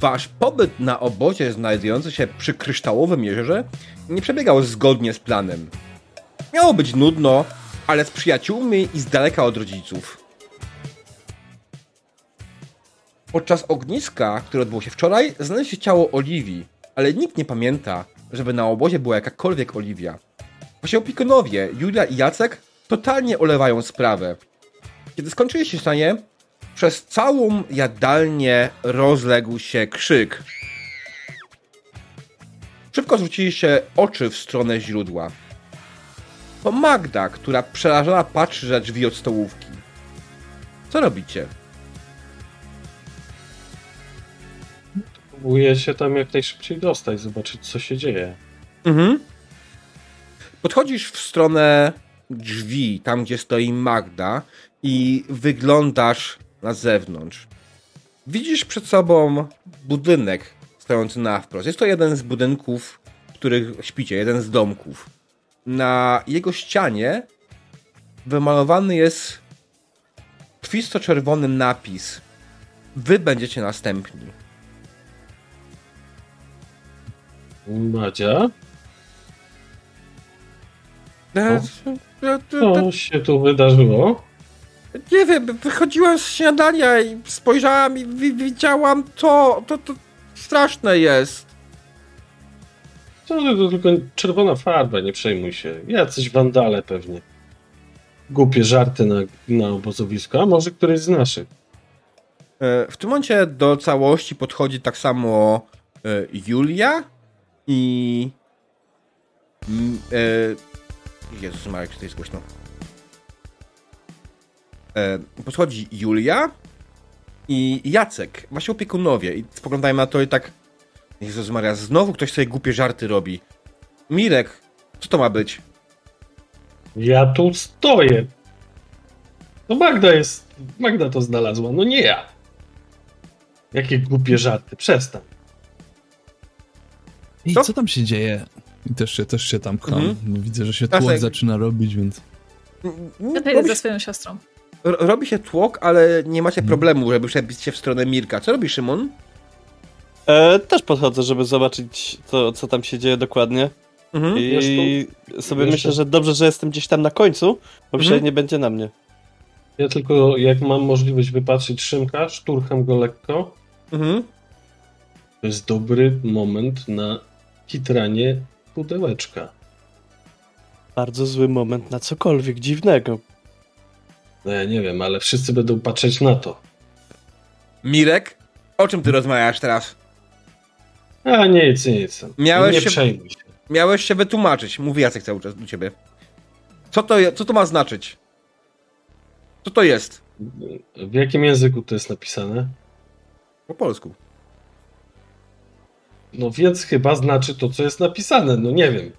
Wasz pobyt na obozie znajdujący się przy kryształowym jeziorze nie przebiegał zgodnie z planem. Miało być nudno, ale z przyjaciółmi i z daleka od rodziców. Podczas ogniska, które odbyło się wczoraj, znaleziono ciało Oliwii, ale nikt nie pamięta, żeby na obozie była jakakolwiek Oliwia. Właśnie opiekunowie, Julia i Jacek, totalnie olewają sprawę. Kiedy skończyli się stanie, przez całą jadalnię rozległ się krzyk. Szybko zwrócili się oczy w stronę źródła. To Magda, która przerażona patrzy za drzwi od stołówki. Co robicie? Próbuję się tam jak najszybciej dostać, zobaczyć co się dzieje. Mhm. Podchodzisz w stronę drzwi, tam gdzie stoi Magda i wyglądasz na zewnątrz. Widzisz przed sobą budynek stojący na wprost. Jest to jeden z budynków, w których śpicie, jeden z domków. Na jego ścianie wymalowany jest krwisto-czerwony napis. Wy będziecie następni. Madzia? E, Co się tu wydarzyło? Nie wiem, wychodziłam z śniadania i spojrzałam i wi- widziałam to, to, to straszne jest. Że to tylko czerwona farba, nie przejmuj się. Jacyś wandale pewnie. Głupie żarty na, na obozowisku, a może któryś z naszych. E, W tym momencie do całości podchodzi tak samo e, Julia i... mm, e, Jezus Marek, to jest głośno. E, Podchodzi Julia i Jacek, wasi opiekunowie i spoglądają na to i tak Jezus Maria, znowu ktoś sobie głupie żarty robi. Mirek, co to ma być? Ja tu stoję. To Magda jest. Magda to znalazła, no nie ja. Jakie głupie żarty, przestań. I Co? co tam się dzieje? I też się, też się tam pcham. Mhm. No, Widzę, że się tłok zaczyna robić, więc... Ja to Robi ze swoją siostrą. Ro- robi się tłok, ale nie macie problemu, żeby przebić się w stronę Mirka. Co robi Szymon? E, też podchodzę, żeby zobaczyć, co, co tam się dzieje dokładnie. Mhm. I sobie Jeszcze- myślę, że dobrze, że jestem gdzieś tam na końcu, bo Mhm. przecież nie będzie na mnie. Ja tylko jak mam możliwość wypatrzyć Szymka, szturcham go lekko. Mhm. To jest dobry moment na kitranie pudełeczka. Bardzo zły moment na cokolwiek dziwnego. No ja nie wiem, ale wszyscy będą patrzeć na to. Mirek, o czym ty rozmawiasz teraz? A nic, nic. Miałeś nie się- przejmuj się. Miałeś się wytłumaczyć, mówi Jacek cały czas do ciebie. Co to, co to ma znaczyć? Co to jest? W jakim języku to jest napisane? Po polsku. No więc chyba znaczy to, co jest napisane. No nie wiem.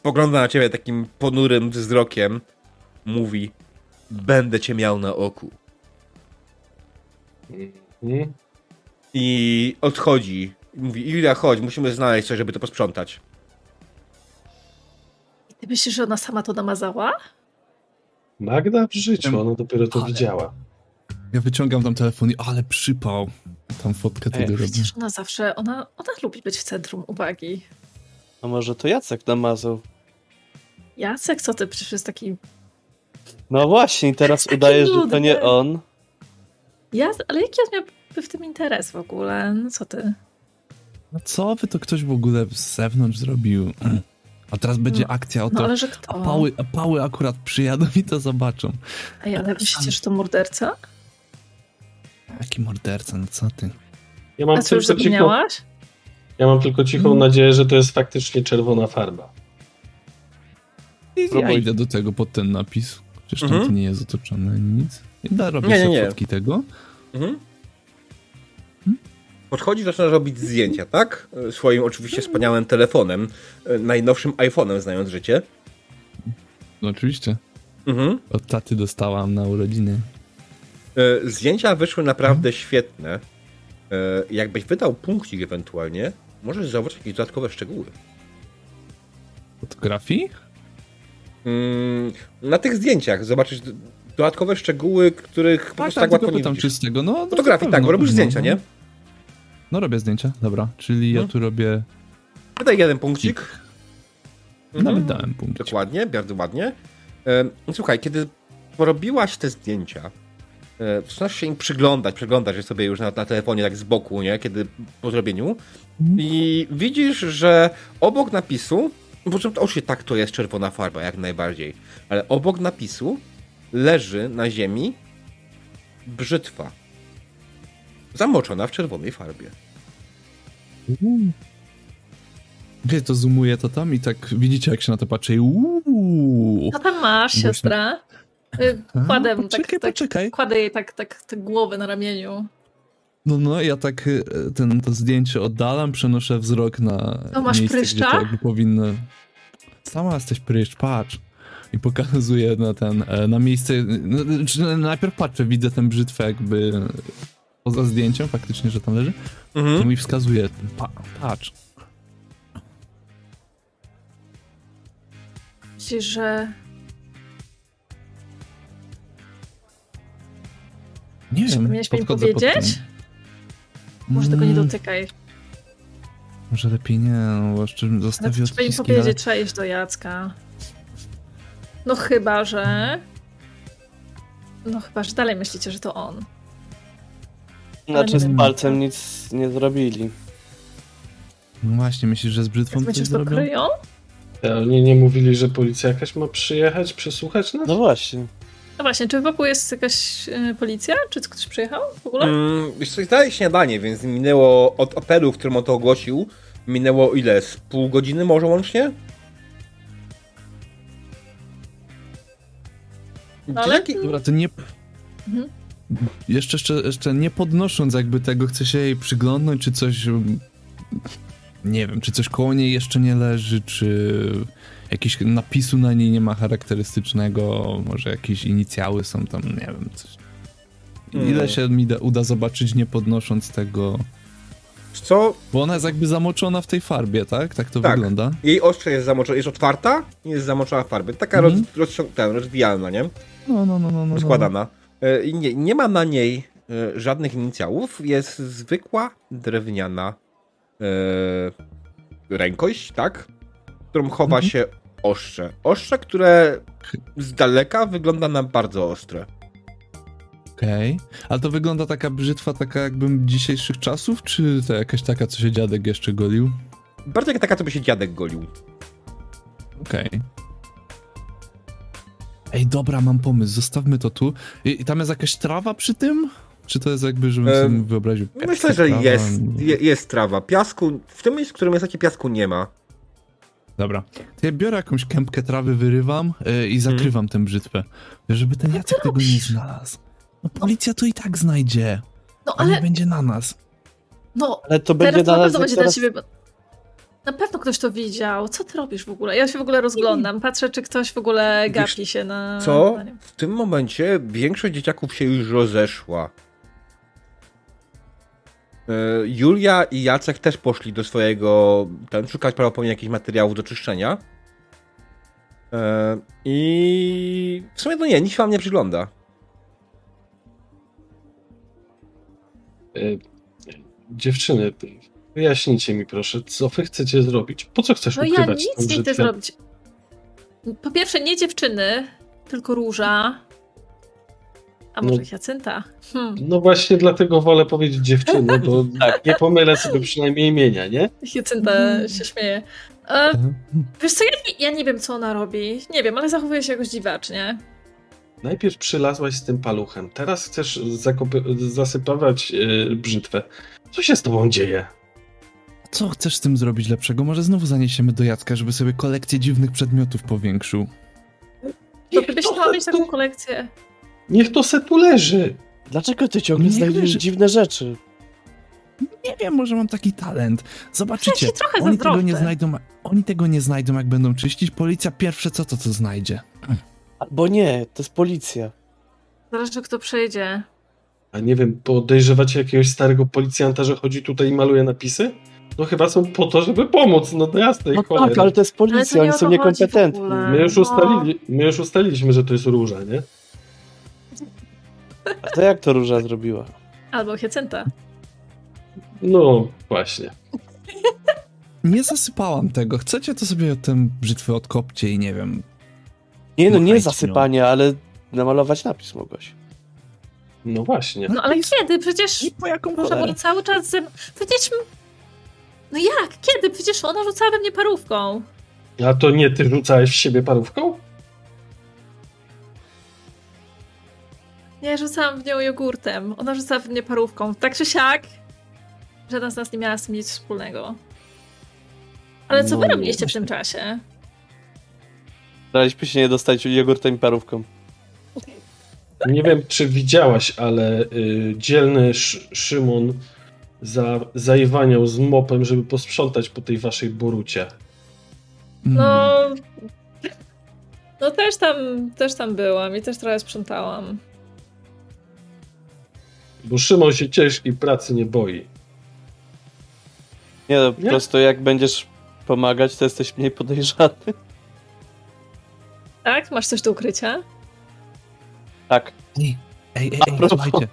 Spogląda na ciebie takim ponurym wzrokiem. Mówi, będę cię miał na oku. Mhm. I odchodzi. I Mówi, Julia, chodź, musimy znaleźć coś, żeby to posprzątać. Ty myślisz, że ona sama to namazała? Magda w życiu, ona dopiero to ale- widziała. Ja wyciągam tam telefon i ale przypał. Tam fotkę Ej, wtedy robię. Przecież ona zawsze, ona, ona lubi być w centrum uwagi. A może to Jacek namazał? Jacek, co ty? Przecież jest taki... No właśnie, teraz Takie udaje, że to nie on. Ja, ale jaki on miałby w tym interes w ogóle? No co ty? No co wy to ktoś w ogóle z zewnątrz zrobił? A teraz będzie No, akcja o No to. ale że kto? A pały, a pały akurat przyjadą i to zobaczą. Ej, ale myślicie, że to morderca? Jaki morderca, no co ty? Ja mam A co, już cichą, zapomniałaś? ja mam tylko cichą Mm. nadzieję, że to jest faktycznie czerwona farba. Ja idę do tego pod ten napis. Przecież Mhm. tam to nie jest otoczone nic. I da, robię Nie, sobie nie. fotki tego. Mhm. Podchodzi, zaczyna robić zdjęcia, tak? Swoim oczywiście wspaniałym telefonem, e, najnowszym iPhone'em, znając życie. No oczywiście. Mhm. Od taty dostałam na urodziny. E, Zdjęcia wyszły naprawdę świetne. E, Jakbyś wydał punkcik ewentualnie, możesz zauważyć jakieś dodatkowe szczegóły. Fotografii? Mm, Na tych zdjęciach zobaczysz dodatkowe szczegóły, których po Tak, prostu tak, tak łatwo tylko nie pytam, widzisz. czy z tego, no... no Fotografii, tak, bo robisz no, zdjęcia, no. nie? No robię zdjęcia, dobra. Czyli ja Mhm. tu robię... Daj jeden punkcik. Mhm. Nawet dałem punkt. Dokładnie, bardzo ładnie. Em, Słuchaj, kiedy porobiłaś te zdjęcia, e, zaczynasz się im przyglądać, przyglądasz je sobie już na, na telefonie tak z boku, nie? Kiedy po zrobieniu Mhm. i widzisz, że obok napisu, bo czym to oczywiście tak to jest czerwona farba, jak najbardziej, ale obok napisu leży na ziemi brzytwa zamoczona w czerwonej farbie. Gdzie to zoomuje to tam i tak widzicie jak się na to patrzy uuu. Co tam masz, siostra? Y, Kładę, tak, Poczekaj, tak, poczekaj. kładę jej tak, tak, tak głowę na ramieniu. No, no, ja tak y, ten, to zdjęcie oddalam, przenoszę wzrok na To masz miejsce, pryszcza? gdzie to jakby powinno... Sama jesteś pryszcz, patrz. I pokazuję na ten, e, na miejsce, no, czy najpierw patrzę, widzę tę brzytwę jakby poza zdjęciem, faktycznie, że tam leży, to Mhm. mi wskazuje, pa, patrz. Myślisz, że... Nie wiem, powinieneś mi powiedzieć? Może tego nie Mm, dotykaj. Może lepiej nie, no, bo zostawię co trzeba im odciski, ale... powiedzieć? Trzeba iść do Jacka. No chyba, że... No chyba, że dalej myślicie, że to on. Znaczy nie z palcem nic nie zrobili. No właśnie, myślisz, że z brzytwą coś myślisz, że to zrobią? kryją? Ale oni nie mówili, że policja jakaś ma przyjechać, przesłuchać nas? No właśnie. No właśnie, czy wokół jest jakaś y, policja? Czy ktoś przyjechał w ogóle? Mm, wiesz co, śniadanie, więc minęło od apelu, w którym on to ogłosił, minęło ile? Z pół godziny może łącznie? No ale- Jaki- Dobra, to nie... Mhm. Jeszcze, jeszcze, jeszcze nie podnosząc jakby tego, chcę się jej przyglądnąć, czy coś... Nie wiem, czy coś koło niej jeszcze nie leży, czy jakiegoś napisu na niej nie ma charakterystycznego, może jakieś inicjały są tam, nie wiem, coś. Ile Hmm. się mi da, uda zobaczyć, nie podnosząc tego... Co? Bo ona jest jakby zamoczona w tej farbie, tak? Tak to Tak. wygląda? Jej ostrze jest zamoczona, jest otwarta i jest zamoczona w farby. Taka Mhm. roz, rozcią- ten, rozwijalna, nie? No, no, no, no. no. Rozkładana. E, i Nie, nie ma na niej e, żadnych inicjałów. Jest zwykła drewniana e, rękość, tak? Którą chowa Mhm. się ostrze. Ostrze, które z daleka wygląda na bardzo ostre. Okej. Ale to wygląda taka brzytwa, taka jakbym dzisiejszych czasów, czy to jakaś taka, co się dziadek jeszcze golił? Bardzo jak taka, co by się dziadek golił. Okej. Ej, dobra, mam pomysł, zostawmy to tu. I, I tam jest jakaś trawa przy tym? Czy to jest jakby, żebym sobie wyobraził? piasek, Myślę, że trawa? jest, je, jest trawa. Piasku, w tym miejscu, w którym jest takie piasku nie ma. Dobra. To ja biorę jakąś kępkę trawy, wyrywam yy, i zakrywam tę brzytwę. Żeby ten Jacek tego nie znalazł. No policja to i tak znajdzie. No A nie ale, będzie na nas. no, Ale to będzie na na nas będzie dla teraz... ciebie... Na pewno ktoś to widział. Co ty robisz w ogóle? Ja się w ogóle rozglądam. Patrzę, czy ktoś w ogóle Wiesz gapi się na... Co? W tym momencie większość dzieciaków się już rozeszła. E, Julia i Jacek też poszli do swojego. Ten, szukać prawdopodobnie jakichś materiałów do czyszczenia. E, I w sumie to nie, nikt wam nie przygląda. E, Dziewczyny, wyjaśnijcie mi proszę, co wy chcecie zrobić? Po co chcesz No ja ukrywać nic tą nie chcę zrobić. Po pierwsze, nie dziewczyny, tylko róża. A może No. Hmm. No właśnie dlatego wolę powiedzieć dziewczyny, bo Tak. nie pomylę sobie przynajmniej imienia, nie? Hiacynta się śmieje. E, wiesz co, ja nie, ja nie wiem, co ona robi. Nie wiem, ale zachowuje się jakoś dziwacznie. Najpierw przylazłaś z tym paluchem, teraz chcesz zasypywać e, brzytwę. Co się z tobą dzieje? Co chcesz z tym zrobić lepszego? Może znowu zaniesiemy do Jacka, żeby sobie kolekcję dziwnych przedmiotów powiększył. To gdybyś chciała mieć taką kolekcję. Niech to se tu leży. Dlaczego ty ciągle Nie znajdujesz wierzę. dziwne rzeczy? Nie wiem, może mam taki talent. Zobaczycie, Ja trochę oni tego nie znajdą, oni tego nie znajdą, jak będą czyścić. Policja pierwsze co to co znajdzie. Albo nie, to jest policja. Zależy, kto przejdzie. A nie wiem, podejrzewacie jakiegoś starego policjanta, że chodzi tutaj i maluje napisy? No chyba są po to, żeby pomóc, no to jasne No cholery. tak, ale to jest policja, nie oni są niekompetentni. My już, No. ustalili, my już ustaliliśmy, że to jest róża, nie? A to jak to Róża zrobiła? Albo Hiacynta. No, właśnie. Nie zasypałam tego. Chcecie, to sobie ten brzytwy odkopcie i nie wiem. Nie no, nie zasypanie, ale namalować napis mogłeś. No właśnie. No ale kiedy? Przecież I po jaką cholerę? była cały czas ze... Przecież... No jak? Kiedy? Przecież ona rzucała we mnie parówką. A to nie ty rzucałeś w siebie parówką? Ja rzucałam w nią jogurtem. Ona rzucała w mnie parówką. Tak czy siak, żaden z nas nie miała z tym nic wspólnego. Ale co wy No, robiliście w tym czasie? Staraliśmy się nie dostać jogurtem i parówką. Nie wiem, czy widziałaś, ale y, dzielny Sz Szymon za zajwaniał z mopem, żeby posprzątać po tej waszej borucie. No... Mm. No też tam, też tam byłam i też trochę sprzątałam. Bo Szymon się ciężkiej pracy nie boi. Nie no, po prostu jak będziesz pomagać, to jesteś mniej podejrzany. Tak? Masz coś do ukrycia? Tak. Ej, ej, ej, ej słuchajcie.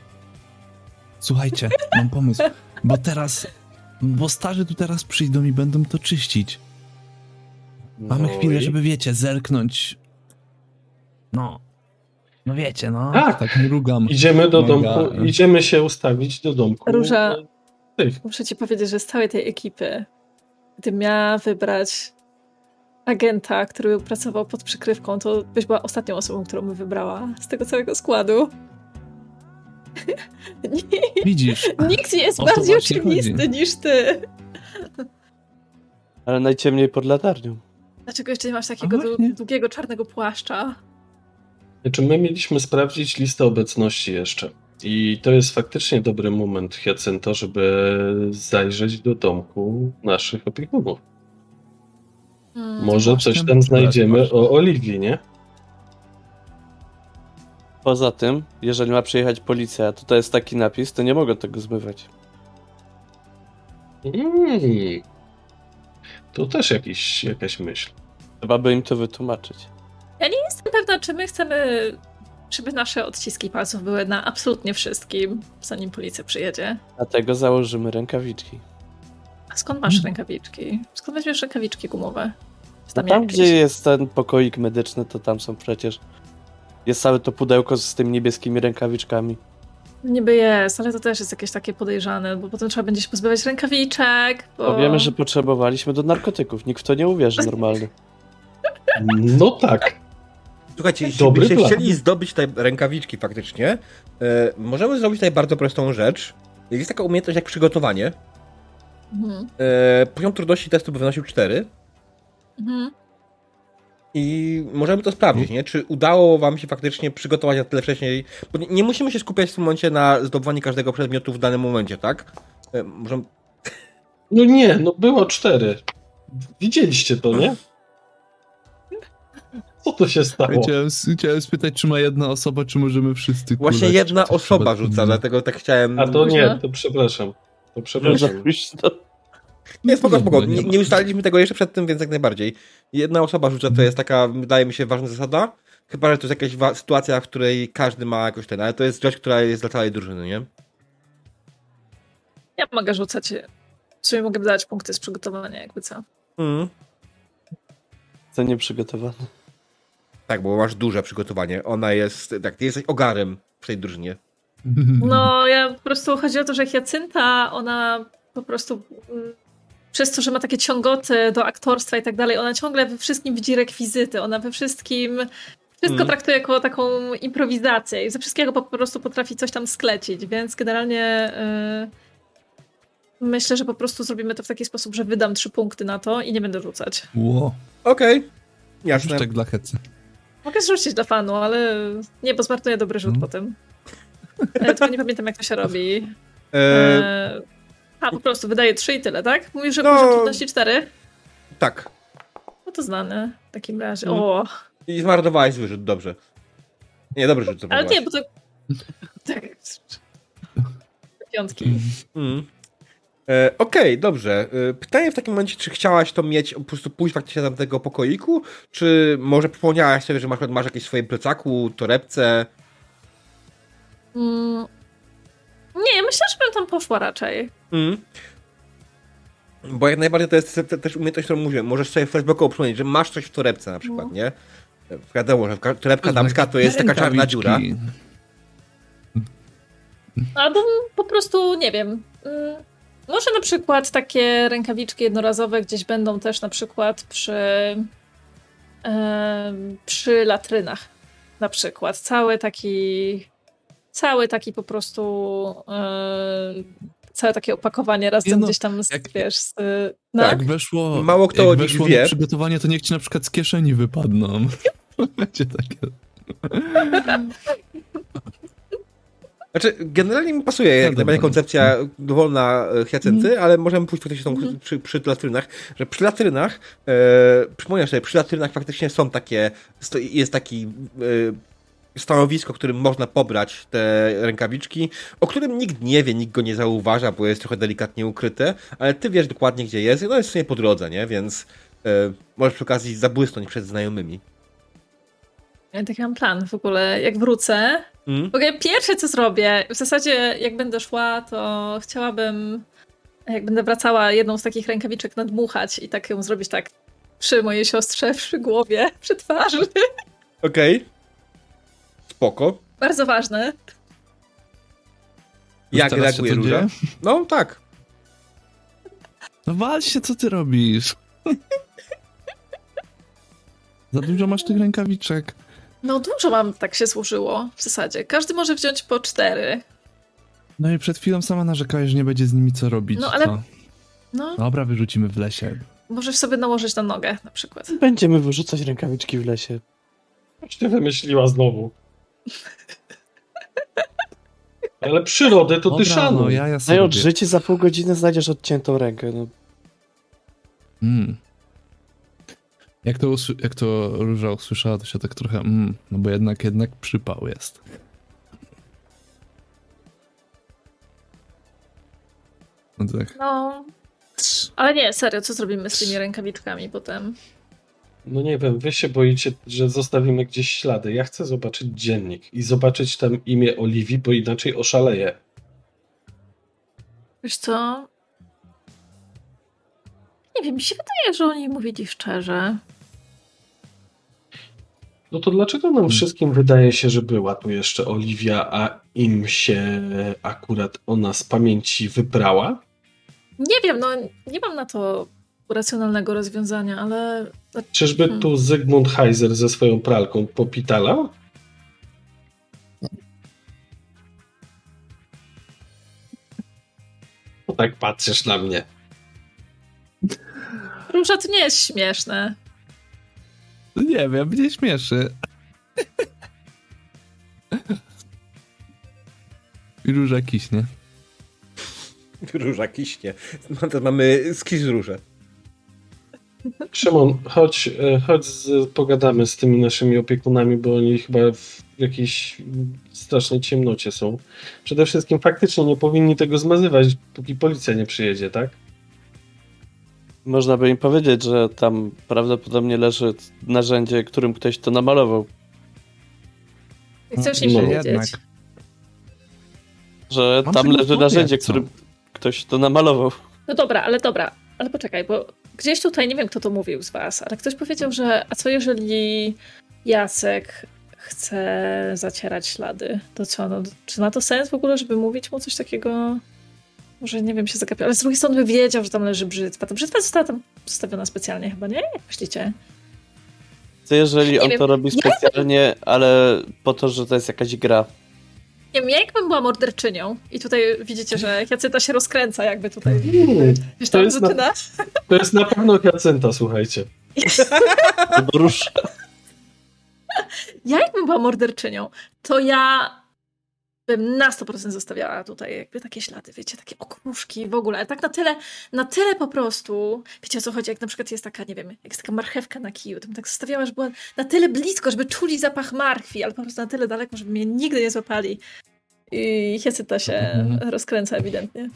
Słuchajcie, mam pomysł. Bo teraz, bo starzy tu teraz przyjdą i będą to czyścić. Mamy No chwilę, i- żeby, wiecie, zerknąć. No. No wiecie, no. Tak. Tak nie rugam. Idziemy do Mega. domku, idziemy się ustawić do domku. Róża. Tych. Muszę ci powiedzieć, że z całej tej ekipy, gdybym miała wybrać agenta, który pracował pod przykrywką, to byś była ostatnią osobą, którą bym wybrała z tego całego składu. Widzisz? Nikt nie jest bardziej oczywisty chodzi. niż ty. Ale najciemniej pod latarnią. Dlaczego jeszcze nie masz takiego długiego czarnego płaszcza? Znaczy, my mieliśmy sprawdzić listę obecności jeszcze. I to jest faktycznie dobry moment, Hiacynto, żeby zajrzeć do domku naszych opiekunów. Hmm. Może właśnie, coś tam znajdziemy rację. o Oliwii, nie? Poza tym, jeżeli ma przyjechać policja, to to jest taki napis, to nie mogą tego zmywać. Mm. To też jakiś, jakaś myśl. Trzeba by im to wytłumaczyć. Ja nie jestem pewna, czy my chcemy, żeby nasze odciski palców były na absolutnie wszystkim, zanim policja przyjedzie. Dlatego założymy rękawiczki. A skąd masz rękawiczki? Skąd weźmiesz rękawiczki gumowe? No tam gdzie jest ten pokoik medyczny, to tam są przecież. Jest całe to pudełko z tymi niebieskimi rękawiczkami. Niby jest, ale to też jest jakieś takie podejrzane, bo potem trzeba będzie się pozbywać rękawiczek, bo... Bo wiemy, że potrzebowaliśmy do narkotyków. Nikt w to nie uwierzy normalny. No tak. Słuchajcie, jeśli Dobry byście plan. chcieli zdobyć te rękawiczki faktycznie, e, możemy zrobić tutaj bardzo prostą rzecz. Jest taka umiejętność jak przygotowanie. Mhm. E, poziom trudności testu by wynosił 4 Mhm. i możemy to sprawdzić, nie? Czy udało wam się faktycznie przygotować na tyle wcześniej, bo nie, nie musimy się skupiać w tym momencie na zdobywaniu każdego przedmiotu w danym momencie, tak? E, możemy... No nie, no było cztery. Widzieliście to, nie? Co to się stało? Chciałem, chciałem spytać, czy ma jedna osoba, czy możemy wszyscy Właśnie kulać, jedna osoba rzuca, nie. dlatego tak chciałem... A to nie, to przepraszam. To przepraszam. Nie, spoko, spoko. Nie Nie, nie ustaliliśmy tego jeszcze przed tym, więc jak najbardziej. Jedna osoba rzuca, to jest taka, wydaje mi się, ważna zasada. Chyba, że to jest jakaś sytuacja, w której każdy ma jakoś ten, ale to jest rzecz, która jest dla całej drużyny, nie? Ja mogę rzucać, w sumie mogę dać punkty z przygotowania, jakby co. Mm. To nieprzygotowany. Tak, bo masz duże przygotowanie. Ona jest, tak, ty jesteś ogarem w tej drużynie. No, ja po prostu chodzi o to, że Hiacynta, ona po prostu mm, przez to, że ma takie ciągoty do aktorstwa i tak dalej, ona ciągle we wszystkim widzi rekwizyty, ona we wszystkim wszystko Mm. traktuje jako taką improwizację i ze wszystkiego po prostu potrafi coś tam sklecić, więc generalnie yy, myślę, że po prostu zrobimy to w taki sposób, że wydam trzy punkty na to i nie będę rzucać. Ło, Okej, już jasne. tak dla hecy. Mogę zrzucić dla fanu, ale nie, bo zmarnuję dobry rzut Mm. potem. E, Tylko nie pamiętam, jak to się robi. E, E, a, po prostu wydaje 3 i tyle, tak? Mówisz, że No. poziom trudności 4? tak. No to znane w takim razie. Mm. O, I zmarnowałeś zły rzut, dobrze. Nie, dobry rzut ale nie, bo to... Tak. Piątki. Mm. E, Okej, dobrze. E, pytanie w takim momencie, czy chciałaś to mieć, po prostu pójść faktycznie do tego pokoiku, czy może przypomniałaś sobie, że masz, masz jakieś w swoim plecaku, torebce? Mm. Nie, myślę, że bym tam poszła raczej. Mm. Bo jak najbardziej to jest te- te- też umiejętność, którą mówiłem. Możesz sobie flashbackowo przypomnieć, że masz coś w torebce na przykład, No. nie? Wiadomo, że ka- torebka damska to jest taka czarna dziura. Albo po prostu, nie wiem. mm, Może na przykład takie rękawiczki jednorazowe gdzieś będą też na przykład przy, em, przy latrynach. Na przykład. Cały taki. Cały taki po prostu. em, całe takie opakowanie razem no, gdzieś tam, z, jak- wiesz, z, no? Jak weszło, Mało kto jak weszło wie. na przygotowanie, to niech ci na przykład z kieszeni wypadną. Będzie takie. Znaczy, generalnie mi pasuje jak No najbardziej koncepcja dowolna e, Hyacenty, Mhm. ale możemy pójść faktycznie tą, Mhm. przy, przy latrynach, że przy latrynach, e, przypomnę sobie, przy latrynach faktycznie są takie, sto- jest taki e, stanowisko, którym można pobrać te rękawiczki, o którym nikt nie wie, nikt go nie zauważa, bo jest trochę delikatnie ukryte, ale ty wiesz dokładnie, gdzie jest i no jest w sumie po drodze, nie? Więc e, możesz przy okazji zabłysnąć przed znajomymi. Ja taki mam plan w ogóle. Jak wrócę, Mm? W ogóle pierwsze, co zrobię, w zasadzie jak będę szła, to chciałabym, jak będę wracała, jedną z takich rękawiczek nadmuchać i tak ją zrobić tak przy mojej siostrze, przy głowie, przy twarzy. Okej. Spoko. Bardzo ważne. Jak reaguje to Róża? dzieje? No tak. No się, co ty robisz? Za dużo masz tych rękawiczek. No dużo mam, tak się złożyło w zasadzie. Każdy może wziąć po cztery. No i przed chwilą sama narzekałeś, że nie będzie z nimi co robić. No, ale- Co? No, Dobra, wyrzucimy w lesie. możesz sobie nałożyć na nogę na przykład. Będziemy wyrzucać rękawiczki w lesie. Coś ty wymyśliła znowu. Ale przyrodę to ty Dobra, szanuj. no ja, ja robię. życie, za pół godziny znajdziesz odciętą rękę. No. Mm. Jak to, jak to Róża usłyszała, to się tak trochę mm, no bo jednak, jednak przypał jest. No tak. No, ale nie, serio, co zrobimy z tymi rękawiczkami potem? No nie wiem, wy się boicie, że zostawimy gdzieś ślady. Ja chcę zobaczyć dziennik i zobaczyć tam imię Oliwii, bo inaczej oszaleję. Wiesz co? Nie wiem, mi się wydaje, że oni mówili szczerze. No to dlaczego nam wszystkim wydaje się, że była tu jeszcze Oliwia, a im się akurat ona z pamięci wyprała? Nie wiem, no nie mam na to racjonalnego rozwiązania, ale Czyżby Hmm. tu Zygmunt Heiser ze swoją pralką popitalał? No tak patrzysz na mnie. Róża to nie jest śmieszne. No nie wiem, mnie śmieszy. Róża kiśnie. Róża kiśnie. Teraz mamy skiz róże. Szymon, chodź, e, chodź z, pogadamy z tymi naszymi opiekunami, bo oni chyba w jakiejś strasznej ciemnocie są. Przede wszystkim faktycznie nie powinni tego zmazywać, póki policja nie przyjedzie, tak? Można by im powiedzieć, że tam prawdopodobnie leży narzędzie, którym ktoś to namalował. Chcesz im No. powiedzieć. Jednak. Że Mam tam leży narzędzie, co? którym ktoś to namalował. No dobra, ale dobra, ale poczekaj, bo gdzieś tutaj, nie wiem kto to mówił z was, ale ktoś powiedział, że a co jeżeli Jacek chce zacierać ślady? To co, no, czy ma to sens w ogóle, żeby mówić mu coś takiego? Może, nie wiem, się zagapiał, ale z drugiej strony by wiedział, że tam leży brzytwa. Ta brzytwa została tam zostawiona specjalnie chyba, nie? Jak myślicie? Co jeżeli Nie on wiem, to robi ja- specjalnie, ale po to, że to jest jakaś gra. Nie wiem, ja jakbym była morderczynią i tutaj widzicie, że Jacyta się rozkręca jakby tutaj Hmm, gdzieś To tam jest na- zaczyna. to jest na pewno Jacynta, słuchajcie. Albo rusz. Ja jakbym była morderczynią, to ja bym na 100% zostawiała tutaj jakby takie ślady, wiecie, takie okruszki w ogóle, ale tak na tyle, na tyle po prostu, wiecie o co chodzi, jak na przykład jest taka, nie wiem, jak jest taka marchewka na kiju, to bym tak zostawiała, żeby była na tyle blisko, żeby czuli zapach marchwi, ale po prostu na tyle daleko, żeby mnie nigdy nie złapali. I Hiecyta się Mhm. rozkręca ewidentnie.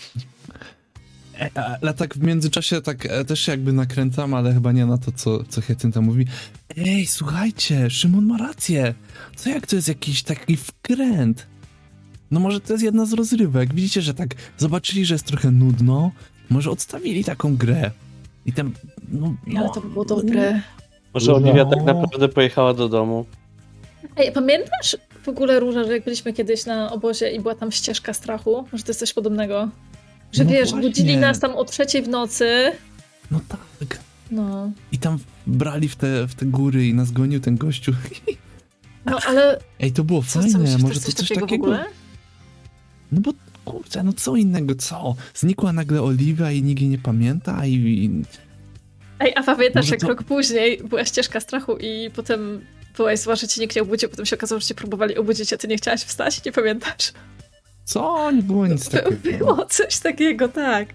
E, Ale tak w międzyczasie tak e, też się jakby nakręcam, ale chyba nie na to, co, co mówi. Ej, słuchajcie, Szymon ma rację. Co jak to jest jakiś taki wkręt? No może to jest jedna z rozrywek. Widzicie, że tak zobaczyli, że jest trochę nudno. Może odstawili taką grę. I tam, no, Ale to by było dobre. Może No. Oliwia tak naprawdę pojechała do domu. Ej, pamiętasz w ogóle, Róża, że jak byliśmy kiedyś na obozie i była tam ścieżka strachu? Może to jest coś podobnego? Że No wiesz, właśnie. budzili nas tam o trzeciej w nocy. No tak. No, I tam brali w te, w te góry i nas gonił ten gościu. no ale Ej, to było co, co fajne, myślisz, może to jest to coś coś takiego, takiego. No bo kurczę, no co innego, co? Znikła nagle Oliwia i nikt jej nie pamięta i... i... Ej, a pamiętasz, jak to- rok później była ścieżka strachu i potem byłaś zła, że cię nikt nie obudził, potem się okazało, że cię próbowali obudzić, a ty nie chciałaś wstać? Nie pamiętasz? Co? Nie było nic takiego. Było coś takiego, tak.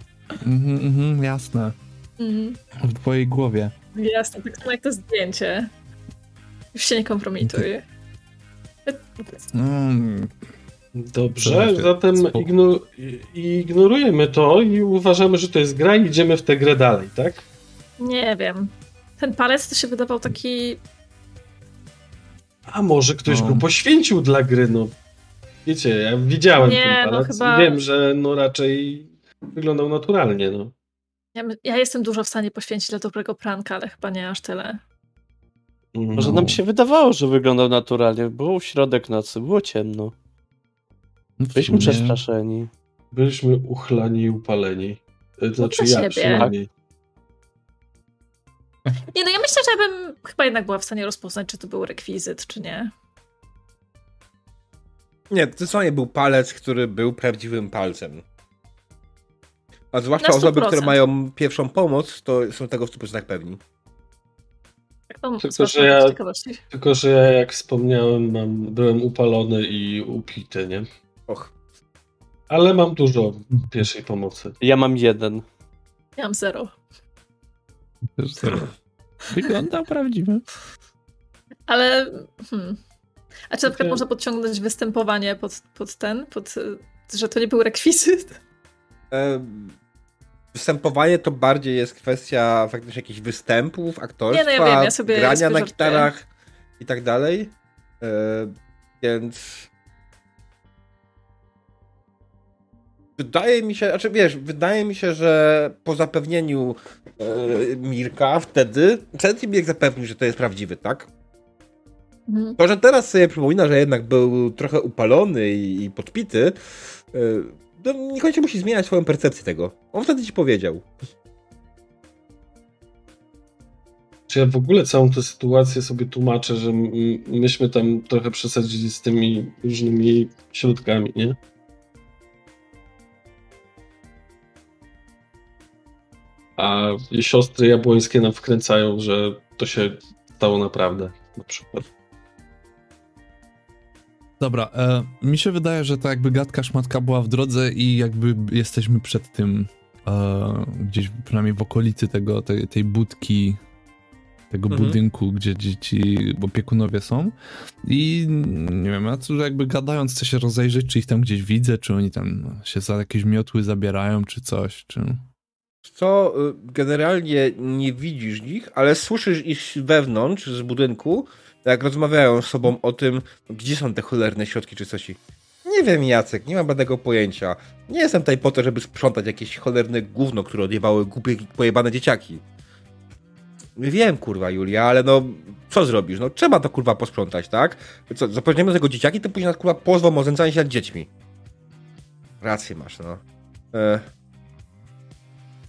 Mhm, mhm, jasne. Mhm. W twojej głowie. Jasne, tak samo jak to zdjęcie. Już się nie kompromituj. Mm, Dobrze, zatem igno- ignorujemy to i uważamy, że to jest gra i idziemy w tę grę dalej, tak? Nie wiem. Ten palec to się wydawał taki. A może ktoś No. go poświęcił dla gry, no. Wiecie, ja widziałem Nie, ten no palec chyba- i wiem, że no raczej wyglądał naturalnie, no. Ja, ja jestem dużo w stanie poświęcić dla dobrego pranka, ale chyba nie aż tyle. Może No. nam się wydawało, że wyglądał naturalnie. Było środek nocy, było ciemno. No Byliśmy sumie- przestraszeni. Byliśmy uchlani i upaleni. E, Znaczy dla ja przynajmniej. Nie, no ja myślę, że ja bym chyba jednak była w stanie rozpoznać, czy to był rekwizyt, czy nie. Nie, to co nie był palec, który był prawdziwym palcem. A zwłaszcza osoby, 100%. które mają pierwszą pomoc, to są tego w 100% pewni. Tak to Tylko, że tak ja-. Tylko, że ja jak wspomniałem, mam, byłem upalony i upity, nie? Och. Ale mam dużo pierwszej pomocy. Ja mam jeden. Ja mam zero. Też zero. Wyglądał prawdziwy. Ale. Hmm. A czy na przykład można podciągnąć występowanie pod, pod ten, pod, że to nie był rekwizyt? E, występowanie to bardziej jest kwestia faktycznie jakichś występów, aktorstwa, Nie, no ja wiem, ja sobie- grania ja na gitarach i tak dalej. E, więc wydaje mi się, znaczy wiesz, wydaje mi się, że po zapewnieniu e, Mirka wtedy, Mirk zapewnił, że to jest prawdziwy, tak? Mhm. To, że teraz sobie przypomina, że jednak był trochę upalony i, i podpity, e, to niekoniecznie musi zmieniać swoją percepcję tego. On wtedy ci powiedział. Czy ja w ogóle całą tę sytuację sobie tłumaczę, że myśmy tam trochę przesadzili z tymi różnymi środkami, nie? A siostry jabłońskie nam wkręcają, że to się stało naprawdę, na przykład. Dobra, e, mi się wydaje, że to jakby gadka szmatka była w drodze i jakby jesteśmy przed tym e, gdzieś przynajmniej w okolicy tego, tej, tej budki, tego Mhm. budynku, gdzie, gdzie ci opiekunowie są i nie wiem, ja tu jakby gadając chcę się rozejrzeć, czy ich tam gdzieś widzę, czy oni tam się za jakieś miotły zabierają, czy coś, czy... Co y, generalnie nie widzisz ich, ale słyszysz ich wewnątrz z budynku, jak rozmawiają z sobą o tym, gdzie są te cholerne środki czy coś. Nie wiem, Jacek, nie mam żadnego pojęcia. Nie jestem tutaj po to, żeby sprzątać jakieś cholerne gówno, które odjebały głupie, pojebane dzieciaki. Wiem, kurwa, Julia, ale no, co zrobisz? No, trzeba to, kurwa, posprzątać, tak? Co, zapewniamy tego dzieciaki, to później nas, kurwa, pozwą o się nad dziećmi. Rację masz, no. E...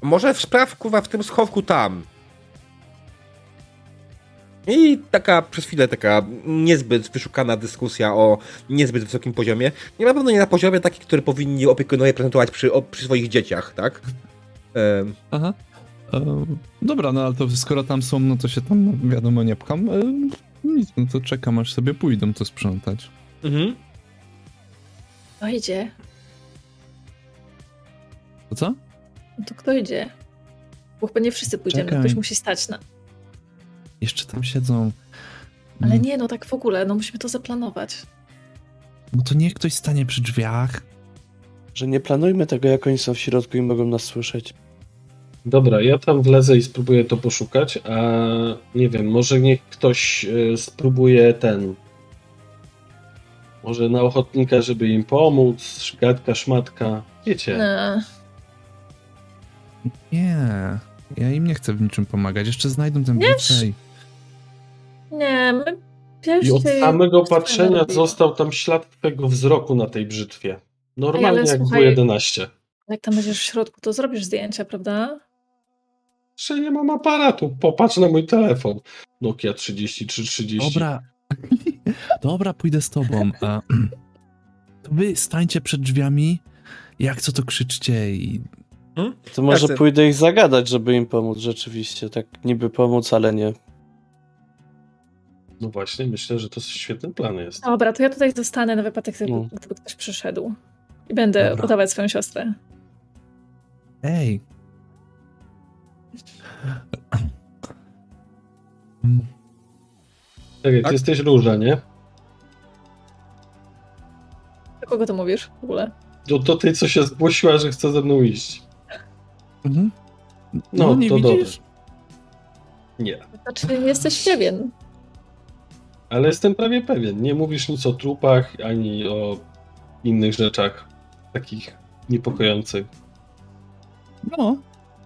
Może w spraw, kurwa, w tym schowku tam. I taka przez chwilę taka niezbyt wyszukana dyskusja o niezbyt wysokim poziomie. Nie na pewno nie na poziomie taki, który powinni opiekunowie prezentować przy, o, przy swoich dzieciach, tak? Aha. E, dobra, no ale to skoro tam są, no to się tam, no, wiadomo, nie pcham. E, nic, no to czekam, aż sobie pójdą to sprzątać. mhm. Kto idzie? To co? No to kto idzie? Bo chyba nie wszyscy pójdziemy, Czekaj. ktoś musi stać na... Jeszcze tam siedzą. Ale nie, no tak w ogóle, no musimy to zaplanować. No to niech ktoś stanie przy drzwiach. Że nie planujmy tego, jak oni są w środku i mogą nas słyszeć. Dobra, ja tam wlezę i spróbuję to poszukać, a nie wiem, może niech ktoś e, spróbuje ten. Może na ochotnika, żeby im pomóc, szgatka, szmatka. Wiecie, Nie. Nie, ja im nie chcę w niczym pomagać. Jeszcze znajdą ten Nie, blicej. Nie, my I od samego patrzenia został tam ślad twojego wzroku na tej brzytwie. Normalnie ale jak słuchaj- było 11. Jak tam będziesz w środku, to zrobisz zdjęcia, prawda? Jeszcze nie mam aparatu. Popatrz na mój telefon. Nokia 3330. Dobra. Dobra, pójdę z tobą. A, to wy stańcie przed drzwiami, jak co to krzyczcie i... To może pójdę ich zagadać, żeby im pomóc rzeczywiście. Tak niby pomóc, ale nie. No właśnie, myślę, że to świetny plan jest. Dobra, to ja tutaj zostanę na wypadek, gdyby, No. gdyby ktoś przyszedł. I będę Dobra. udawać swoją siostrę. Ej! Tak jak jesteś róża, nie? Do kogo to mówisz w ogóle? Do, do tej, co się zgłosiła, że chce ze mną iść. Mhm. No, No, nie to widzisz? Nie. Znaczy, jesteś pewien. Ale jestem prawie pewien. Nie mówisz nic o trupach, ani o innych rzeczach takich niepokojących. No.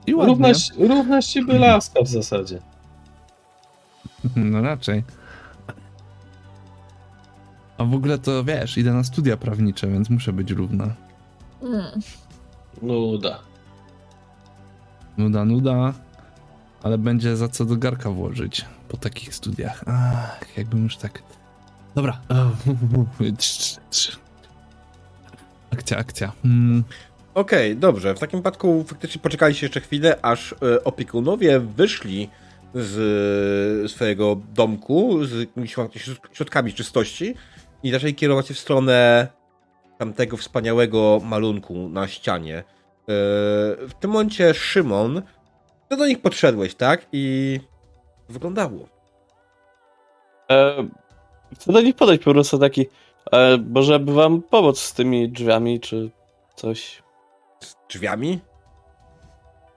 I ładnie. Równa, równa z ciebie laska w zasadzie. No raczej. A w ogóle to wiesz, idę na studia prawnicze, więc muszę być równa. Mm. Nuda. Nuda, nuda, ale będzie za co do garka włożyć po takich studiach. Ach, jakbym już tak. Dobra. Akcja, akcja. Mm, Okej, dobrze. W takim wypadku faktycznie poczekaliście jeszcze chwilę, aż e, opiekunowie wyszli z swojego domku z jakimiś środkami czystości i zaczęli kierować się w stronę tamtego wspaniałego malunku na ścianie. E, W tym momencie Szymon, ty do nich podszedłeś, tak? I wyglądało. E, chcę do nich podejść po prostu taki. E, może by wam pomóc z tymi drzwiami, czy coś. Z drzwiami?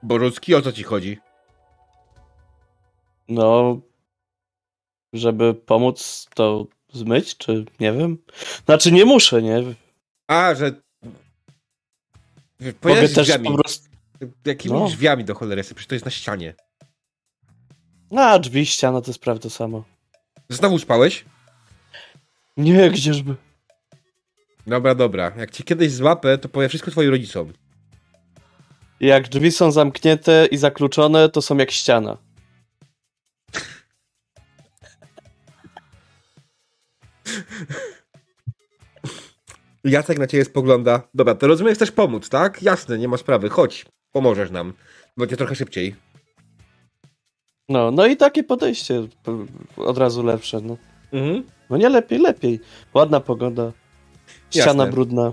Borucki, o co ci chodzi? No. Żeby pomóc to zmyć, czy nie wiem. Znaczy nie muszę, nie? A, że... Też drzwiami. po prostu. Jakimi No. drzwiami do cholery? Przecież to jest na ścianie. A, drzwi, ściana to jest prawie to samo. Znowu spałeś? Nie, gdzieżby. Dobra, dobra. Jak cię kiedyś złapę, to powiem wszystko twoim rodzicom. Jak drzwi są zamknięte i zakluczone, to są jak ściana. Jacek na ciebie spogląda. Dobra, to rozumiem, chcesz pomóc, tak? Jasne, nie ma sprawy. Chodź, pomożesz nam. Będzie trochę szybciej. No, no i takie podejście od razu lepsze. No, Mhm. no nie lepiej, lepiej. Ładna pogoda. Ściana Jasne. brudna.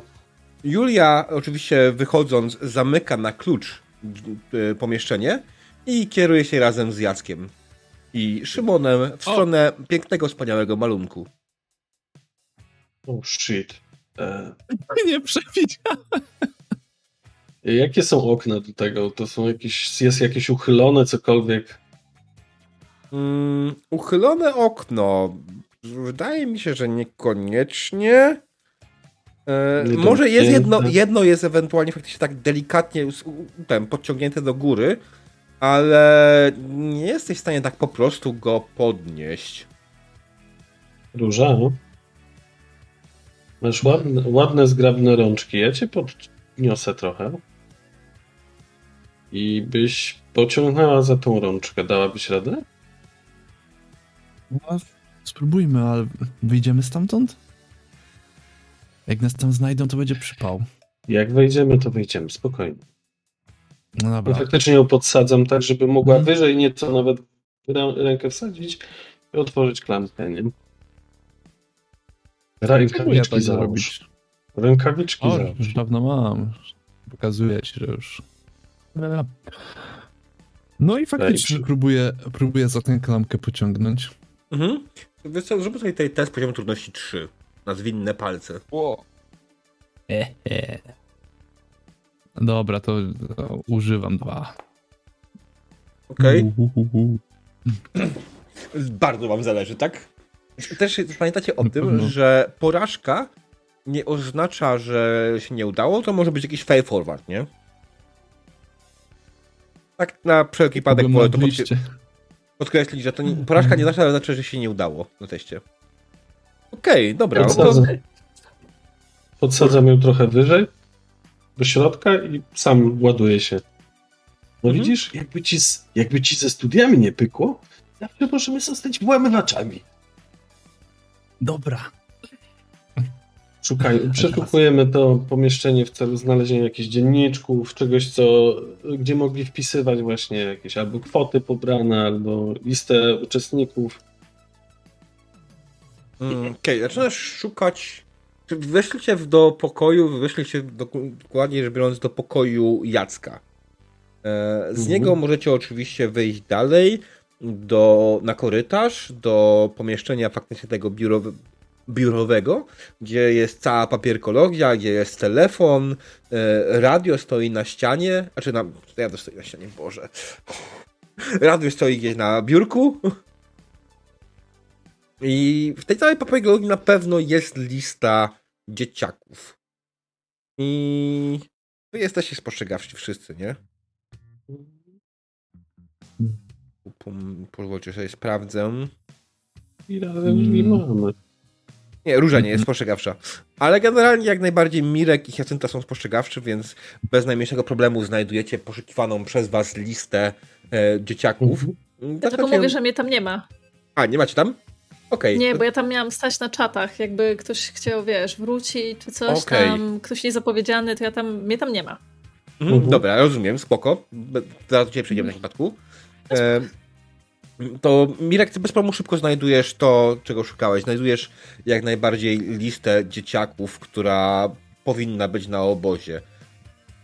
Julia, oczywiście wychodząc, zamyka na klucz y, pomieszczenie i kieruje się razem z Jackiem i Szymonem w stronę pięknego, wspaniałego malunku. Oh shit. E, nie przewidziałem. jakie są okna do tego? To są jakieś, jest jakieś uchylone, cokolwiek. Mm, uchylone okno. Wydaje mi się, że niekoniecznie. E, może jest jedno, jedno jest ewentualnie faktycznie tak delikatnie ten, podciągnięte do góry, ale nie jesteś w stanie tak po prostu go podnieść. Róża, no. Masz ładne, ładne, zgrabne rączki. Ja cię podniosę trochę. I byś pociągnęła za tą rączkę. Dałabyś radę? No, spróbujmy, ale wyjdziemy stamtąd? Jak nas tam znajdą, to będzie przypał. Jak wejdziemy, to wejdziemy. Spokojnie. No Ja dobra. faktycznie ją podsadzam tak, żeby mogła Mhm. wyżej nieco nawet rę, rękę wsadzić i otworzyć klamkę, nie? Rękawiczki tak załóż. zrobić. Rękawiczki O, już dawno mam. Pokazuję ci, że już. No i faktycznie Daj. próbuję, próbuję za tę klamkę pociągnąć. Mhm. Wiesz co, zróbmy sobie tutaj test poziomu trudności 3. Na zwinne palce. Dobra, to, to używam dwa. Okej? Uhuhuhu. Bardzo wam zależy, tak? Też pamiętacie o tym, pewno. że porażka nie oznacza, że się nie udało, to może być jakiś fail forward, nie? Tak na wszelki wypadek wolę to podkre- podkreślić, że to nie, porażka nie ale znaczy, że się nie udało na teście. Okej, okay, dobra. Podsadzam, podsadzam ją trochę wyżej do środka i sam ładuje się. No mhm. widzisz, jakby ci, z, jakby ci ze studiami nie pykło, zawsze możemy zostać włamywaczami. Dobra. Szukaj, przeszukujemy to pomieszczenie w celu znalezienia jakichś dzienniczków, czegoś, co, gdzie mogli wpisywać właśnie jakieś albo kwoty pobrane, albo listę uczestników. Mm, Okej, okay, zaczynasz szukać. Weszliście do pokoju, weszliście dokładnie rzecz biorąc do pokoju Jacka. E, z mhm. niego możecie oczywiście wyjść dalej do, na korytarz, do pomieszczenia faktycznie tego biuro, biurowego, gdzie jest cała papierkologia, gdzie jest telefon, e, radio stoi na ścianie, znaczy na, radio stoi na ścianie, Boże. Radio stoi gdzieś na biurku. I w tej całej papierkologii na pewno jest lista dzieciaków. I wy jesteście spostrzegawczy wszyscy, nie? Pozwólcie sobie sprawdzę. I razem nie mamy. Nie, Róża nie jest spostrzegawcza. Ale generalnie jak najbardziej Mirek i Hyacinta są spostrzegawczy, więc bez najmniejszego problemu znajdujecie poszukiwaną przez was listę e, dzieciaków. Mhm. Dlatego mówię, że mnie tam nie ma. A, nie macie tam? Okay. Nie, bo ja tam miałam stać na czatach. Jakby ktoś chciał, wiesz, wrócić czy coś okay. tam, ktoś niezapowiedziany, to ja tam, mnie tam nie ma. Mhm. Mhm. Dobra, rozumiem, spoko. Zaraz do ciebie przejdziemy na przypadku. E, to Mirek, ty bez problemu szybko znajdujesz to, czego szukałeś. Znajdujesz jak najbardziej listę dzieciaków, która powinna być na obozie.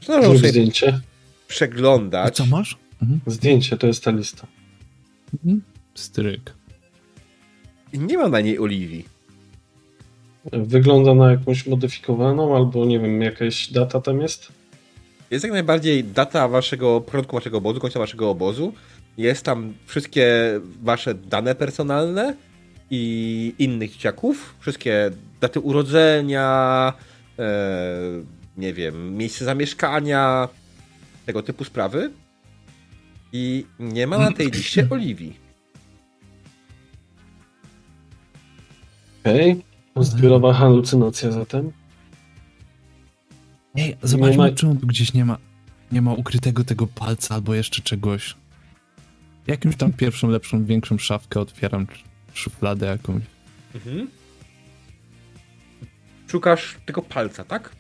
Zrób zdjęcie. Przeglądać. A co masz? Mhm. Zdjęcie to jest ta lista. Mhm. Stryk. Nie ma na niej Oliwii. Wygląda na jakąś modyfikowaną, albo nie wiem, jakaś data tam jest? Jest jak najbardziej data waszego, początku waszego obozu, końca waszego obozu. Jest tam wszystkie wasze dane personalne i innych dzieciaków. Wszystkie daty urodzenia, e, nie wiem, miejsce zamieszkania, tego typu sprawy. I nie ma na tej liście Oliwii. Okej. Okay. Zbiorowa halucynacja zatem. Ej, zobaczmy, ma... czy on tu gdzieś nie ma, nie ma ukrytego tego palca albo jeszcze czegoś. Jakimś tam pierwszą, lepszą, większą szafkę otwieram, szufladę jakąś. Mhm. Szukasz tego palca, tak?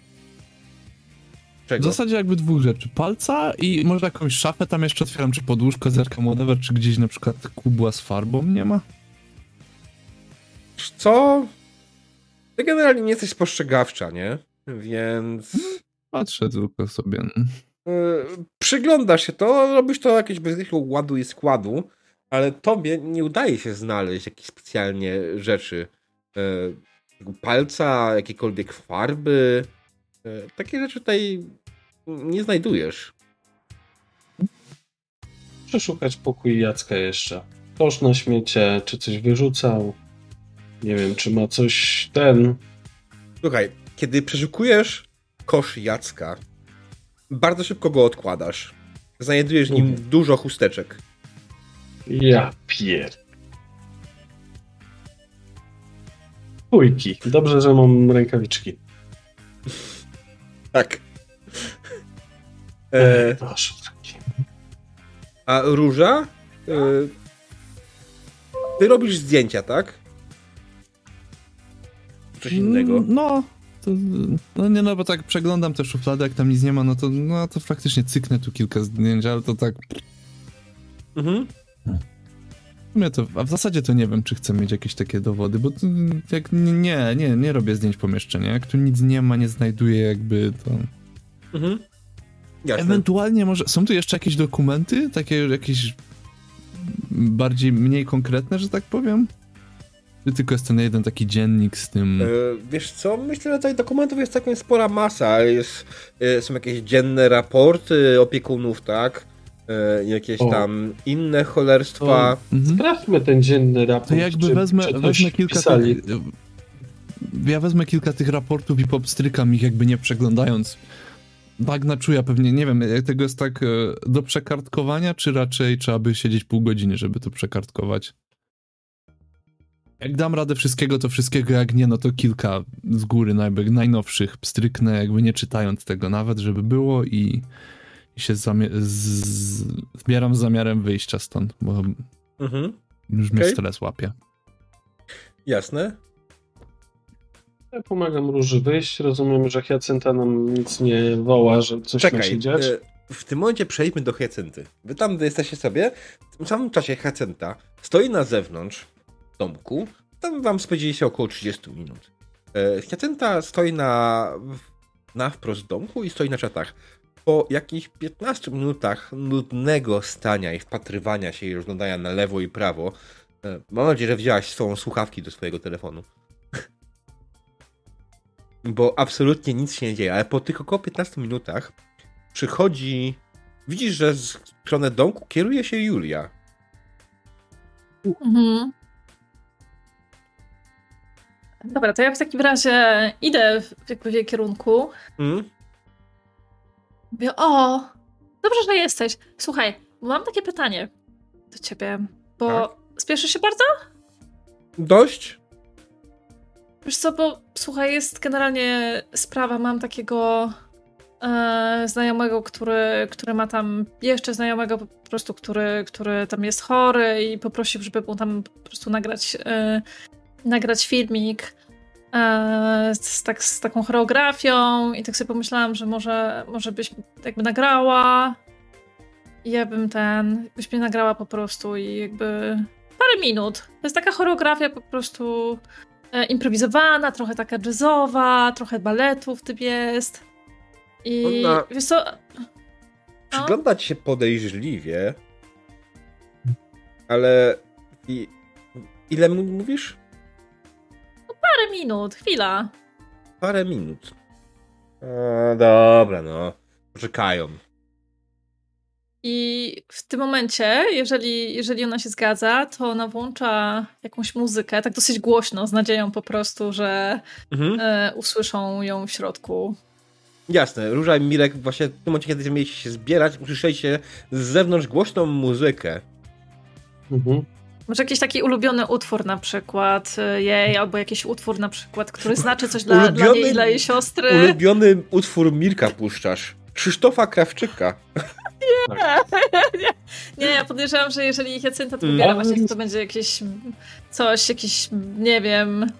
Czego? W zasadzie jakby dwóch rzeczy. Palca i może jakąś szafę tam jeszcze otwieram, czy podłóżko, zerkam whatever, czy gdzieś na przykład kubła z farbą nie ma? Co? Ty generalnie nie jesteś spostrzegawcza, nie? Więc... Patrzę tylko sobie. Yy, przyglądasz się to, robisz to jakieś bez jakiegoś ładu i składu, ale tobie nie udaje się znaleźć jakichś specjalnie rzeczy. Yy, palca, jakiekolwiek farby. Yy, takie rzeczy tutaj nie znajdujesz. Przeszukać pokój Jacka jeszcze. Kosz na śmiecie, czy coś wyrzucał. Nie wiem, czy ma coś ten. Słuchaj, kiedy przeszukujesz kosz Jacka, bardzo szybko go odkładasz. Znajdujesz w nim dużo chusteczek. Ja pier... Pójki. Dobrze, że mam rękawiczki. tak. E, a róża? E, ty robisz zdjęcia, tak? Coś innego. No, to, no nie no, bo tak przeglądam te szuflady, jak tam nic nie ma, no to, no to faktycznie cyknę tu kilka zdjęć, ale to tak... Mhm. Ja to, a w zasadzie to nie wiem, czy chcę mieć jakieś takie dowody, bo to, jak nie, nie, nie robię zdjęć pomieszczenia. Jak tu nic nie ma, nie znajduję jakby to... Mhm. Jasne. Ewentualnie może, są tu jeszcze jakieś dokumenty, takie jakieś bardziej, mniej konkretne, że tak powiem? Czy tylko jest ten jeden taki dziennik z tym... E, wiesz co, myślę, że tutaj dokumentów jest całkiem spora masa. Jest, e, są jakieś dzienne raporty opiekunów, tak? E, jakieś o. tam inne cholerstwa. Mhm. Sprawdźmy ten dzienny raport. To jakby wezmę, wezmę kilka tak, ja wezmę kilka tych raportów i popstrykam ich jakby nie przeglądając. Bagna czuja pewnie, nie wiem, jak tego jest tak do przekartkowania, czy raczej trzeba by siedzieć pół godziny, żeby to przekartkować? Jak dam radę wszystkiego, to wszystkiego, jak nie, no to kilka z góry, no jakby najnowszych, stryknę, jakby nie czytając tego nawet, żeby było i, i się zamie- z- zbieram z zamiarem wyjścia stąd, bo Mhm. już mnie Okej. stres łapie. Jasne. Ja pomagam Róży wyjść. Rozumiem, że Hyacynta nam nic nie woła, że coś ma Czekaj, się dziać. e, w tym momencie przejdźmy do Hyacynty. Wy tam jesteście sobie, w tym samym czasie Hyacynta stoi na zewnątrz domku, tam wam spędziliście około 30 minut. E, Hyacynta stoi na, na wprost domku i stoi na czatach. Po jakichś 15 minutach nudnego stania i wpatrywania się i rozglądania na lewo i prawo, e, mam nadzieję, że wzięłaś swoją słuchawki do swojego telefonu. Bo absolutnie nic się nie dzieje, ale po tych około 15 minutach przychodzi. Widzisz, że z stronę domku kieruje się Julia. Mhm. Dobra, to ja w takim razie idę w, jej kierunku. Mm? Mówię, o, dobrze, że jesteś. Słuchaj, mam takie pytanie do ciebie, bo Tak? spieszysz się bardzo? Dość? Wiesz co, bo słuchaj, jest generalnie sprawa, mam takiego e, znajomego, który, który ma tam jeszcze znajomego po prostu, który, który tam jest chory i poprosił, żeby mu tam po prostu nagrać, e, nagrać filmik e, z, tak, z taką choreografią i tak sobie pomyślałam, że może, może byś jakby nagrała i ja bym ten, byś mnie nagrała po prostu i jakby parę minut. To jest taka choreografia po prostu e, improwizowana, trochę taka jazzowa, trochę baletu w tym jest. I Ona- wiesz co, Przyglądać się podejrzliwie. Ale. I, ile mu mówisz? Parę minut, chwila. Parę minut. A, dobra, no. Poczekają. I w tym momencie, jeżeli, jeżeli ona się zgadza, to ona włącza jakąś muzykę, tak dosyć głośno, z nadzieją po prostu, że Mhm. e, usłyszą ją w środku. Jasne, Róża i Mirek właśnie w tym momencie, kiedy mieliście się zbierać, usłyszeliście z zewnątrz głośną muzykę. Mhm. Może jakiś taki ulubiony utwór na przykład e, jej, albo jakiś utwór na przykład, który znaczy coś dla, dla Ulubiony- niej i dla jej siostry. Ulubiony utwór Mirka puszczasz. Krzysztofa Krawczyka. nie, nie, ja podejrzewam, że jeżeli Jacynta to wybiera właśnie, to będzie jakieś coś, jakiś, nie wiem,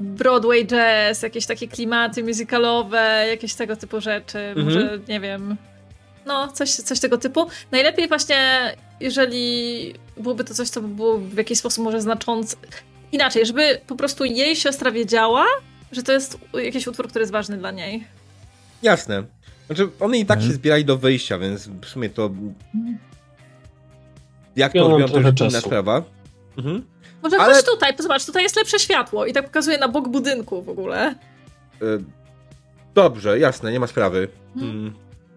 Broadway jazz, jakieś takie klimaty musicalowe, jakieś tego typu rzeczy, Mhm. może, nie wiem, no, coś, coś tego typu. Najlepiej właśnie, jeżeli byłoby to coś, co by było w jakiś sposób może znaczące, inaczej, żeby po prostu jej siostra wiedziała, że to jest jakiś utwór, który jest ważny dla niej. Jasne. Znaczy, one i tak Mhm. się zbierali do wyjścia, więc w sumie to. Jak Ja to odbieram, to już inna czasu. sprawa. Mhm. Może Ale- chodź tutaj, zobacz, tutaj jest lepsze światło i tak pokazuje na bok budynku w ogóle. E, Dobrze, jasne, nie ma sprawy. Mhm. Mm.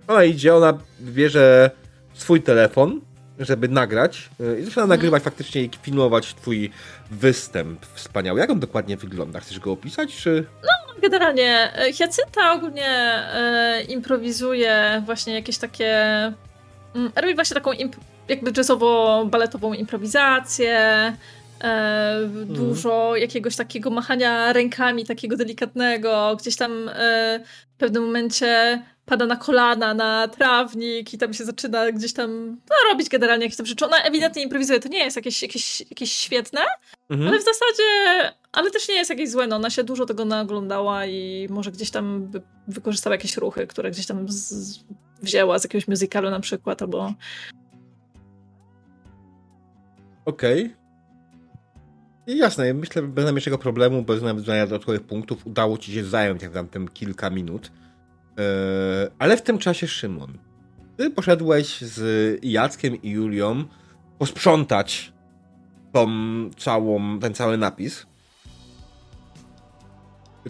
Ona idzie, ona bierze swój telefon, żeby nagrać e, i zaczyna nagrywać faktycznie i filmować twój występ wspaniały. Jak on dokładnie wygląda? Chcesz go opisać, czy... Generalnie e, Hyacynta ogólnie e, improwizuje właśnie jakieś takie... Mm, robi właśnie taką imp- jakby jazzowo-baletową improwizację, e, dużo jakiegoś takiego machania rękami, takiego delikatnego, gdzieś tam e, w pewnym momencie pada na kolana, na trawnik i tam się zaczyna gdzieś tam no, robić generalnie jakieś tam rzeczy. Ona ewidentnie improwizuje, to nie jest jakieś, jakieś, jakieś świetne, Mhm. ale w zasadzie, ale też nie jest jakieś złe, no ona się dużo tego naoglądała i może gdzieś tam wykorzystała jakieś ruchy, które gdzieś tam z, wzięła z jakiegoś musicalu na przykład, albo... Okej. I jasne, myślę, że bez najmniejszego problemu, bez nawiązania dodatkowych punktów, udało ci się zająć jak tam tym kilka minut. Eee, ale w tym czasie, Szymon, ty poszedłeś z Jackiem i Julią posprzątać tą całą, ten cały napis.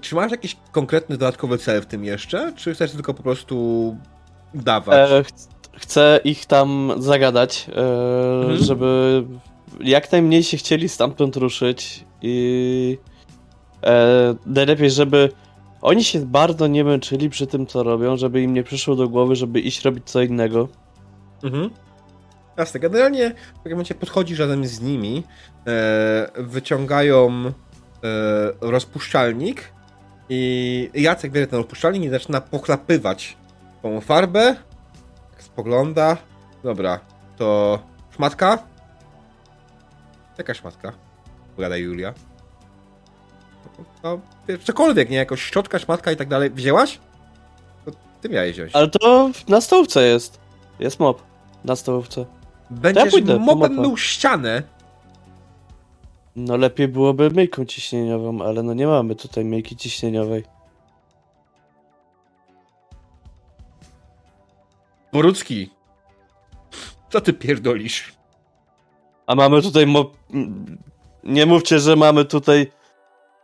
Czy masz jakiś konkretny dodatkowy cel w tym jeszcze, czy chcesz tylko po prostu dawać? E, ch- chcę ich tam zagadać, e, Mhm. żeby jak najmniej się chcieli stamtąd ruszyć i e, najlepiej, żeby oni się bardzo nie męczyli przy tym, co robią, żeby im nie przyszło do głowy, żeby iść robić co innego. Mhm. Jasne, generalnie w takim momencie podchodzisz razem z nimi, e, wyciągają e, rozpuszczalnik i Jacek bierze ten rozpuszczalnik i zaczyna pochlapywać tą farbę. Tak spogląda. Dobra, to szmatka? Jaka szmatka? Powiada Julia. No, wiesz, cokolwiek, nie? Jakoś szczotka, szmatka i tak dalej. Wzięłaś? To ty miałeś wziąć. Ale to na stołówce jest. Jest mop na stołówce. Będziesz pójdę po mopem mył ścianę. No lepiej byłoby myjką ciśnieniową, ale no nie mamy tutaj myjki ciśnieniowej. Borucki. Co ty pierdolisz? A mamy tutaj mop... Nie mówcie, że mamy tutaj...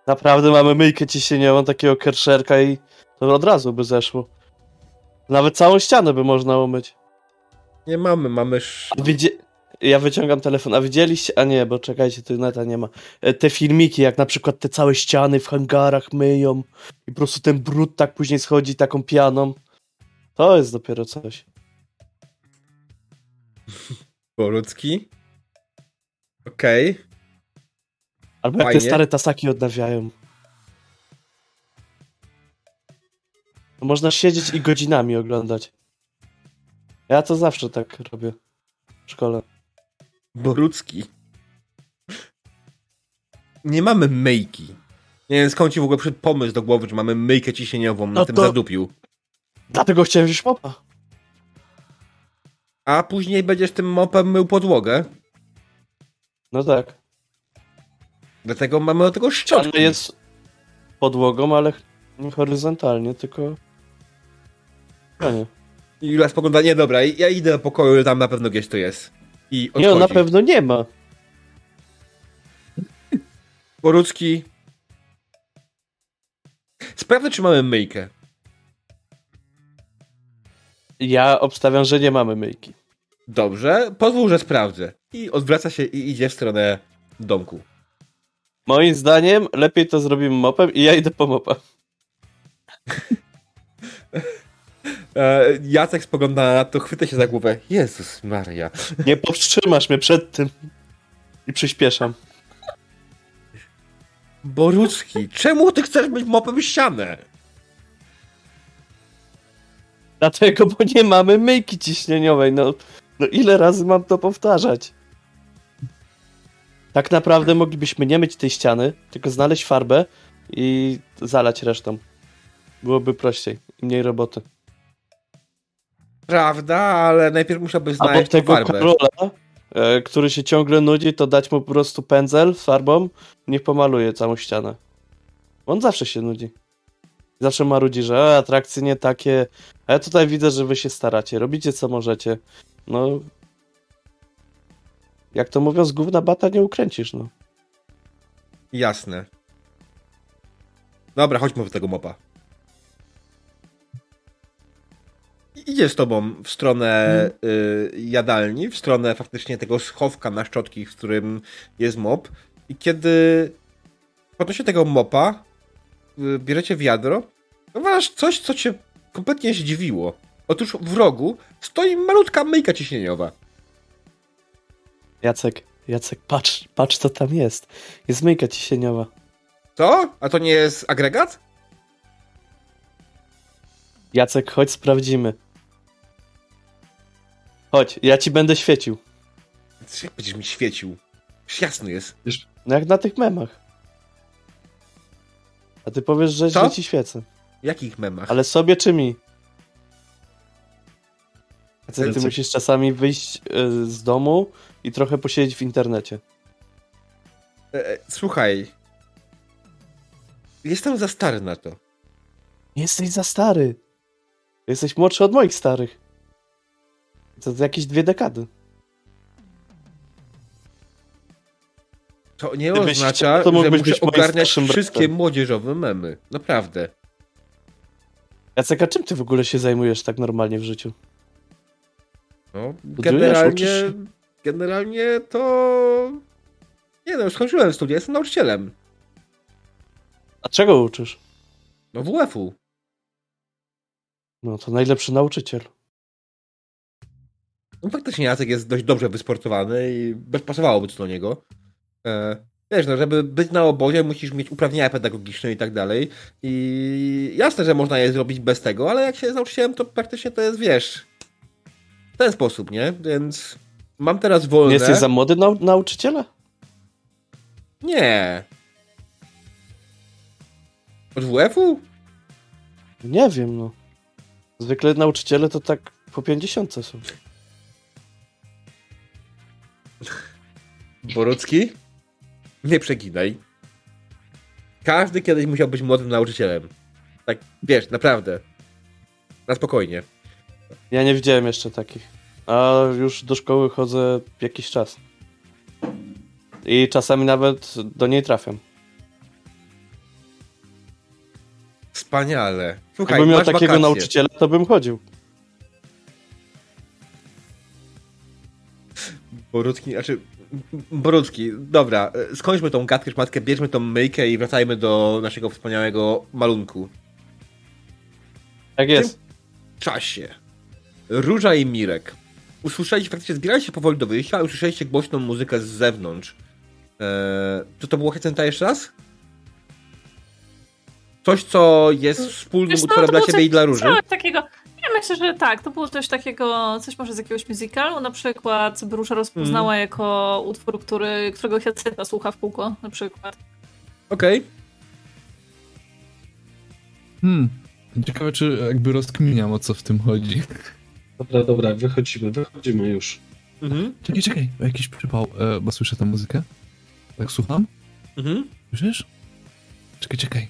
Naprawdę mamy myjkę ciśnieniową, takiego kerszerka i to od razu by zeszło. Nawet całą ścianę by można umyć. Nie mamy, mamy... Sz... Ja wyciągam telefon, a widzieliście? A nie, bo czekajcie, tu neta nie ma. E, Te filmiki, jak na przykład te całe ściany w hangarach myją i po prostu ten brud tak później schodzi taką pianą. To jest dopiero coś. Borucki. Okej. Albo jak te stare tasaki odnawiają. To można siedzieć i godzinami oglądać. Ja to zawsze tak robię w szkole. Borucki. Nie mamy myjki. Nie wiem skąd ci w ogóle przyszedł pomysł do głowy, że mamy myjkę ciśnieniową na No tym to- zadupiu. Dlatego chciałem wziąć mopa. A później będziesz tym mopem mył podłogę. No tak. Dlatego mamy do tego szczotki. Ale jest podłogą, ale nie horyzontalnie, tylko... A nie. I Julia spogląda, nie dobra, ja idę do pokoju, tam na pewno gdzieś to jest. I odchodzi. Nie, no na pewno nie ma. Borucki. Sprawdzę, czy mamy myjkę. Ja obstawiam, że nie mamy myjki. Dobrze, pozwól, że sprawdzę. I odwraca się i idzie w stronę domku. Moim zdaniem lepiej to zrobimy mopem i ja idę po mopa. E, Jacek spogląda na to, chwyta się za głowę. Jezus Maria. Nie powstrzymasz mnie przed tym. I przyspieszam. Borucki, czemu ty chcesz być mopem ścianę? Dlatego, bo nie mamy myjki ciśnieniowej. No, no ile razy mam to powtarzać? Tak naprawdę moglibyśmy nie myć tej ściany, tylko znaleźć farbę i zalać resztą. Byłoby prościej i mniej roboty. Prawda, ale najpierw musiałby Albo znaleźć tą tego farbę. króla, e, który się ciągle nudzi, to dać mu po prostu pędzel z farbą, niech pomaluje całą ścianę. On zawsze się nudzi. Zawsze marudzi, że e, atrakcje nie takie. A ja tutaj widzę, że wy się staracie, robicie co możecie. No. Jak to mówią, z gówna bata nie ukręcisz, no. Jasne. Dobra, chodźmy do tego mopa. Idzie z tobą w stronę y, jadalni, w stronę faktycznie tego schowka na szczotki, w którym jest mop. I kiedy podnosi tego mopa, y, bierzecie wiadro, zauważasz coś, co cię kompletnie zdziwiło. Otóż w rogu stoi malutka myjka ciśnieniowa. Jacek, Jacek, patrz, patrz co tam jest. Jest myjka ciśnieniowa. Co? A to nie jest agregat? Jacek, chodź sprawdzimy. Chodź, ja ci będę świecił. Jak będziesz mi świecił? Już jasno jest. No jak na tych memach. A ty powiesz, że Co? źle ci świecę. W jakich memach? Ale sobie czy mi? Ty, ty Jacek. musisz czasami wyjść y, z domu i trochę posiedzieć w internecie. E, e, słuchaj. Jestem za stary na to. Jesteś za stary. Jesteś młodszy od moich starych. To, to jakieś dwie dekady. To nie Gdybyś oznacza, chciał, to że muszę ogarniać wszystkie bratem. młodzieżowe memy. Naprawdę. Jacek, a czym ty w ogóle się zajmujesz tak normalnie w życiu? No, generalnie, generalnie to... Nie no, skończyłem studia, jestem nauczycielem. A czego uczysz? No WF-u. No to najlepszy nauczyciel. No faktycznie Jacek jest dość dobrze wysportowany i bez pasowałoby to do niego. E, wiesz, no żeby być na obozie musisz mieć uprawnienia pedagogiczne i tak dalej. I jasne, że można je zrobić bez tego, ale jak się nauczycielem, to praktycznie to jest, wiesz, ten sposób, nie? Więc mam teraz wolne. Nie jesteś za młody nau nauczyciela? Nie. Od WF-u? Nie wiem, no. Zwykle nauczyciele to tak po 50 są. Borucki? Nie przeginaj. Każdy kiedyś musiał być młodym nauczycielem. Tak, wiesz, naprawdę. Na spokojnie. Ja nie widziałem jeszcze takich. A już do szkoły chodzę jakiś czas. I czasami nawet do niej trafiam. Wspaniale. Słuchaj, Jakbym miał takiego wakacje. nauczyciela, to bym chodził. Borucki, znaczy... Borucki, dobra, skończmy tą gadkę, szmatkę, bierzmy tą myjkę i wracajmy do naszego wspaniałego malunku. Tak jest. W czasie. Róża i Mirek. Usłyszeliście, faktycznie zbieraliście się powoli do wyjścia, ale usłyszeliście głośną muzykę z zewnątrz. Eee, czy to było Hecenta jeszcze raz? Coś, co jest wspólnym Wiesz co, utworem dla ciebie i dla Róży? Coś takiego. Ja myślę, że tak. To było coś takiego, coś może z jakiegoś musicalu, na przykład, by Róża rozpoznała Mhm. jako utwór, który, którego Hyacinta słucha w kółko, na przykład. Okej. Hmm. Ciekawe, czy jakby rozkminiam, o co w tym chodzi. Dobra, dobra, wychodzimy, wychodzimy już. Mhm. Czekaj, czekaj, jakiś przypał, e, bo słyszę tę muzykę. Tak słucham? Mhm. Słyszysz? Czekaj, czekaj.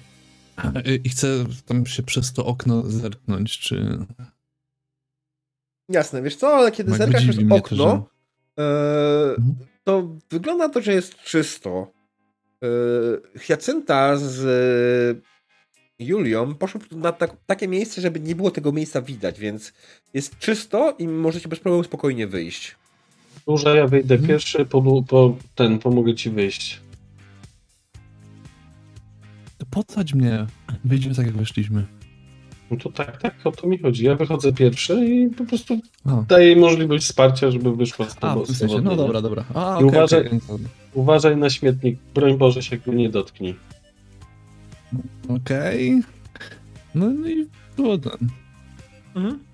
E, I chcę tam się przez to okno zerknąć, czy... Jasne, wiesz co, ale kiedy zerkasz przez mnie to, okno, eee, Mhm. to wygląda to, że jest czysto. Eee, Hyacynta z e, Julią poszło na tak, takie miejsce, żeby nie było tego miejsca widać, więc jest czysto i możecie bez problemu spokojnie wyjść. Róża, ja wyjdę Mhm. pierwszy, po, po, ten, pomogę ci wyjść. To podsadź mnie. Wyjdziemy tak, jak weszliśmy. No to tak, tak, o to mi chodzi. Ja wychodzę pierwszy i po prostu A, daję jej możliwość wsparcia, żeby wyszła z A tobą. w sensie, no dobra, dobra. A, I okej, uważaj- no Uważaj na śmietnik, broń Boże się go nie dotknij. Okej. No, no i było ten.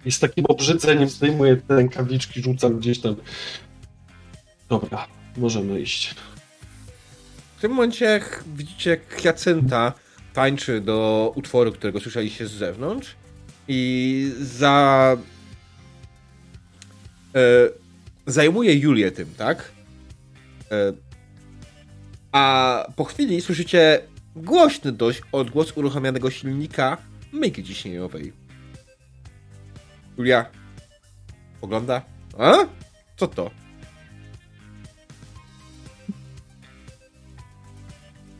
I z takim obrzydzeniem zdejmuję te rękawiczki, rzucam gdzieś tam. Dobra, możemy iść. W tym momencie ch- widzicie, jak Hyacynta tańczy do utworu, którego słyszeliście z zewnątrz i za... E, zajmuje Julię tym, tak? E, a po chwili słyszycie głośny dość odgłos uruchamianego silnika myjki ciśnieniowej. Julia ogląda. A? Co to?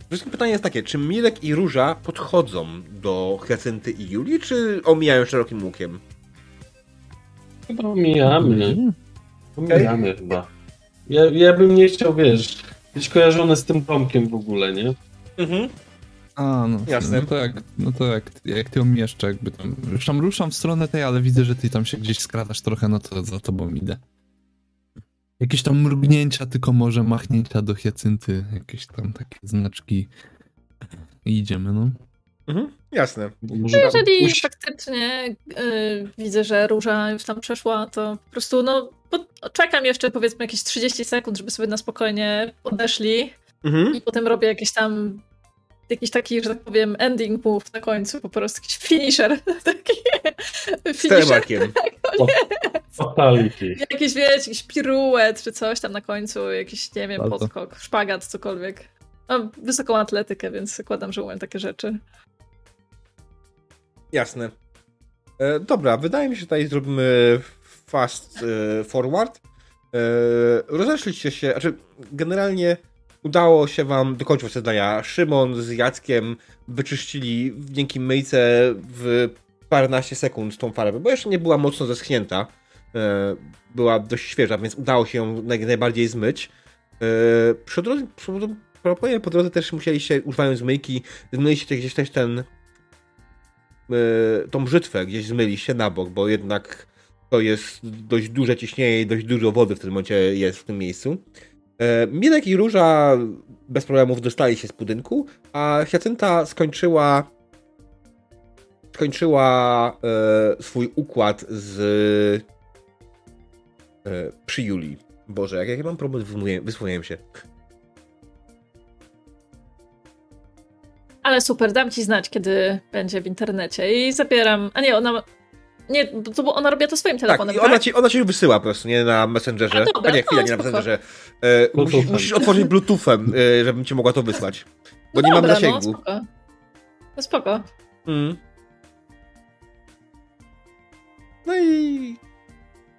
Wszystkim pytanie jest takie, czy Mirek i Róża podchodzą do Hyacynty i Julii, czy omijają szerokim łukiem? Chyba omijamy. Mhm. Omijamy chyba. Ja, ja bym nie chciał, wiesz, być kojarzony z tym domkiem w ogóle, nie? Mhm. A, no, Jasne. no to jak, no to jak, jak ty omieszczę, jakby tam, już tam ruszam w stronę tej, ale widzę, że ty tam się gdzieś skradasz trochę, no to za tobą idę. Jakieś tam mrugnięcia, tylko może machnięcia do hiacynty, jakieś tam takie znaczki. I idziemy, no. Mhm. Jasne. Bo może Jeżeli uś- faktycznie y, widzę, że róża już tam przeszła, to po prostu no, czekam jeszcze powiedzmy jakieś 30 sekund, żeby sobie na spokojnie podeszli Mhm. i potem robię jakieś tam jakiś taki, że tak powiem, ending move na końcu, po prostu jakiś finisher. Taki Z finisher. telemarkiem. Fatality. Jakiś, wiecie, jakiś piruet czy coś tam na końcu, jakiś, nie wiem, Bardzo. podskok, szpagat, cokolwiek. Mam wysoką atletykę, więc zakładam, że umiem takie rzeczy. Jasne. E, dobra, wydaje mi się, że tutaj zrobimy fast e, forward. E, rozeszliście się, znaczy generalnie udało się wam dokończyć zadania. Szymon z Jackiem wyczyścili dzięki myjce w paręnaście sekund tą farbę, bo jeszcze nie była mocno zeschnięta. E, była dość świeża, więc udało się ją naj, najbardziej zmyć. E, przy drodze, prawdopodobnie po drodze też musieliście, używając zmyjki, zmyliście gdzieś też ten yy, tą brzytwę gdzieś zmyliście na bok, bo jednak to jest dość duże ciśnienie i dość dużo wody w tym momencie jest w tym miejscu. E, Mirek i Róża bez problemów dostali się z budynku, a Hiacynta skończyła skończyła e, swój układ z e, przy Julii. Boże, jak, jak ja mam problem wysłowieniem się. Ale super, dam ci znać, kiedy będzie w internecie i zabieram. A nie, ona. Nie, bo to, bo ona robiła to swoim Tak, telefonem. i Tak, ona ci, ona ci wysyła po prostu, nie na Messengerze. A, dobra, nie, chwila, no, nie na. Messengerze. E, musisz, musisz otworzyć Bluetoothem, e, żebym ci mogła to wysłać. Bo no nie dobra, mam zasięgu. No, spoko. No spoko. Mm. No i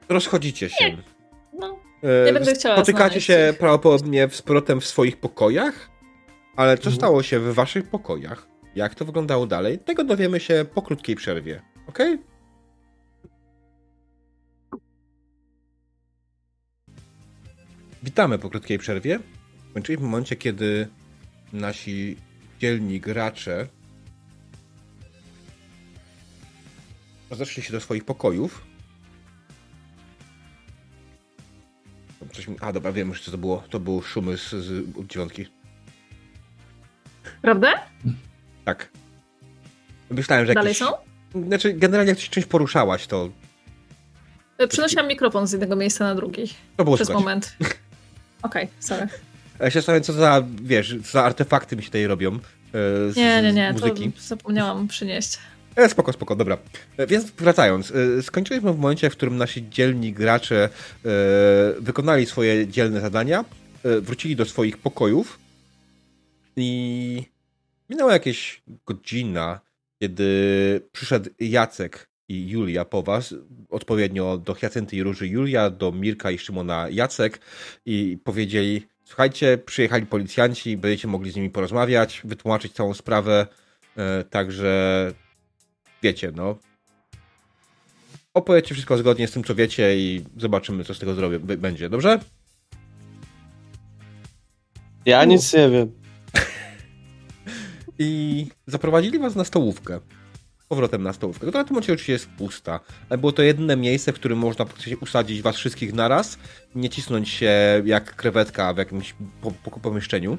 rozchodzicie się. No. E, Nie będę chciała Spotykacie znaleźć się ich. prawdopodobnie z powrotem w swoich pokojach, ale co Mhm. stało się w waszych pokojach? Jak to wyglądało dalej? Tego dowiemy się po krótkiej przerwie. Ok? Witamy po krótkiej przerwie. Kończyli w momencie, kiedy nasi dzielni gracze rozeszli się do swoich pokojów. Coś mi... A, dobra, wiem już, co to było. To były szumy z, z dziewiątki. Prawda? Tak. Myślałem, że Dalej jakiś... są? Znaczy, generalnie jak coś czymś poruszałaś, to, Przenosiłam mikrofon z jednego miejsca na drugi. to było Przez moment. Okej, sorry. A Ja się zastanawiam, co za, wiesz, co za artefakty mi się tutaj robią e, z, Nie, nie, nie, to muzyki. zapomniałam przynieść. E, spoko, spoko, dobra. E, Więc wracając, e, skończyliśmy w momencie, w którym nasi dzielni gracze wykonali swoje dzielne zadania, wrócili do swoich pokojów i minęła jakieś godzina, kiedy przyszedł Jacek i Julia po was, odpowiednio do Hiacynty i Róży Julia, do Mirka i Szymona Jacek i powiedzieli, słuchajcie, przyjechali policjanci, będziecie mogli z nimi porozmawiać, wytłumaczyć całą sprawę, e, także wiecie, no. Opowiedzcie wszystko zgodnie z tym, co wiecie i zobaczymy, co z tego zrobię, będzie, dobrze? Ja nic nie wiem. I zaprowadzili was na stołówkę. Powrotem na stołówkę. która w tym momencie oczywiście jest pusta, ale było to jedyne miejsce, w którym można usadzić was wszystkich naraz, nie cisnąć się jak krewetka w jakimś po, po, pomieszczeniu.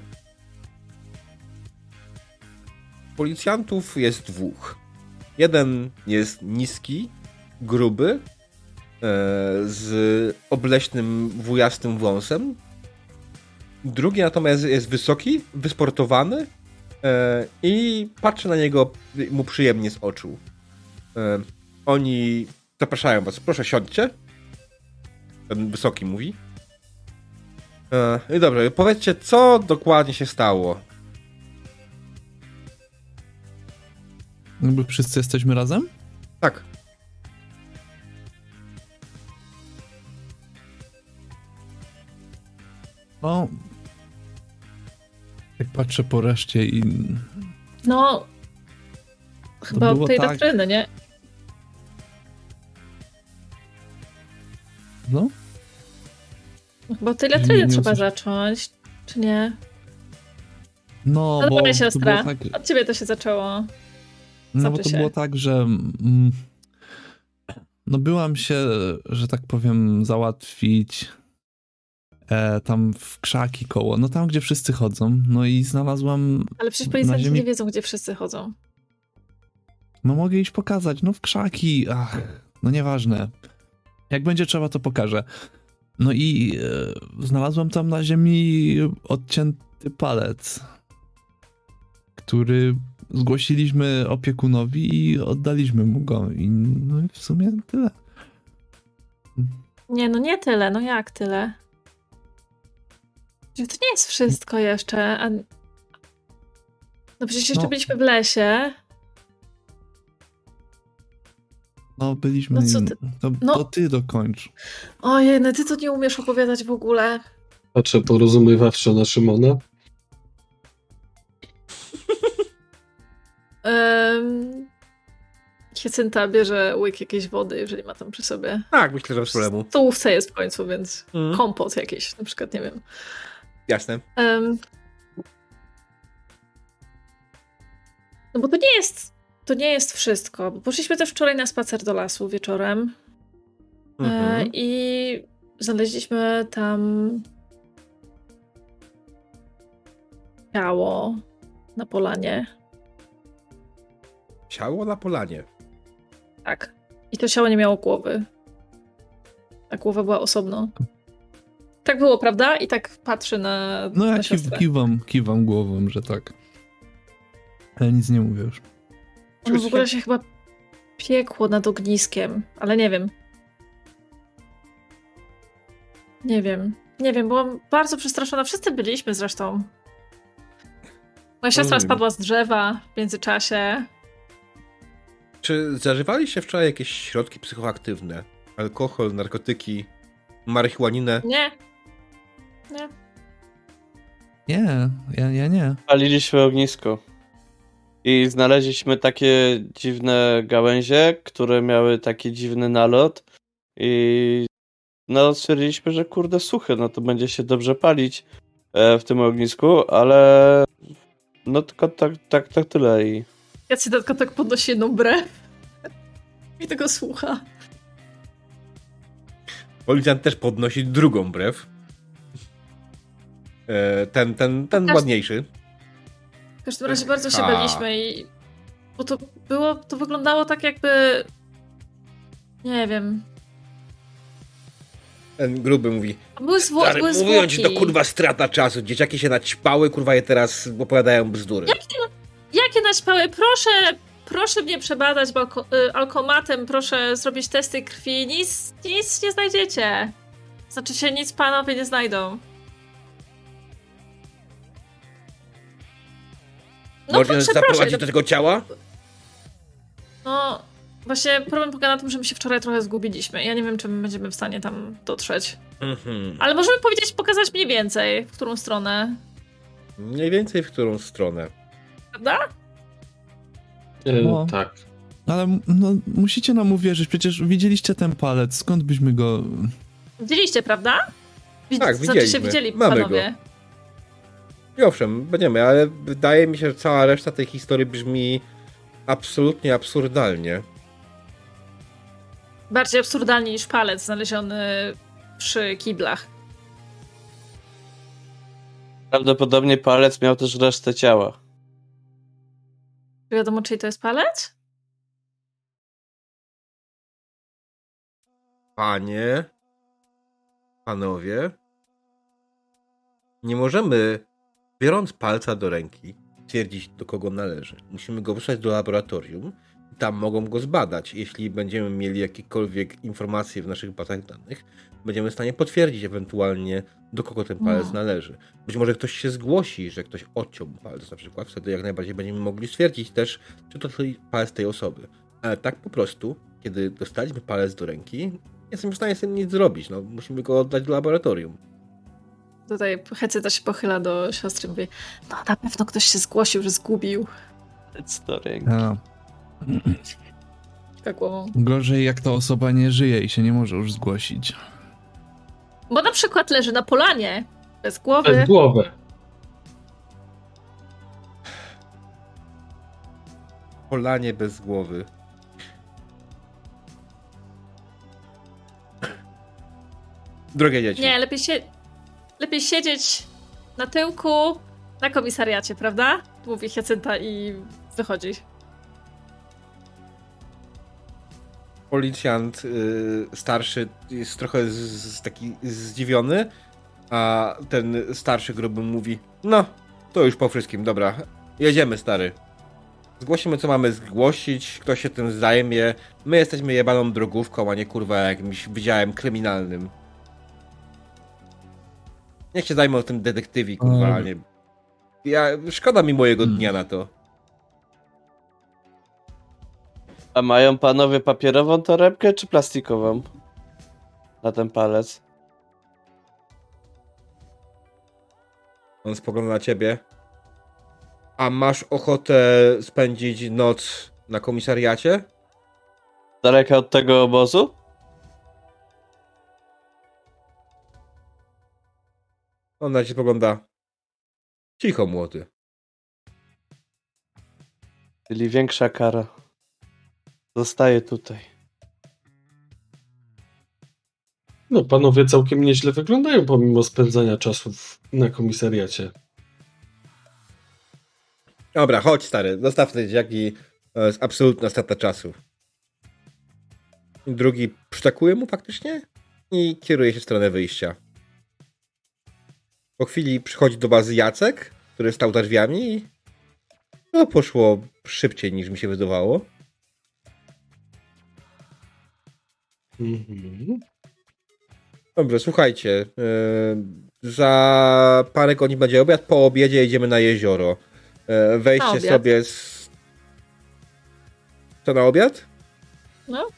Policjantów jest dwóch. Jeden jest niski, gruby, e, z obleśnym, wujastym wąsem. Drugi natomiast jest wysoki, wysportowany, I patrzy na niego mu przyjemnie z oczu. E, Oni zapraszają was. Proszę, siądźcie. Ten wysoki mówi. E, I dobrze, powiedzcie, co dokładnie się stało. No bo wszyscy jesteśmy razem? Tak. No. Jak patrzę po reszcie i. No. Chyba od tej tak. doktryny, nie? No, Chyba od tej latryny trzeba zacząć. Czy nie? no, No bo dobra, siostra. było tak, Od ciebie to się zaczęło. no bo to się. było tak, że mm, no byłam się, że tak powiem, załatwić e, tam w krzaki koło, no tam, gdzie wszyscy chodzą, no i znalazłam, Ale przecież policjanci ziemi- nie wiedzą, gdzie wszyscy chodzą. no mogę iść pokazać, no w krzaki, ach, no nieważne. Jak będzie trzeba, to pokażę. No i e, znalazłam tam na ziemi odcięty palec, który zgłosiliśmy opiekunowi i oddaliśmy mu go. I no i w sumie tyle. Nie, no nie tyle, no jak tyle? To nie jest wszystko jeszcze. A... No przecież jeszcze No. byliśmy w lesie. No byliśmy. No co ty- To, no. to ty dokończ. Ojej, no ty to nie umiesz opowiadać w ogóle. Patrzę porozumiewawczo na Szymona. Um... Hiacynta bierze łyk jakiejś wody, jeżeli ma tam przy sobie. Tak, myślę, że bez problemu. W stołówce jest w końcu, więc Mm. kompot jakiś, na przykład, nie wiem. Jasne. Um, no bo to nie jest, to nie jest wszystko. Poszliśmy też wczoraj na spacer do lasu wieczorem e, mhm. e, i znaleźliśmy tam ciało na polanie. Ciało na polanie? Tak. I to ciało nie miało głowy. Ta głowa była osobno. Tak było, prawda? I tak patrzy na, No na ja kiw, kiwam, kiwam głową, że tak. Ale nic nie mówię już. Ono w ogóle się chyba piekło nad ogniskiem, ale nie wiem. Nie wiem. Nie wiem, byłam bardzo przestraszona. Wszyscy byliśmy zresztą. Moja siostra Rozumiem. spadła z drzewa w międzyczasie. Czy zażywaliście wczoraj jakieś środki psychoaktywne? Alkohol, narkotyki, marihuaninę? Nie. Nie. Nie, ja, ja nie. Paliliśmy ognisko. I znaleźliśmy takie dziwne gałęzie, które miały taki dziwny nalot. I no stwierdziliśmy, że kurde suche, no to będzie się dobrze palić e, w tym ognisku, ale no tylko tak, tak, tak tyle i Jacy tylko tak podnosi jedną brew. I tego słucha. Policjant też podnosi drugą brew. E, Ten, ten, ten Pokaż- ładniejszy. W każdym razie bardzo się Ha. baliśmy i... Bo to było, to wyglądało tak jakby... Nie wiem. Ten gruby mówi, Były, zwo- Stary, były mówią ci, to kurwa strata czasu. Dzieciaki się naćpały, kurwa je teraz opowiadają bzdury. Jakie naćpały? Proszę, proszę mnie przebadać balko- y, alkomatem, proszę zrobić testy krwi. Nic, nic nie znajdziecie. Znaczy się, nic panowie nie znajdą. No Można zaprowadzić do tego ciała? No, właśnie problem polega na tym, że my się wczoraj trochę zgubiliśmy. Ja nie wiem, czy my będziemy w stanie tam dotrzeć. Mhm. Ale możemy powiedzieć, pokazać mniej więcej, w którą stronę. Mniej więcej w którą stronę. Prawda? E, No. Tak. Ale m- no, musicie nam uwierzyć, przecież widzieliście ten palec, skąd byśmy go... Widzieliście, prawda? Widz- Tak, Znaczy się widzieliśmy. widzieli Mamy panowie. I owszem, będziemy, ale wydaje mi się, że cała reszta tej historii brzmi absolutnie absurdalnie. Bardziej absurdalnie niż palec znaleziony przy kiblach. prawdopodobnie palec miał też resztę ciała. Czy wiadomo, czyj to jest palec? Panie, panowie, nie możemy, biorąc palca do ręki, stwierdzić, do kogo należy. Musimy go wysłać do laboratorium tam mogą go zbadać. Jeśli będziemy mieli jakiekolwiek informacje w naszych bazach danych, będziemy w stanie potwierdzić ewentualnie, do kogo ten palec No. należy. Być może ktoś się zgłosi, że ktoś odciął palec na przykład, wtedy jak najbardziej będziemy mogli stwierdzić też, czy to palec tej osoby. Ale tak po prostu, kiedy dostaliśmy palec do ręki, nie jesteśmy w stanie z tym nic zrobić. No, musimy go oddać do laboratorium. Tutaj Hecyta się pochyla do siostry i mówi no na pewno ktoś się zgłosił, że zgubił. A, Tak głową. gorzej jak ta osoba nie żyje i się nie może już zgłosić. Bo na przykład leży na polanie, bez głowy. Bez głowy. Polanie bez głowy. Drogie dzieci. Nie, lepiej, się... lepiej siedzieć na tyłku na komisariacie, prawda? Mówi Hyacinta i wychodzi. Policjant y, starszy jest trochę z, z, taki zdziwiony, a ten starszy gruby mówi: No, to już po wszystkim, dobra, jedziemy, stary. Zgłosimy, co mamy zgłosić, kto się tym zajmie. My jesteśmy jebaną drogówką, a nie kurwa jakimś wydziałem kryminalnym. Niech się zajmą tym detektywi, kurwa, a nie. Ja, szkoda mi mojego Hmm. dnia na to. A mają panowie papierową torebkę czy plastikową? Na ten palec. On spogląda na ciebie. A masz ochotę spędzić noc na komisariacie? Daleka od tego obozu? On na ciebie spogląda. Cicho, młody. Czyli większa kara. Zostaje tutaj. No, panowie całkiem nieźle wyglądają pomimo spędzania czasu na komisariacie. Dobra, chodź stary, zostaw te dzieciaki. To jest absolutna strata czasu. Drugi przytakuje mu faktycznie i kieruje się w stronę wyjścia. Po chwili przychodzi do bazy Jacek, który stał za drzwiami i no, poszło szybciej niż mi się wydawało. Mhm. Dobrze, słuchajcie. Yy, za parę godzin będzie obiad. Po obiedzie jedziemy na jezioro. Yy, wejdźcie sobie z... Co na obiad? No.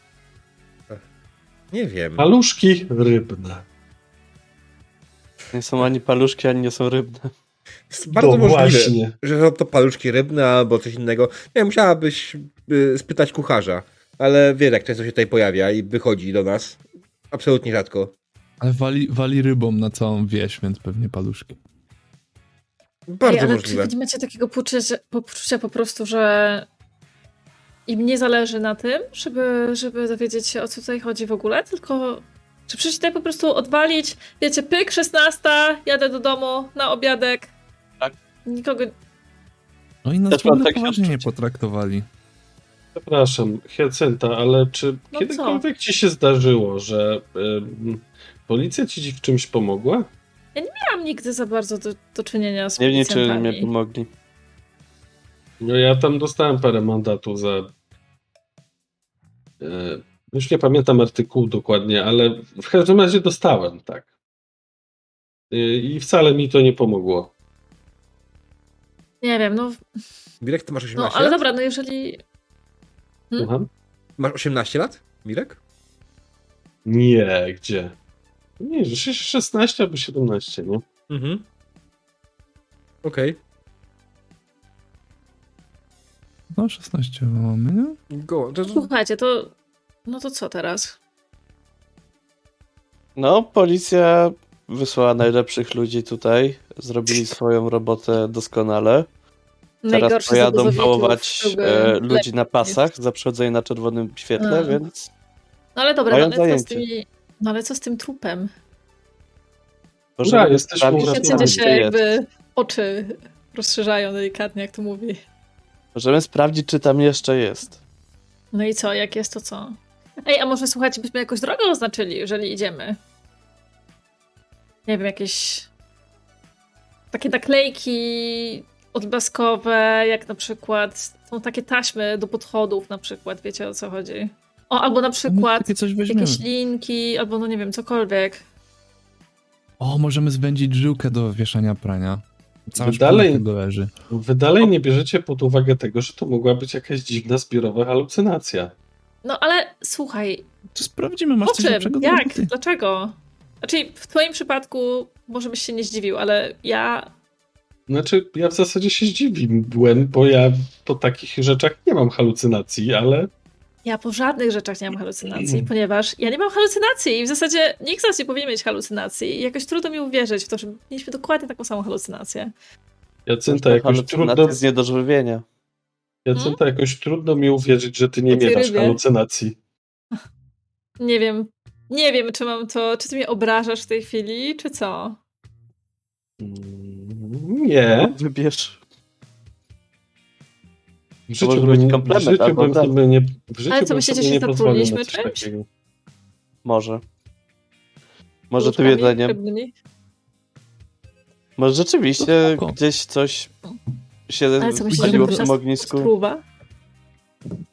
Nie wiem. Paluszki rybne. Nie są ani paluszki, ani nie są rybne. Jest bardzo no możliwe, właśnie. że są to paluszki rybne albo coś innego. Nie, musiałabyś y, spytać kucharza. Ale wiesz, jak często się tutaj pojawia i wychodzi do nas. Absolutnie rzadko. Ale wali, wali rybą na całą wieś, więc pewnie paluszki. Bardzo Ej, ale możliwe. czy nie macie takiego poczucia, poczucia po prostu, że im nie zależy na tym, żeby, żeby dowiedzieć się o co tutaj chodzi w ogóle, tylko czy przecież tutaj po prostu odwalić, wiecie, pyk, 16, jadę do domu na obiadek. Tak. Nikogo... No i nas poważnie nie potraktowali. Przepraszam, Hyacynta, ale czy No kiedykolwiek ci się zdarzyło, że ym, policja ci w czymś pomogła? Nie miałam nigdy za bardzo do, do czynienia z Nie w niczym policjantami. nie pomogli. No ja tam dostałem parę mandatów za. Już nie pamiętam artykułu dokładnie, ale w każdym razie dostałem, tak. E, I wcale mi to nie pomogło. Nie wiem, no, Mirek, ty masz 18 no ale lat? dobra, no jeżeli... Hmm? Słucham? Masz 18 lat, Mirek? Nie, gdzie? Nie, że 16 albo 17, nie? Mhm. Okej. No 16 mamy, nie? Go. To, Słuchajcie, to... No to co teraz? No, policja wysłała najlepszych ludzi tutaj. Zrobili swoją robotę doskonale. Teraz Najgorszy pojadą pałować e, ludzi na pasach za przechodzenie na czerwonym świetle, A. więc No ale dobra, no ale, co z tymi, no ale co z tym trupem? Dobra, jesteśmy sprawdzić, uratowani. się jakby oczy rozszerzają delikatnie, jak to mówi. Możemy sprawdzić, czy tam jeszcze jest. No i co, jak jest, to co? Ej, a może słuchajcie, byśmy jakąś drogę oznaczyli, jeżeli idziemy? Nie wiem, jakieś takie naklejki odblaskowe, jak na przykład są takie taśmy do podchodów na przykład, wiecie o co chodzi? O, albo na No, przykład jakieś linki, albo no nie wiem, cokolwiek. O, możemy zwędzić żyłkę do wieszania prania. Cała Wy dalej- leży. Wy dalej nie bierzecie pod uwagę tego, że to mogła być jakaś dziwna zbiorowa halucynacja. No ale słuchaj, To sprawdzimy, masz po coś lepszego Jak? roboty. Dlaczego? Znaczy, w twoim przypadku może byś się nie zdziwił, ale ja Znaczy, ja w zasadzie się zdziwiłem, bo ja po takich rzeczach nie mam halucynacji, ale Ja po żadnych rzeczach nie mam halucynacji, ponieważ ja nie mam halucynacji i w zasadzie nikt z nas nie powinien mieć halucynacji i jakoś trudno mi uwierzyć w to, że mieliśmy dokładnie taką samą halucynację. Jacynta jakoś trudno, z niedożywienia. Jacynta jakoś trudno mi uwierzyć, że ty nie tej miewasz rybie. halucynacji. Nie wiem, nie wiem, czy mam to, czy ty mnie obrażasz w tej chwili, czy co? Mm, Nie. Wybierz. W życiu może bym, być w komplement życiu albo bym tak. sobie nie, w życiu Ale co, myślicie, że nie się coś czymś? takiego. Może. Może tym jedzeniem. Może rzeczywiście To spoko. gdzieś coś się Ale co w tym ognisku. Spróba? Słuchajcie,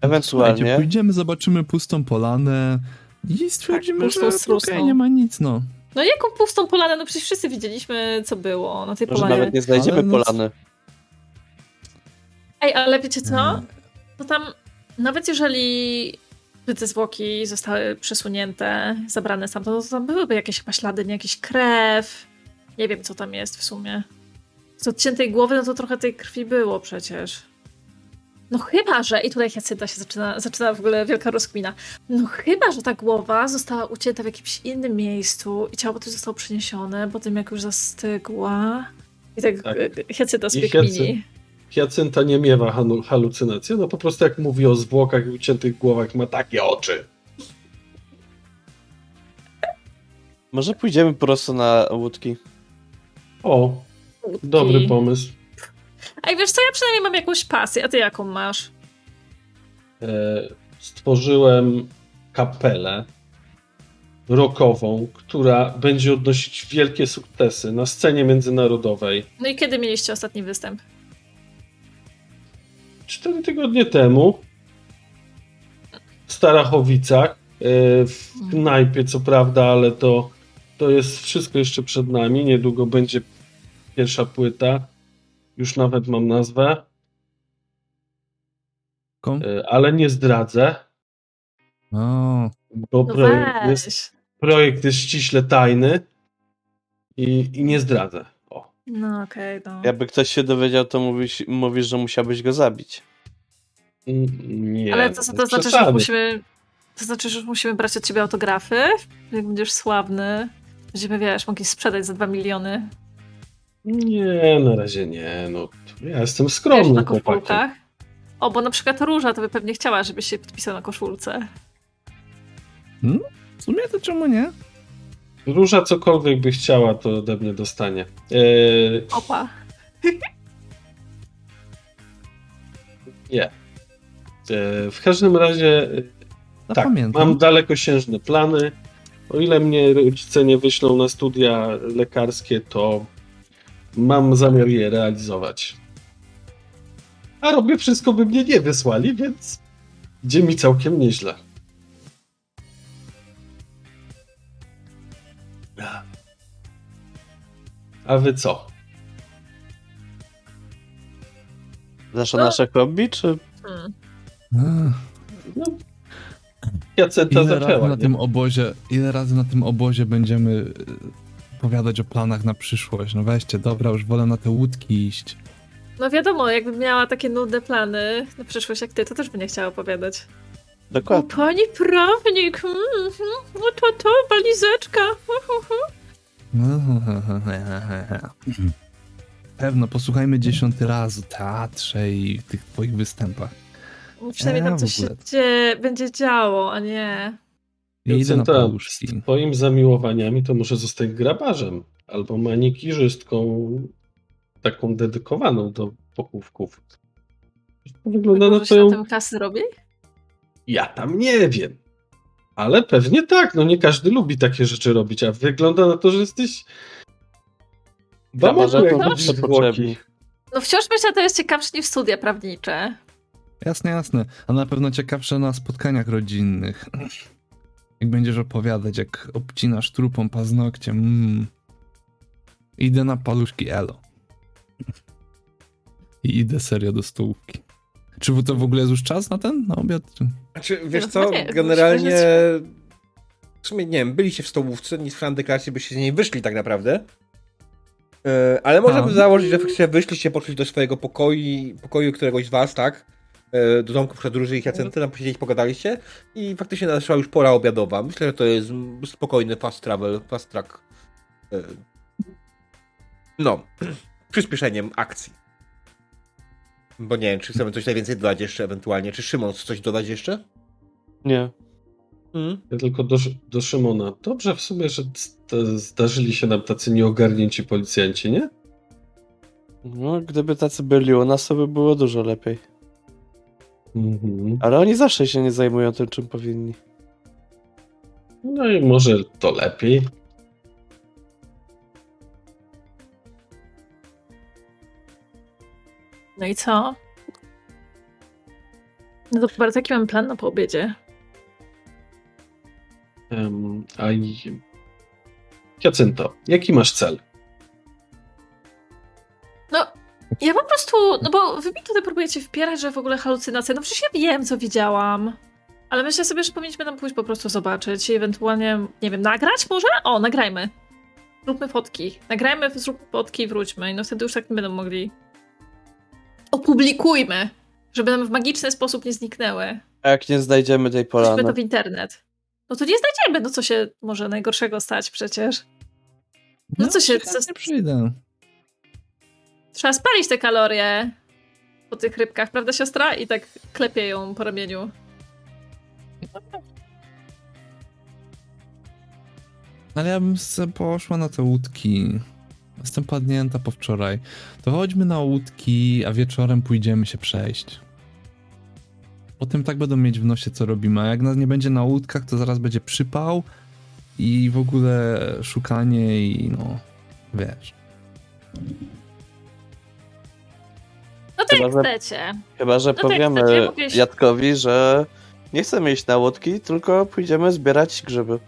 Ewentualnie. pójdziemy, zobaczymy pustą polanę i stwierdzimy, Tak, pustą, że strusną. nie ma nic, no. No jaką pustą polanę? No przecież wszyscy widzieliśmy, co było na tej Może polanie. nawet nie znajdziemy Ale no- polany. Ej, ale wiecie co? Mm. To tam, nawet jeżeli by te zwłoki zostały przesunięte, zabrane stamtąd, to tam byłyby jakieś chyba ślady, nie jakieś krew. Nie wiem, co tam jest w sumie. Z odciętej głowy, no to trochę tej krwi było przecież. No chyba, że, i tutaj Jacynta się zaczyna, zaczyna w ogóle wielka rozkmina. No chyba, że ta głowa została ucięta w jakimś innym miejscu i ciało tu zostało przeniesione po tym, jak już zastygła. I tak, Tak. tak. Jacynta sobie I Jacy- kmini. Hiacynta nie miewa halu- halucynacji. No po prostu jak mówi o zwłokach i uciętych głowach, ma takie oczy. Może pójdziemy po prostu na łódki. O, dobry pomysł. Ej, wiesz co, ja przynajmniej mam jakąś pasję, a ty jaką masz? E, stworzyłem kapelę rockową, która będzie odnosić wielkie sukcesy na scenie międzynarodowej. No i kiedy mieliście ostatni występ? Cztery tygodnie temu w Starachowicach, e, w knajpie co prawda, ale to, to jest wszystko jeszcze przed nami. Niedługo będzie pierwsza płyta. Już nawet mam nazwę, Kom? e, ale nie zdradzę, O, bo No projekt jest, projekt jest ściśle tajny i, i nie zdradzę. O. No okej, no. Jakby ktoś się dowiedział, to mówisz, mówisz że musiałbyś go zabić. Mm, Nie, Ale to, bez to znaczy, że musimy. To znaczy, że musimy brać od ciebie autografy? Jak będziesz sławny, będziemy, wiesz, mogli sprzedać za 2 miliony. Nie, na razie nie. No, ja jestem Wiesz, skromny na chłopakiem. koszulkach. O, bo na przykład Róża to by pewnie chciała, żebyś się podpisał na koszulce. w sumie to czemu nie? Róża cokolwiek by chciała, to ode mnie dostanie. Eee, Opa. nie. Eee, w każdym razie e, tak, Zapamiętam. mam dalekosiężne plany. O ile mnie rodzice nie wyślą na studia lekarskie, to mam zamiar je realizować. A robię wszystko, by mnie nie wysłali, więc idzie mi całkiem nieźle. A wy co? No. nasze hobby, czy... Hmm. No, Jacenta Ile razy zaczęła. na nie? tym obozie, ile razy na tym obozie będziemy y, opowiadać o planach na przyszłość? No weźcie, dobra, już wolę na te łódki iść. No wiadomo, jakbym miała takie nudne plany na przyszłość jak ty, to też by nie chciała opowiadać. O, Dokładnie. pani prawnik, mm, mm, no to to, walizeczka. Pewno, posłuchajmy dziesiąty raz o teatrze i tych twoich występach. Przynajmniej tam w coś się będzie działo, a nie... Ja idę na Jacenta, paluszki. z twoimi zamiłowaniami to może zostać grabarzem albo manikirzystką taką dedykowaną do pochówków. To wygląda na Może się na to... tym kasy robi? Ja tam nie wiem. Ale pewnie tak, no nie każdy lubi takie rzeczy robić, a wygląda na to, że jesteś Grabarze to zawsze potrzebni. No wciąż myślę, że to jest ciekawsze niż studia prawnicze. Jasne, jasne. A na pewno ciekawsze na spotkaniach rodzinnych. Jak będziesz opowiadać, jak obcinasz trupą paznokciem. Mm. Idę na paluszki Elo. I idę serio do stołówki. Czy to w ogóle jest już czas na ten, na obiad? Czy... Znaczy, wiesz No co, nie, generalnie... W sumie, nie wiem, byliście w stołówce, nie słyszałem deklaracji, byście z niej wyszli tak naprawdę. E, ale można A. by założyć, że faktycznie wyszliście, poszli do swojego pokoju, pokoju któregoś z was, tak? E, do domku przed Róży i Hiacenty, tam posiedzieć, pogadaliście i faktycznie nadeszła już pora obiadowa. Myślę, że to jest spokojny fast travel, fast track. E, no, przyspieszeniem akcji. Bo nie wiem, czy chcemy coś najwięcej dodać jeszcze ewentualnie. Czy Szymon chce coś dodać jeszcze? Nie. Mm. Ja tylko do, do Szymona. Dobrze w sumie, że zdarzyli się nam tacy nieogarnięci policjanci, nie? No, gdyby tacy byli u nas, to by było dużo lepiej. Mhm. Ale oni zawsze się nie zajmują tym, czym powinni. No i może to lepiej. No i co? No to bardzo jaki mamy plan na po obiedzie? Um, a i... Jacynto, jaki masz cel? No, ja po prostu, no bo wy mi tutaj próbujecie wpierać, że w ogóle halucynacje, no przecież ja wiem, co widziałam. Ale myślę sobie, że powinniśmy tam pójść po prostu zobaczyć i ewentualnie, nie wiem, nagrać może? O, nagrajmy. Zróbmy fotki. Nagrajmy, zróbmy fotki i wróćmy. I no wtedy już tak nie będą mogli. Opublikujmy, żeby nam w magiczny sposób nie zniknęły. A jak nie znajdziemy tej Wrzućmy polany? to w internet. No to nie znajdziemy, no co się może najgorszego stać przecież. No co się- co- przyjdę. Trzeba spalić te kalorie. po tych rybkach, prawda siostra? I tak klepie ją po ramieniu. Ale ja bym poszła na te łódki. Jestem padnięta po wczoraj. To chodźmy na łódki, a wieczorem pójdziemy się przejść. Potem tak będą mieć w nosie, co robimy. A jak nas nie będzie na łódkach, to zaraz będzie przypał i w ogóle szukanie i no, wiesz. No to Chyba, jak że- chcecie. Chyba, że No powiemy chcecie, Jadkowi, że nie chcemy iść na łódki, tylko pójdziemy zbierać grzyby.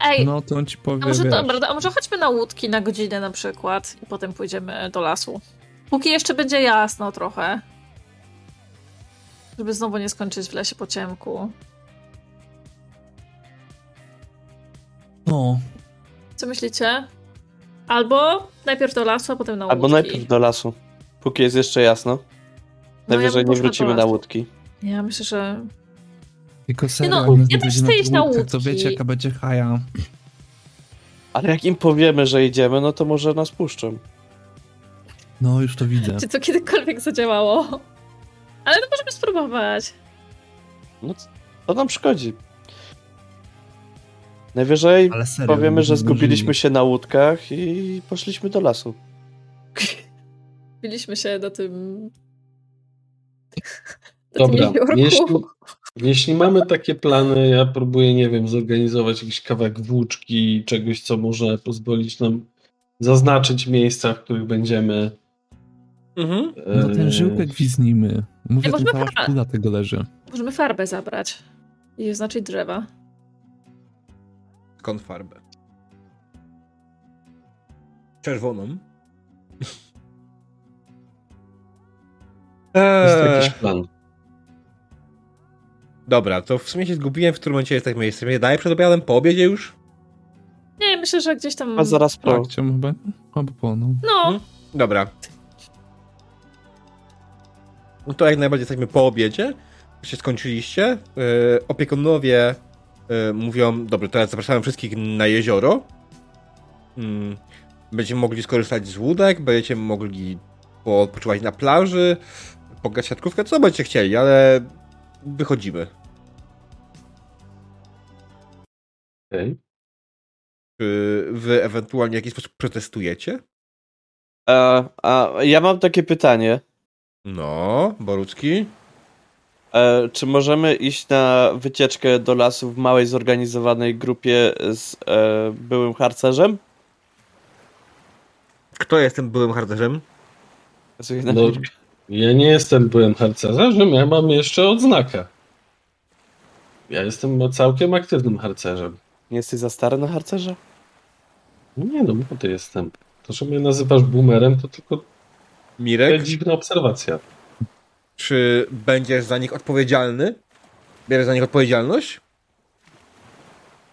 Ej, No to on ci powie, a może dobra, a może chodźmy na łódki na godzinę na przykład i potem pójdziemy do lasu. Póki jeszcze będzie jasno trochę. Żeby znowu nie skończyć w lesie po ciemku. No, Co myślicie? Albo najpierw do lasu, a potem na łódki. Albo najpierw do lasu, póki jest jeszcze jasno. No, ja Najwyżej nie wrócimy na łódki. Ja myślę, że tylko serio, no, nas ja nie też chcę iść na łódkach, to wiecie jaka będzie haja. Ale jak im powiemy, że idziemy, no to może nas puszczą. No, już to widzę. czy to kiedykolwiek zadziałało. Ale no możemy spróbować. No to nam szkodzi. Najwyżej serio. powiemy, że zgubiliśmy się na łódkach i poszliśmy do lasu. Biliśmy się do tym... Do Dobra, tym jeśli, jeśli mamy takie plany, ja próbuję, nie wiem, zorganizować jakiś kawałek włóczki, czegoś, co może pozwolić nam zaznaczyć miejsca, w których będziemy. Mhm. No ten żyłkę gwiznimy. Mówię, możemy cała szpula tego leży. Możemy farbę zabrać i oznaczyć drzewa. Skąd farbę? Czerwoną. Jest Eee, jakiś plan. dobra, to w sumie się zgubiłem, w którym momencie jest tak miejsce. Daję przed obiadem, po obiedzie już? Nie, myślę, że gdzieś tam... A zaraz po. Tak, chyba, albo po, no. No, Hmm? Dobra. No to jak najbardziej jesteśmy po obiedzie. Się skończyliście. Yy, opiekunowie yy, mówią, dobra, teraz zapraszamy wszystkich na jezioro. Mm, będziemy mogli skorzystać z łódek, będziecie mogli odpoczywać na plaży, pograć siatkówkę, co będziecie chcieli, ale wychodzimy. Okej. Czy wy ewentualnie w jakiś sposób protestujecie? A, a ja mam takie pytanie. No, Borucki. E, czy możemy iść na wycieczkę do lasu w małej, zorganizowanej grupie z e, byłym harcerzem? Kto jest tym byłym harcerzem? No. Ja nie jestem byłem harcerzem, ja mam jeszcze odznakę. Ja jestem całkiem aktywnym harcerzem. Nie jesteś za stary na harcerza? Nie no, młody jestem. To, że mnie nazywasz boomerem, to tylko Mirek? dziwna obserwacja. Czy będziesz za nich odpowiedzialny? Bierzesz za nich odpowiedzialność?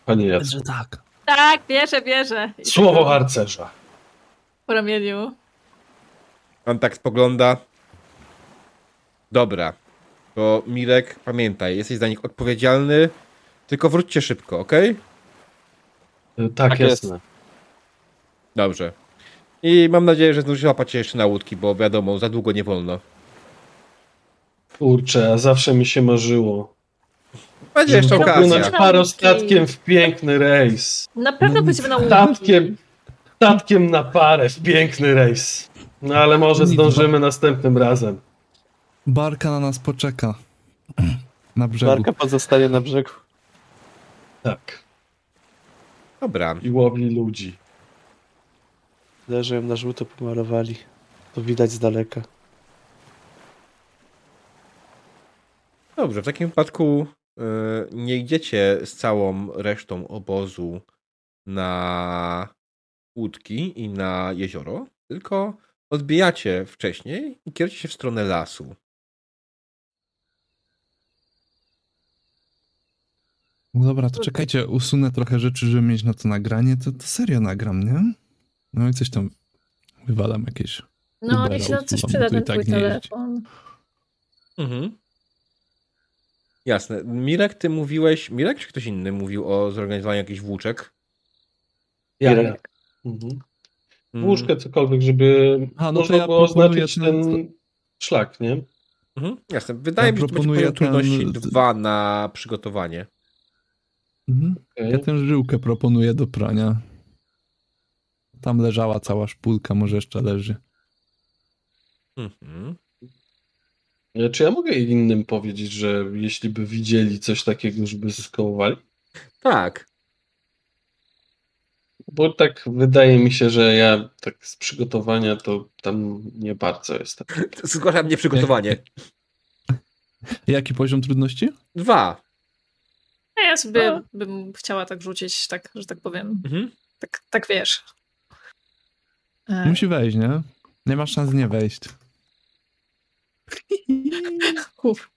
Panie Jacku. Że tak. tak, bierze, bierze. I Słowo tak harcerza. Po ramieniu. On tak spogląda. Dobra. To Mirek, pamiętaj, jesteś za nich odpowiedzialny. Tylko wróćcie szybko, ok? Tak, Tak jest. jasne. Dobrze. I mam nadzieję, że zdążysz łapać się jeszcze na łódki, bo wiadomo, za długo nie wolno. Kurczę, a zawsze mi się marzyło. Będzie jeszcze okazja. parostatkiem w piękny rejs. Na pewno No, będziemy na łódki. Statkiem, statkiem na parę w piękny rejs. No ale może zdążymy następnym razem. Barka na nas poczeka. Na brzegu. Barka pozostanie na brzegu. Tak. Dobra. I łowi ludzi. Tyle, że ją na żółto pomalowali. To widać z daleka. Dobrze, w takim wypadku y, nie idziecie z całą resztą obozu na łódki i na jezioro, tylko odbijacie wcześniej i kierujecie się w stronę lasu. No dobra, to czekajcie, usunę trochę rzeczy, żeby mieć na to nagranie, to, to serio nagram, nie? No i coś tam wywalam jakieś. No, Ubera niech się na coś przyda ten tak twój telefon. Mhm. Jasne. Mirek, ty mówiłeś, Mirek czy ktoś inny mówił o zorganizowaniu jakichś włóczek? Ja, Irek. ja. Mhm. Mm, Łóżkę, cokolwiek, żeby A, no to można ja było oznaczyć ten- ten szlak, nie? Mhm, jasne. Wydaje Ja mi się, że to będzie poziom trudności ten- dwa na przygotowanie. Mhm. Okej. Ja tę żyłkę proponuję do prania. Tam leżała cała szpulka, może jeszcze leży. Mhm. E, Czy ja mogę innym powiedzieć, że jeśli by widzieli coś takiego, żeby skołowali? Tak. Bo tak wydaje mi się, że ja tak z przygotowania to tam nie bardzo jestem. Zgłaszam nieprzygotowanie. Jaki poziom trudności? Dwa. A ja sobie A. bym chciała tak rzucić, tak, że tak powiem. Mhm. Tak, tak wiesz. E, Musi wejść, nie? Nie ma szans nie wejść. Uf.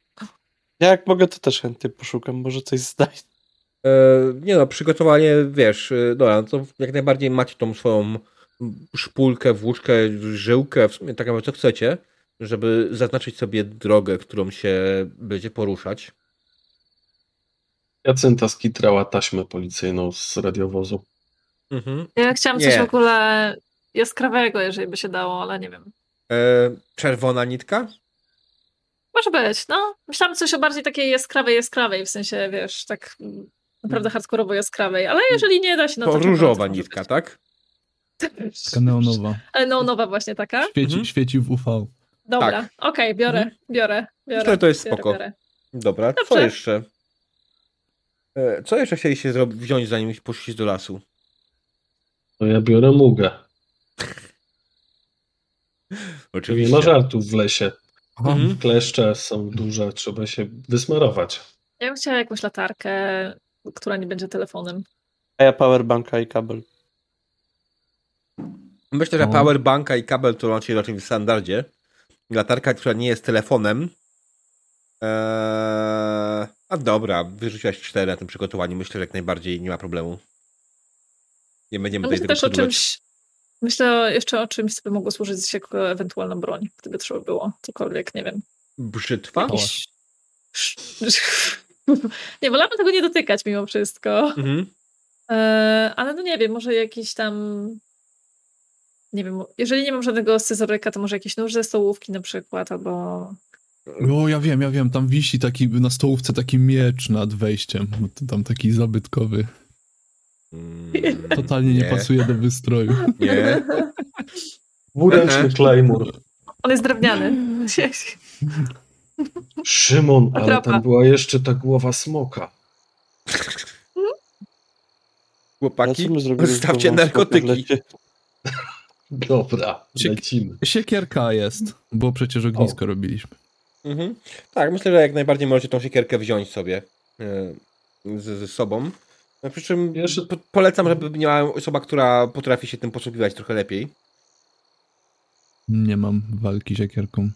Ja jak mogę, to też chętnie poszukam, może coś znajdę. E, nie no, przygotowanie, wiesz, e, dobra, no to jak najbardziej macie tą swoją szpulkę, włóczkę, żyłkę, w sumie tak naprawdę co chcecie, żeby zaznaczyć sobie drogę, którą się będzie poruszać. Jacynta skitrała taśmę policyjną z radiowozu. Mhm. Ja chciałam coś Nie. w ogóle jaskrawego, jeżeli by się dało, ale nie wiem. E, czerwona nitka? Może być, no. Myślałam coś o bardziej takiej jaskrawej, jaskrawej, w sensie, wiesz, tak naprawdę hardkorowo jaskrawej, ale jeżeli nie da się, no to... różowa nitka, być. tak? Taka neonowa. Ale no, nowa właśnie taka. Świeci, Mhm. świeci w UV. Dobra, Tak. okej, biorę, Mhm. biorę, biorę. Myślę, że to jest biorę, spoko. biorę. Dobra, co Dobrze. jeszcze? E, co jeszcze chcieliście zrobić, wziąć zanim poszliście do lasu? To ja biorę mugę. Czyli nie ma żartów w lesie. Mhm. Kleszcze są duże, trzeba się wysmarować. Ja bym chciała jakąś latarkę, która nie będzie telefonem. A ja powerbanka i kabel. Myślę, że No. powerbanka i kabel to macie raczej w standardzie. Latarka, która nie jest telefonem. Eee, a dobra, wyrzuciłaś cztery na tym przygotowaniu. Myślę, że jak najbardziej nie ma problemu. Nie będziemy No tutaj myślę też o czymś, myślę jeszcze o czymś, co by mogło służyć jako ewentualna broń, gdyby trzeba było. Cokolwiek, nie wiem. Brzytwa? Jakiś... nie, wolałabym tego nie dotykać mimo wszystko. Mhm. E, ale no nie wiem, może jakiś tam. Nie wiem, jeżeli nie mam żadnego scyzoryka, to może jakiś nóż ze stołówki na przykład, albo. O, ja wiem, ja wiem, tam wisi taki na stołówce taki miecz nad wejściem. No to Tam taki zabytkowy. Mm, Totalnie nie, pasuje do wystroju. Nie. Dwuręczny. Claymore. On jest drewniany. Szymon, ale Atrapa. tam była jeszcze ta głowa smoka. Chłopaki, co my zrobili z stawcie głową narkotyki. Dobra, Ciek- lecimy. Siekierka jest, bo przecież ognisko robiliśmy. Mhm. Tak, myślę, że jak najbardziej możecie tą siekierkę wziąć sobie e, z, ze sobą. No, przy czym Jeszcze- po, polecam, żeby miała osoba, która potrafi się tym posługiwać trochę lepiej. Nie mam walki siekierką.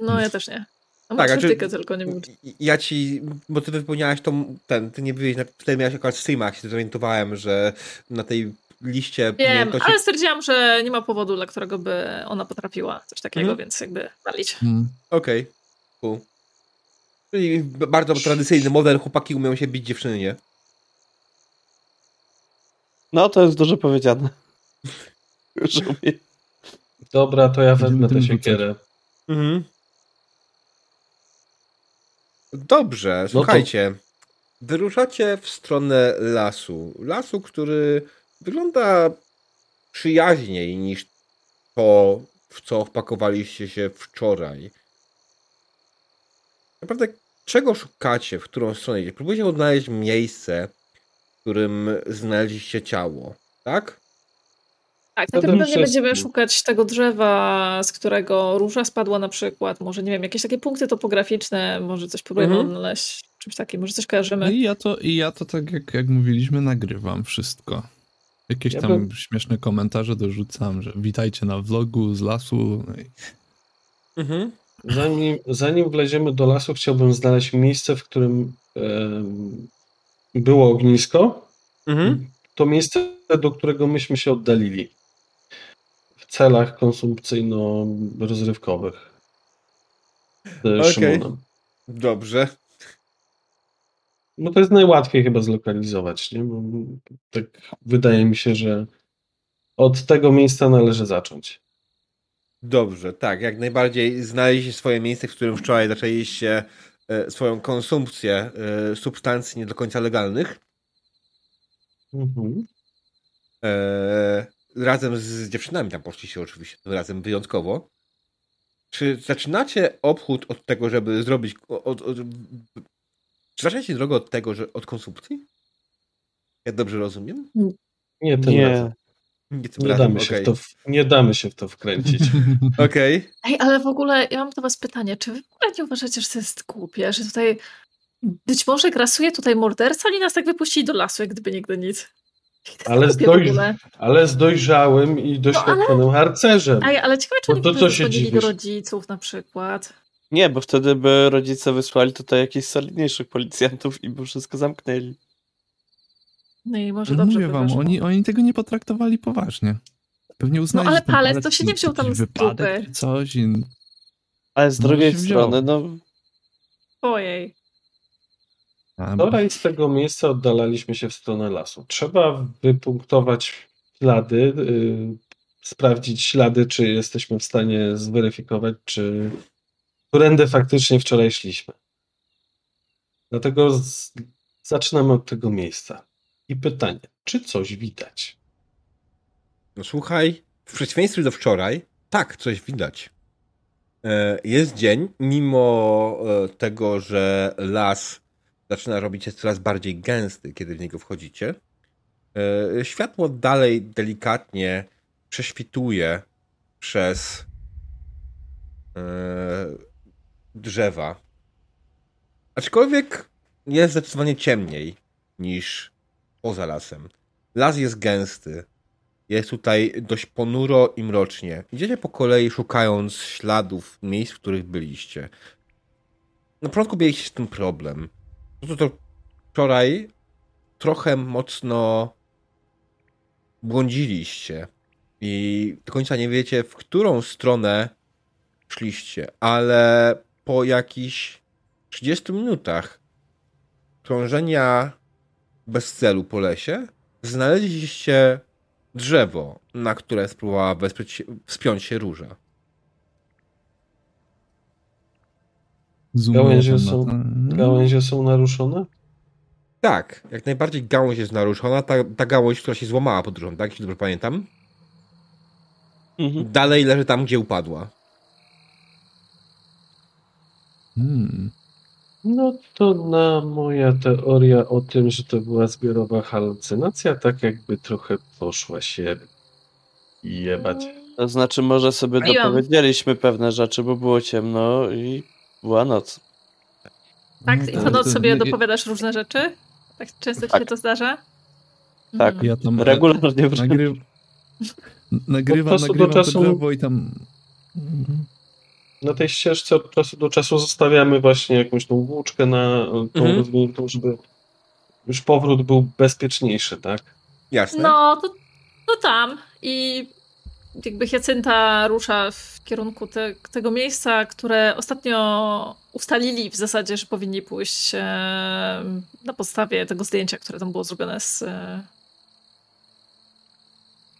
No ja też nie. A Tak, tylko nie wiem. Ja ci, bo ty wypełniałeś tą, ten, ty nie byłeś, na, wtedy miałeś akurat streama, jak się zorientowałem, że na tej liście Wiem, ale stwierdziłam, że nie ma powodu, dla którego by ona potrafiła coś takiego, Mhm. więc jakby walić. Hmm. Okej, cool. Czyli bardzo tradycyjny model, chłopaki umieją się bić, dziewczyny nie. No, to jest dużo powiedziane. Rozumiem. Dobra, to ja wezmę tę siekierę. Mhm. Dobrze, to- słuchajcie. Wyruszacie w stronę lasu. Lasu, który wygląda przyjaźniej niż to, w co wpakowaliście się wczoraj. Naprawdę, czego szukacie? W którą stronę idziecie? Próbujecie odnaleźć miejsce, w którym znaleźliście ciało, tak? Tak, najpierw pewnie będziemy szukać tego drzewa, z którego róża spadła na przykład. Może, nie wiem, jakieś takie punkty topograficzne, może coś próbujemy Mhm. odnaleźć, czymś takim, może coś No kojarzymy. i ja to, i ja to tak jak, jak mówiliśmy, nagrywam wszystko. Jakieś Ja tam bym- śmieszne komentarze dorzucam, że witajcie na vlogu z lasu. No Mhm. Zanim, zanim wleziemy do lasu, chciałbym znaleźć miejsce, w którym było ognisko. Mhm. To miejsce, do którego myśmy się oddalili. W celach konsumpcyjno-rozrywkowych. Z Okej. Szymonem. Dobrze. No to jest najłatwiej chyba zlokalizować, nie? Bo tak wydaje mi się, że od tego miejsca należy zacząć. Dobrze, tak, jak najbardziej znaleźliście swoje miejsce, w którym wczoraj zaczęliście e, swoją konsumpcję e, substancji nie do końca legalnych. Mhm. E, razem z dziewczynami tam poszliście oczywiście, tym razem wyjątkowo. Czy zaczynacie obchód od tego, żeby zrobić. Od, od, czy zaczynacie drogę od tego, że od konsumpcji? Ja dobrze rozumiem? Nie, tym Nie. razem. Nie, tym Nie razem, damy, się okej. w to, w- nie damy się w to wkręcić. Okej. Ej, ale w ogóle ja mam do was pytanie, czy wy w ogóle nie uważacie, że to jest głupie, że tutaj być może grasuje tutaj morderca, oni nas tak wypuścili do lasu, jak gdyby nigdy nic. Ale z, doj... ale z dojrzałym i doświadczonym harcerzem. Ej, ale ciekawe, czy No oni to co się dziwisz? rodziców na przykład. Nie, bo wtedy by rodzice wysłali tutaj jakichś solidniejszych policjantów i by wszystko zamknęli. No i może dobrze Mówię by wam, oni, oni tego nie potraktowali poważnie. Pewnie uznali, No, ale że palec to się nie wziął tam z wypadek dupy. czy coś i... Ale z No, drugiej się wziął. strony, no Ojej. A, Wczoraj z tego miejsca oddalaliśmy się w stronę lasu. Trzeba wypunktować ślady, y, sprawdzić ślady, czy jesteśmy w stanie zweryfikować, czy którędy faktycznie wczoraj szliśmy. Dlatego z, zaczynamy od tego miejsca. I pytanie, czy coś widać? No słuchaj, w przeciwieństwie do wczoraj, tak, coś widać. E, Jest dzień, mimo e, tego, że las zaczyna robić się coraz bardziej gęsty, kiedy w niego wchodzicie. E, Światło dalej delikatnie prześwituje przez drzewa. Aczkolwiek jest zdecydowanie ciemniej niż poza lasem. Las jest gęsty. Jest tutaj dość ponuro i mrocznie. Idziecie po kolei szukając śladów miejsc, w których byliście. Na początku mieliście z tym problem. No to, to wczoraj trochę mocno błądziliście i do końca nie wiecie, w którą stronę szliście, ale po jakichś 30 minutach krążenia bez celu po lesie znaleźliście drzewo, na które spróbowała wesprzeć wspiąć się róża. Gałęzie są-. No, Gałęzie są naruszone? Tak, jak najbardziej gałąź jest naruszona. Ta, ta gałąź, która się złamała pod różą, tak? Jeśli dobrze pamiętam. mhm. Dalej leży tam, gdzie upadła. Hmm. No to na moja teoria o tym, że to była zbiorowa halucynacja, tak jakby trochę poszła się jebać. to znaczy może sobie Ja- dopowiedzieliśmy pewne rzeczy, bo było ciemno i była noc. Tak? I to- po noc sobie dopowiadasz różne rzeczy? Tak często ci Tak. się to zdarza? Tak. Mhm. Ja tam Regularnie nagry... nagrywam, nagrywam to czasu- drzewo i tam... Mhm. Na tej ścieżce od czasu do czasu zostawiamy właśnie jakąś tą włóczkę na tą Mhm. rozwiniętą, żeby już powrót był bezpieczniejszy, tak? Jasne. No, to, to tam. I jakby Hiacynta rusza w kierunku te, tego miejsca, które ostatnio ustalili w zasadzie, że powinni pójść e, na podstawie tego zdjęcia, które tam było zrobione z... E,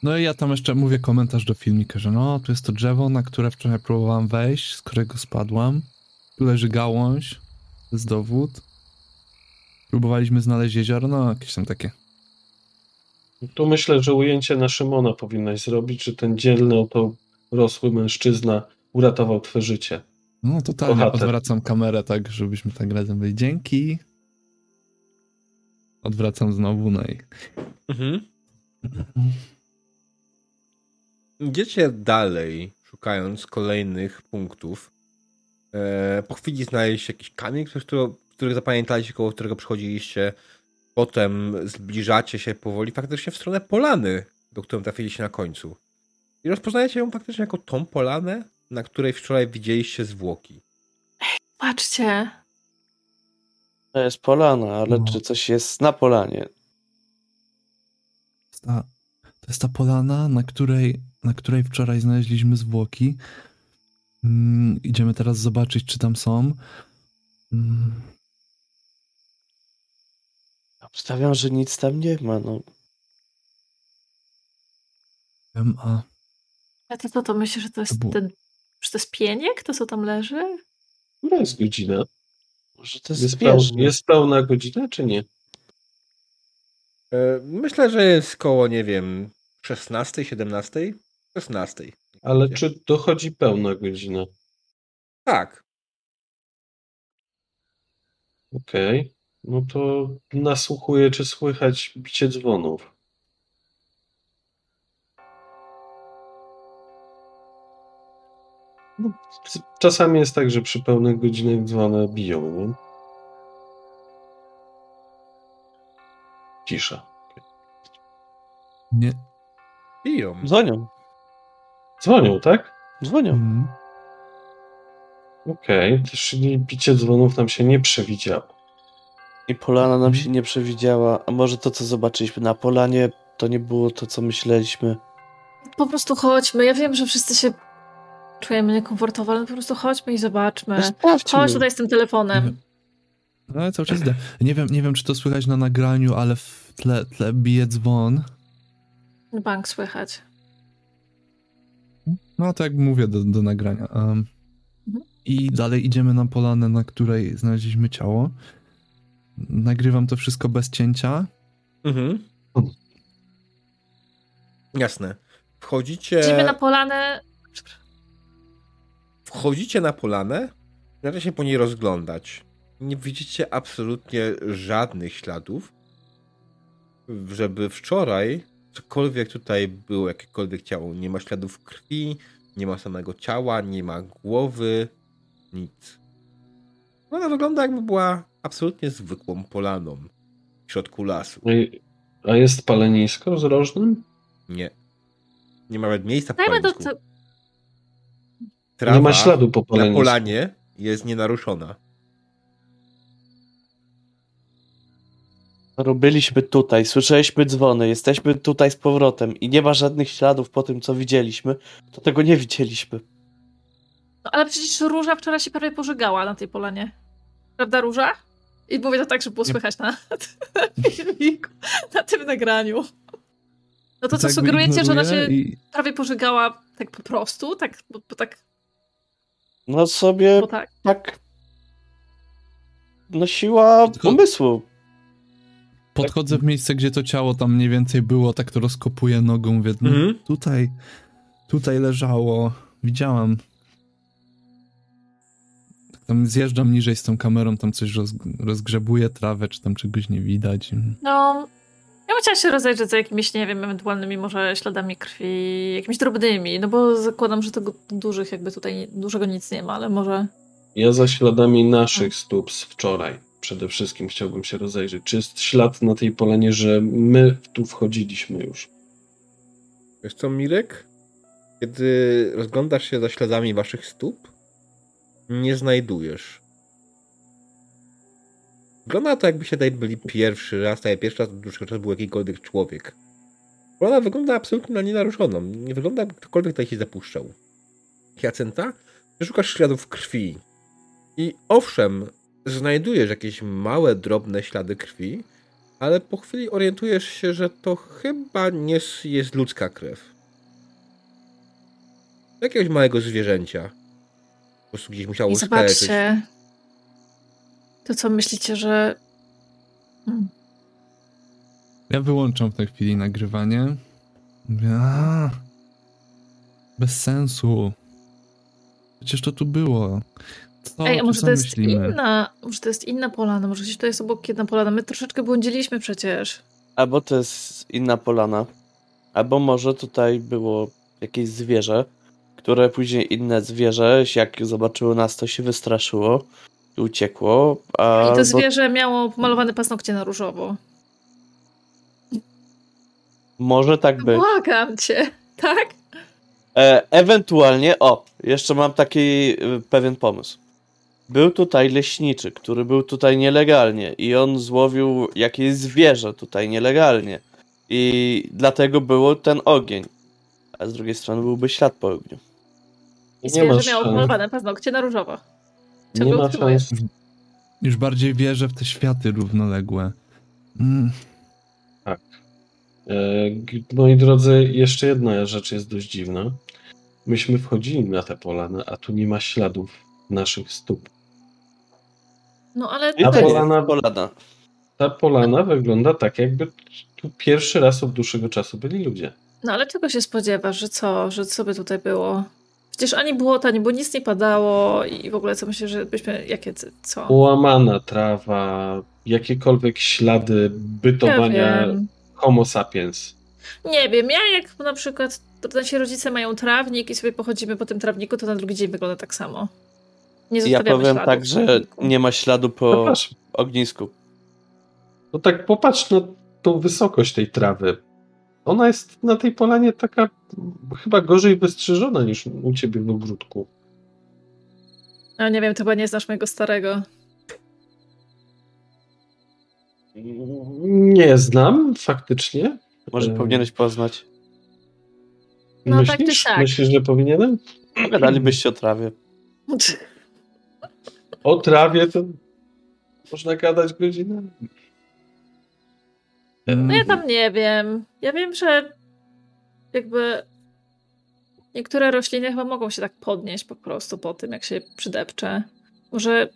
No i ja tam jeszcze mówię komentarz do filmika, że no, tu jest to drzewo, na które wczoraj próbowałam wejść, z którego spadłam. Tu leży gałąź, to jest dowód. Próbowaliśmy znaleźć jezioro, no jakieś tam takie. Tu myślę, że ujęcie na Szymona powinnaś zrobić, że ten dzielny, oto rosły mężczyzna uratował twoje życie. No totalnie Bohater. odwracam kamerę tak, żebyśmy tak razem byli. Dzięki. Odwracam znowu, no i... Mhm. Idziecie dalej, szukając kolejnych punktów. E, po chwili znaleźliście jakiś kamień, który, zapamiętaliście, koło którego przychodziliście. Potem zbliżacie się powoli faktycznie w stronę polany, do której trafiliście na końcu. I rozpoznajecie ją faktycznie jako tą polanę, na której wczoraj widzieliście zwłoki. patrzcie, To jest polana, ale No. czy coś jest na polanie? ta, to jest ta polana, na której, na której wczoraj znaleźliśmy zwłoki. Mm, idziemy teraz zobaczyć, czy tam są. Mm, Obstawiam, że nic tam nie ma, no. MA. A ty co to myślisz, że to jest To ten... Że to jest pieniek? To co tam leży? Która jest godzina? Może to jest, Jest, peł, wiesz, jest pełna godzina, czy nie? E, Myślę, że jest koło, nie wiem, 16, 17? 16. Ale czy dochodzi pełna godzina? Tak. Okej. No to nasłuchuję, czy słychać bicie dzwonów. No, czasami jest tak, że przy pełnych godzinach dzwony biją, nie? Cisza. Nie. Biją. Dzwonią, Dzwonią, tak? dzwonią. Mhm. Okej, czyli bicie dzwonów nam się nie przewidziało. I polana nam się nie przewidziała. A może to, co zobaczyliśmy na polanie, to nie było to, co myśleliśmy. Po prostu chodźmy. Ja wiem, że wszyscy się czujemy niekomfortowo, ale po prostu chodźmy i zobaczmy. Sprawdźmy. Chodź tutaj z tym telefonem. No, ale cały czas idę. Nie wiem, nie wiem, czy to słychać na nagraniu, ale w tle, tle bije dzwon. Bank słychać. No tak jak mówię do, do nagrania. Um, Mhm. I dalej idziemy na polanę, na której znaleźliśmy ciało. Nagrywam to wszystko bez cięcia. Mhm. Jasne. Wchodzicie, Idziemy na polanę. Wchodzicie na polanę, zaczynacie się po niej rozglądać. Nie widzicie absolutnie żadnych śladów, żeby wczoraj cokolwiek tutaj było, jakiekolwiek ciało. Nie ma śladów krwi, nie ma samego ciała, nie ma głowy, nic. Ona wygląda jakby była absolutnie zwykłą polaną w środku lasu. A jest palenisko z rożnym? Nie. Nie ma nawet miejsca Dajmy do. palenisku. Trawa Nie ma śladu po na palenisku. polanie jest nienaruszona. Byliśmy tutaj, słyszeliśmy dzwony, jesteśmy tutaj z powrotem i nie ma żadnych śladów po tym, co widzieliśmy, to tego nie widzieliśmy. No, ale przecież Róża wczoraj się prawie pożegała na tej polanie. Prawda, Róża? I mówię to tak, żeby było słychać na, na filmiku, na tym nagraniu. No to co, jakby sugerujecie, że ona się I... prawie pożegała tak po prostu? Tak, bo, bo tak, No sobie bo tak. tak nosiła Tylko- umysłu. Podchodzę w miejsce, gdzie to ciało tam mniej więcej było, tak to rozkopuję nogą, mówię, no, Mhm. tutaj, tutaj leżało, widziałam. Tak Tam zjeżdżam niżej z tą kamerą, tam coś roz, rozgrzebuję trawę, czy tam czegoś nie widać. No, ja bym chciała się rozejrzeć za jakimiś, nie wiem, ewentualnymi może śladami krwi, jakimiś drobnymi, no bo zakładam, że tego dużych jakby tutaj dużego nic nie ma, ale może... Ja za śladami naszych stóp z wczoraj przede wszystkim chciałbym się rozejrzeć. Czy jest ślad na tej polanie, że my tu wchodziliśmy już? Wiesz co, Mirek? Kiedy rozglądasz się za śladami waszych stóp, nie znajdujesz. Wygląda to, jakby się tutaj byli pierwszy raz, jak pierwszy raz od dłuższego czasu był jakikolwiek człowiek. Ona wygląda absolutnie na nienaruszoną. Nie wygląda, jakby ktokolwiek tutaj się zapuszczał. Hiacynta? Ty szukasz śladów krwi. I owszem, znajdujesz jakieś małe, drobne ślady krwi, ale po chwili orientujesz się, że to chyba nie jest ludzka krew. Jakiegoś małego zwierzęcia. Po prostu gdzieś musiało I skaleczyć. zobaczcie, to co myślicie, że... Hmm. Ja wyłączam w tej chwili nagrywanie. Mówię, a, bez sensu. Przecież to tu było. Co, Ej, a może to jest myślimy? inna, może to jest inna polana, może gdzieś to jest obok jedna polana. My troszeczkę błądziliśmy przecież. Albo to jest inna polana, albo może tutaj było jakieś zwierzę, które później inne zwierzę, jak zobaczyło nas, to się wystraszyło i uciekło. I Albo to zwierzę miało pomalowane paznokcie na różowo. może tak być. Błagam cię, tak? E, ewentualnie, o, jeszcze mam taki y, pewien pomysł. Był tutaj leśniczy, który był tutaj nielegalnie i on złowił jakieś zwierzę tutaj nielegalnie. I dlatego było ten ogień. A z drugiej strony byłby ślad po ogniu. I Nie ma zwierzę miało szans. pomalowane paznokcie na różowo. Nie Ciągle ma utrzymujesz. szans. Już bardziej wierzę w te światy równoległe. Mm, E, g- Moi drodzy, jeszcze jedna rzecz jest dość dziwna. myśmy wchodzili na te polana, a tu nie ma śladów naszych stóp. No ale A też, polana- Polana. Ta polana wygląda tak, jakby tu pierwszy raz od dłuższego czasu byli ludzie. no ale czego się spodziewasz, że co, że co by tutaj było? Przecież ani błota, ani bo nic nie padało i w ogóle co myślisz, że byśmy, jakie, co? Połamana trawa, jakiekolwiek ślady bytowania Ja homo sapiens. Nie wiem, ja jak na przykład to nasi rodzice mają trawnik i sobie pochodzimy po tym trawniku, to na drugi dzień wygląda tak samo. Nie Ja powiem śladów tak, że nie ma śladu po Popatrz, ognisku. no tak popatrz na tą wysokość tej trawy. Ona jest na tej polanie taka chyba gorzej wystrzyżona niż u ciebie w ogródku. A nie wiem, to chyba nie znasz mojego starego. Nie znam faktycznie. Może Em. powinieneś poznać. No, Myślisz? tak czy tak. Myślisz, że powinienem? Pogadalibyście o trawie. O trawie to można gadać godzinami. No ja tam nie wiem. Ja wiem, że jakby niektóre rośliny chyba mogą się tak podnieść po prostu po tym, jak się przydepcze. Może,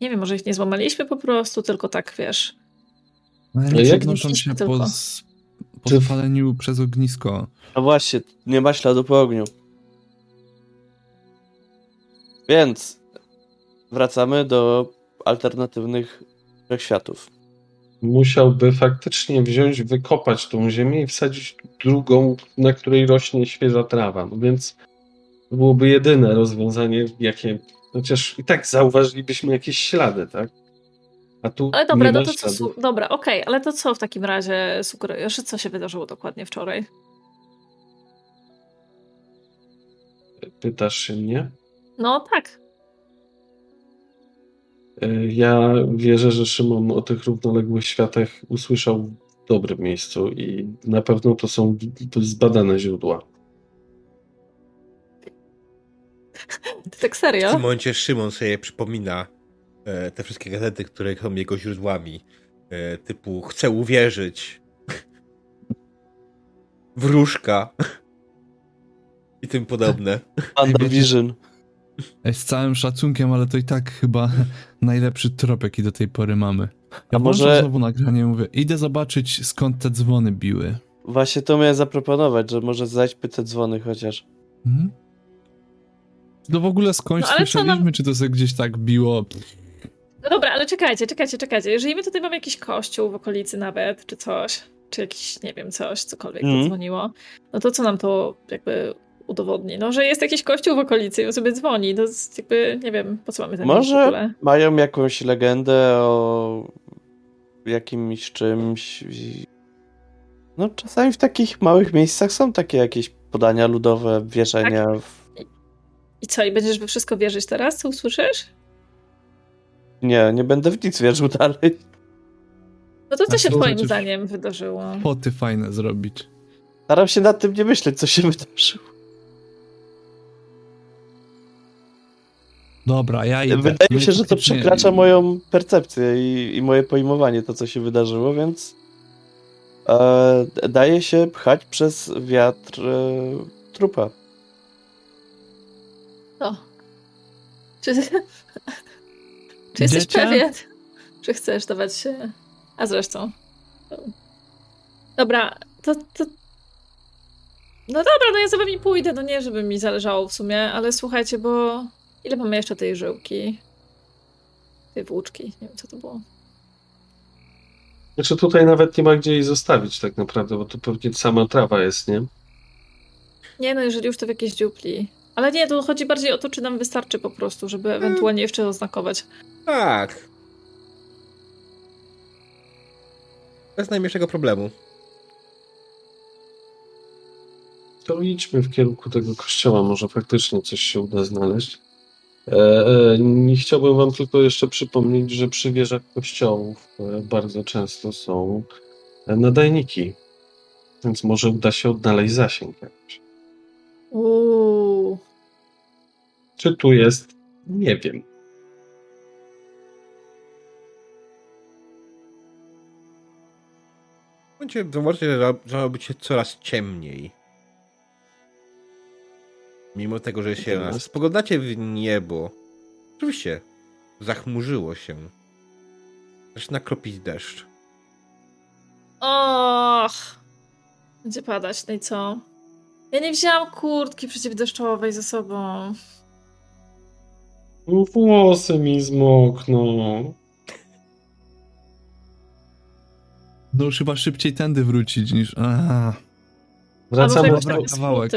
nie wiem, może ich nie złamaliśmy po prostu, tylko tak, wiesz. No, Ale ale jak podnoszą się tylko? po, s- po Czy- spaleniu przez ognisko. No właśnie, nie ma śladu po ogniu. Więc wracamy do alternatywnych wszechświatów. Musiałby faktycznie wziąć, wykopać tą ziemię i wsadzić drugą, na której rośnie świeża trawa. No więc to byłoby jedyne rozwiązanie, jakie. Chociaż i tak zauważylibyśmy jakieś ślady, tak? A tu Ale dobra, nie no to co, dobra, okej, ale to co w takim razie sugerujesz? Co się wydarzyło dokładnie wczoraj? Pytasz się mnie? No tak. E, Ja wierzę, że Szymon o tych równoległych światach usłyszał w dobrym miejscu i na pewno to są zbadane źródła. Ty tak W serio? tym momencie Szymon sobie przypomina e, te wszystkie gazety, które są jego źródłami. E, typu chcę uwierzyć. Wróżka. I tym podobne. Pandavision. Z całym szacunkiem, ale to i tak chyba najlepszy trop, jaki do tej pory mamy. Ja A może... znowu nagranie mówię, idę zobaczyć skąd te dzwony biły. Właśnie to miałem zaproponować, że może zaćmy te dzwony chociaż. Hmm? To w ogóle skądś No, słyszeliśmy, nam- czy to sobie gdzieś tak biło? No dobra, ale czekajcie, czekajcie, czekajcie. Jeżeli my tutaj mamy jakiś kościół w okolicy nawet, czy coś, czy jakiś, nie wiem, coś, cokolwiek Mhm. to dzwoniło, no to co nam to jakby udowodni? No, że jest jakiś kościół w okolicy i on sobie dzwoni. To jest jakby, nie wiem, po co mamy ten w Może ogóle. mają jakąś legendę o jakimś czymś. i- No czasami w takich małych miejscach są takie jakieś podania ludowe, wierzenia. Tak. W... I co, i będziesz we wszystko wierzyć teraz, co usłyszysz? Nie, nie będę w nic wierzył dalej. No to co A się twoim zdaniem wydarzyło? Poty fajne zrobić. Staram się nad tym nie myśleć, co się wydarzyło. Dobra, ja idę. Wydaje mi się, że to przekracza moją percepcję i, i moje pojmowanie to, co się wydarzyło, więc e, daje się pchać przez wiatr e, trupa. O. Czy, czy jesteś pewien, że chcesz dawać się... A zresztą... Dobra, to, to... No dobra, no ja za wami pójdę, no nie, żeby mi zależało w sumie, ale słuchajcie, bo... Ile mamy jeszcze tej żyłki? Tej włóczki, nie wiem co to było. Znaczy tutaj nawet nie ma gdzie jej zostawić tak naprawdę, bo to pewnie sama trawa jest, nie? Nie no, jeżeli już to w jakiejś dziupli. Ale nie, to chodzi bardziej o to, czy nam wystarczy po prostu, żeby ewentualnie jeszcze oznakować. Tak. Bez najmniejszego problemu. To idźmy w kierunku tego kościoła, może faktycznie coś się uda znaleźć. E, e, nie chciałbym wam tylko jeszcze przypomnieć, że przy wieżach kościołów e, bardzo często są e, nadajniki, więc może uda się odnaleźć zasięg jakiś. Uuu. Czy tu jest? Nie wiem. Zobaczcie, że być się coraz ciemniej. Mimo tego, że się spoglądacie w niebo. Oczywiście, zachmurzyło się. Zaczyna kropić deszcz. Och! Będzie padać, no i co? Ja nie wzięłam kurtki przeciwdeszczowej ze sobą. Włosy mi zmokną. No już chyba szybciej tędy wrócić niż... Aha. Dobra, takie kawałek.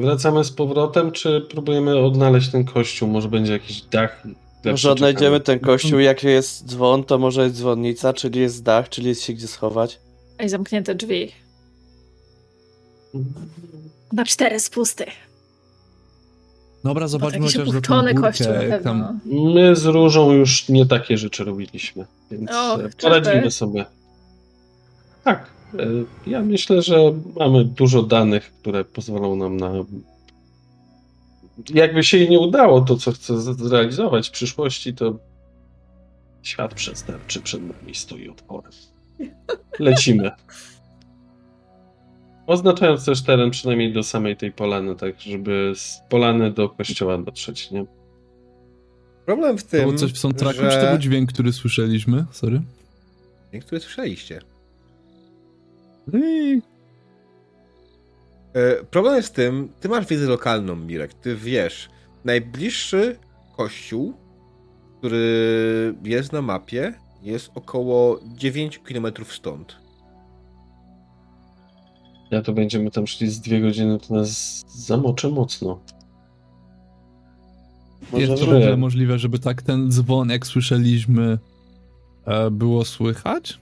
Wracamy z powrotem, czy próbujemy odnaleźć ten kościół? Może będzie jakiś dach? Może odnajdziemy ten kościół, jak jest dzwon, to może jest dzwonnica, czyli jest dach, czyli jest się gdzie schować. Ej, zamknięte drzwi. Na cztery spusty. Dobra, zobaczmy jakiś chociaż za tą górkę, kościół na pewno. tam... My z Różą już nie takie rzeczy robiliśmy, więc Och, e, poradzimy sobie. Tak, ja myślę, że mamy dużo danych, które pozwolą nam na... Jakby się jej nie udało to, co chce zrealizować w przyszłości, to świat przestępczy przed nami stoi otworem. Lecimy. Oznaczając też teren przynajmniej do samej tej polany, tak żeby z polany do kościoła dotrzeć, nie? Problem w tym, było coś w soundtracku, że... czy to był dźwięk, który słyszeliśmy? Sorry. Niektóre słyszeliście. E, Problem jest w tym, ty masz wiedzę lokalną, Mirek. Ty wiesz, najbliższy kościół, który jest na mapie, jest około 9 km stąd. Ja to będziemy tam szli z dwie godziny, to nas zamoczy mocno. Może Jest to w ogóle możliwe, żeby tak ten dzwon, jak słyszeliśmy, e, było słychać?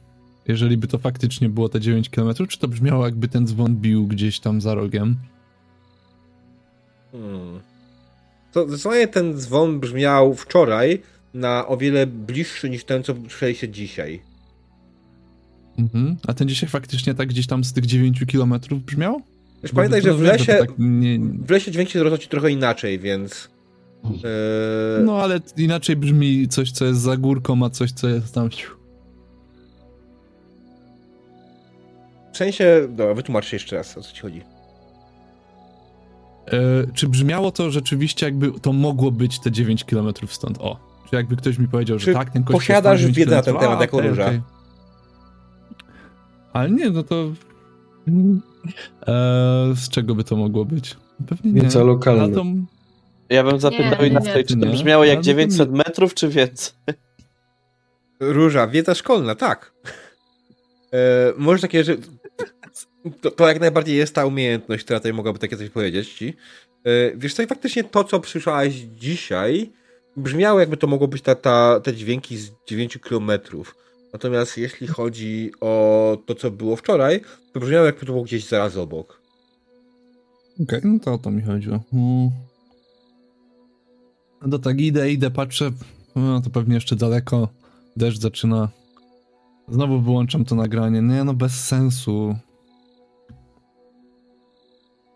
Jeżeli by to faktycznie było te 9 km, czy to brzmiało jakby ten dzwon bił gdzieś tam za rogiem? Hmm. To zdecydowanie ten dzwon brzmiał wczoraj na o wiele bliższy niż ten, co słyszeliście dzisiaj. Mhm. A ten dzisiaj faktycznie tak gdzieś tam z tych 9 km brzmiał? Wiesz, pamiętaj, że w lesie, tak nie... w lesie dźwięk się roznosi trochę inaczej, więc... e, No ale inaczej brzmi coś, co jest za górką, a coś, co jest tam... W sensie... Dobra, wytłumacz się jeszcze raz, o co ci chodzi. E, czy brzmiało to rzeczywiście, jakby to mogło być te 9 km stąd? O. Czy jakby ktoś mi powiedział, że Czy tak, ten kościół posiadasz jest tam 9 wiedzę na ten temat jako okej, róża? okej. Ale nie, no to... E, z czego by to mogło być? Pewnie nie. Wiedza lokalna. To... Ja bym zapytał Nie, inaczej, nie. czy to brzmiało jak Ale to 900 metrów, czy więcej? Róża, wiedza szkolna, tak. E, może takie, że to, to jak najbardziej jest ta umiejętność, która tutaj mogłaby takie coś powiedzieć ci. E, wiesz co, i faktycznie to, co przysłałeś dzisiaj, brzmiało jakby to mogło być ta, ta, te dźwięki z 9 kilometrów. Natomiast jeśli chodzi o to, co było wczoraj, to brzmiało jakby to było gdzieś zaraz obok. Okej, no to o to mi chodziło. Hmm. No to tak idę, idę, patrzę, no to pewnie jeszcze daleko, deszcz zaczyna. Znowu wyłączam to nagranie, nie no bez sensu.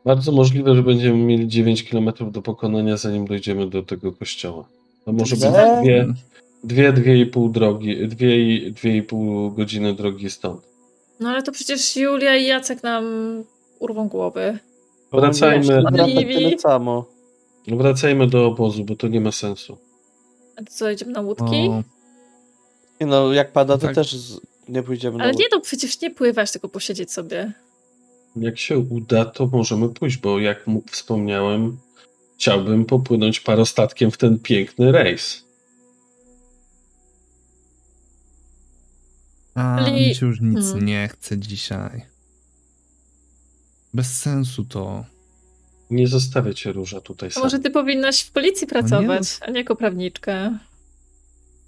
Bardzo możliwe, że będziemy mieli 9 km do pokonania, zanim dojdziemy do tego kościoła. To może być dwie, dwie, dwie i pół drogi, dwie i, dwie i pół godziny drogi stąd. No ale to przecież Julia i Jacek nam urwą głowy. Wracajmy, Livi. tyle samo. wracajmy do obozu, bo to nie ma sensu. A to co, idziemy na łódki? O, Nie no, jak pada, to Tak. też z... nie pójdziemy Ale na nie no, przecież nie pływać, tylko posiedzieć sobie. Jak się uda, to możemy pójść, bo jak mu wspomniałem, chciałbym popłynąć parostatkiem w ten piękny rejs. a mi się już nic Hmm. nie chce dzisiaj. Bez sensu to. Nie zostawię cię, Róża, tutaj A sam. może ty powinnaś w policji pracować, a nie jako prawniczka.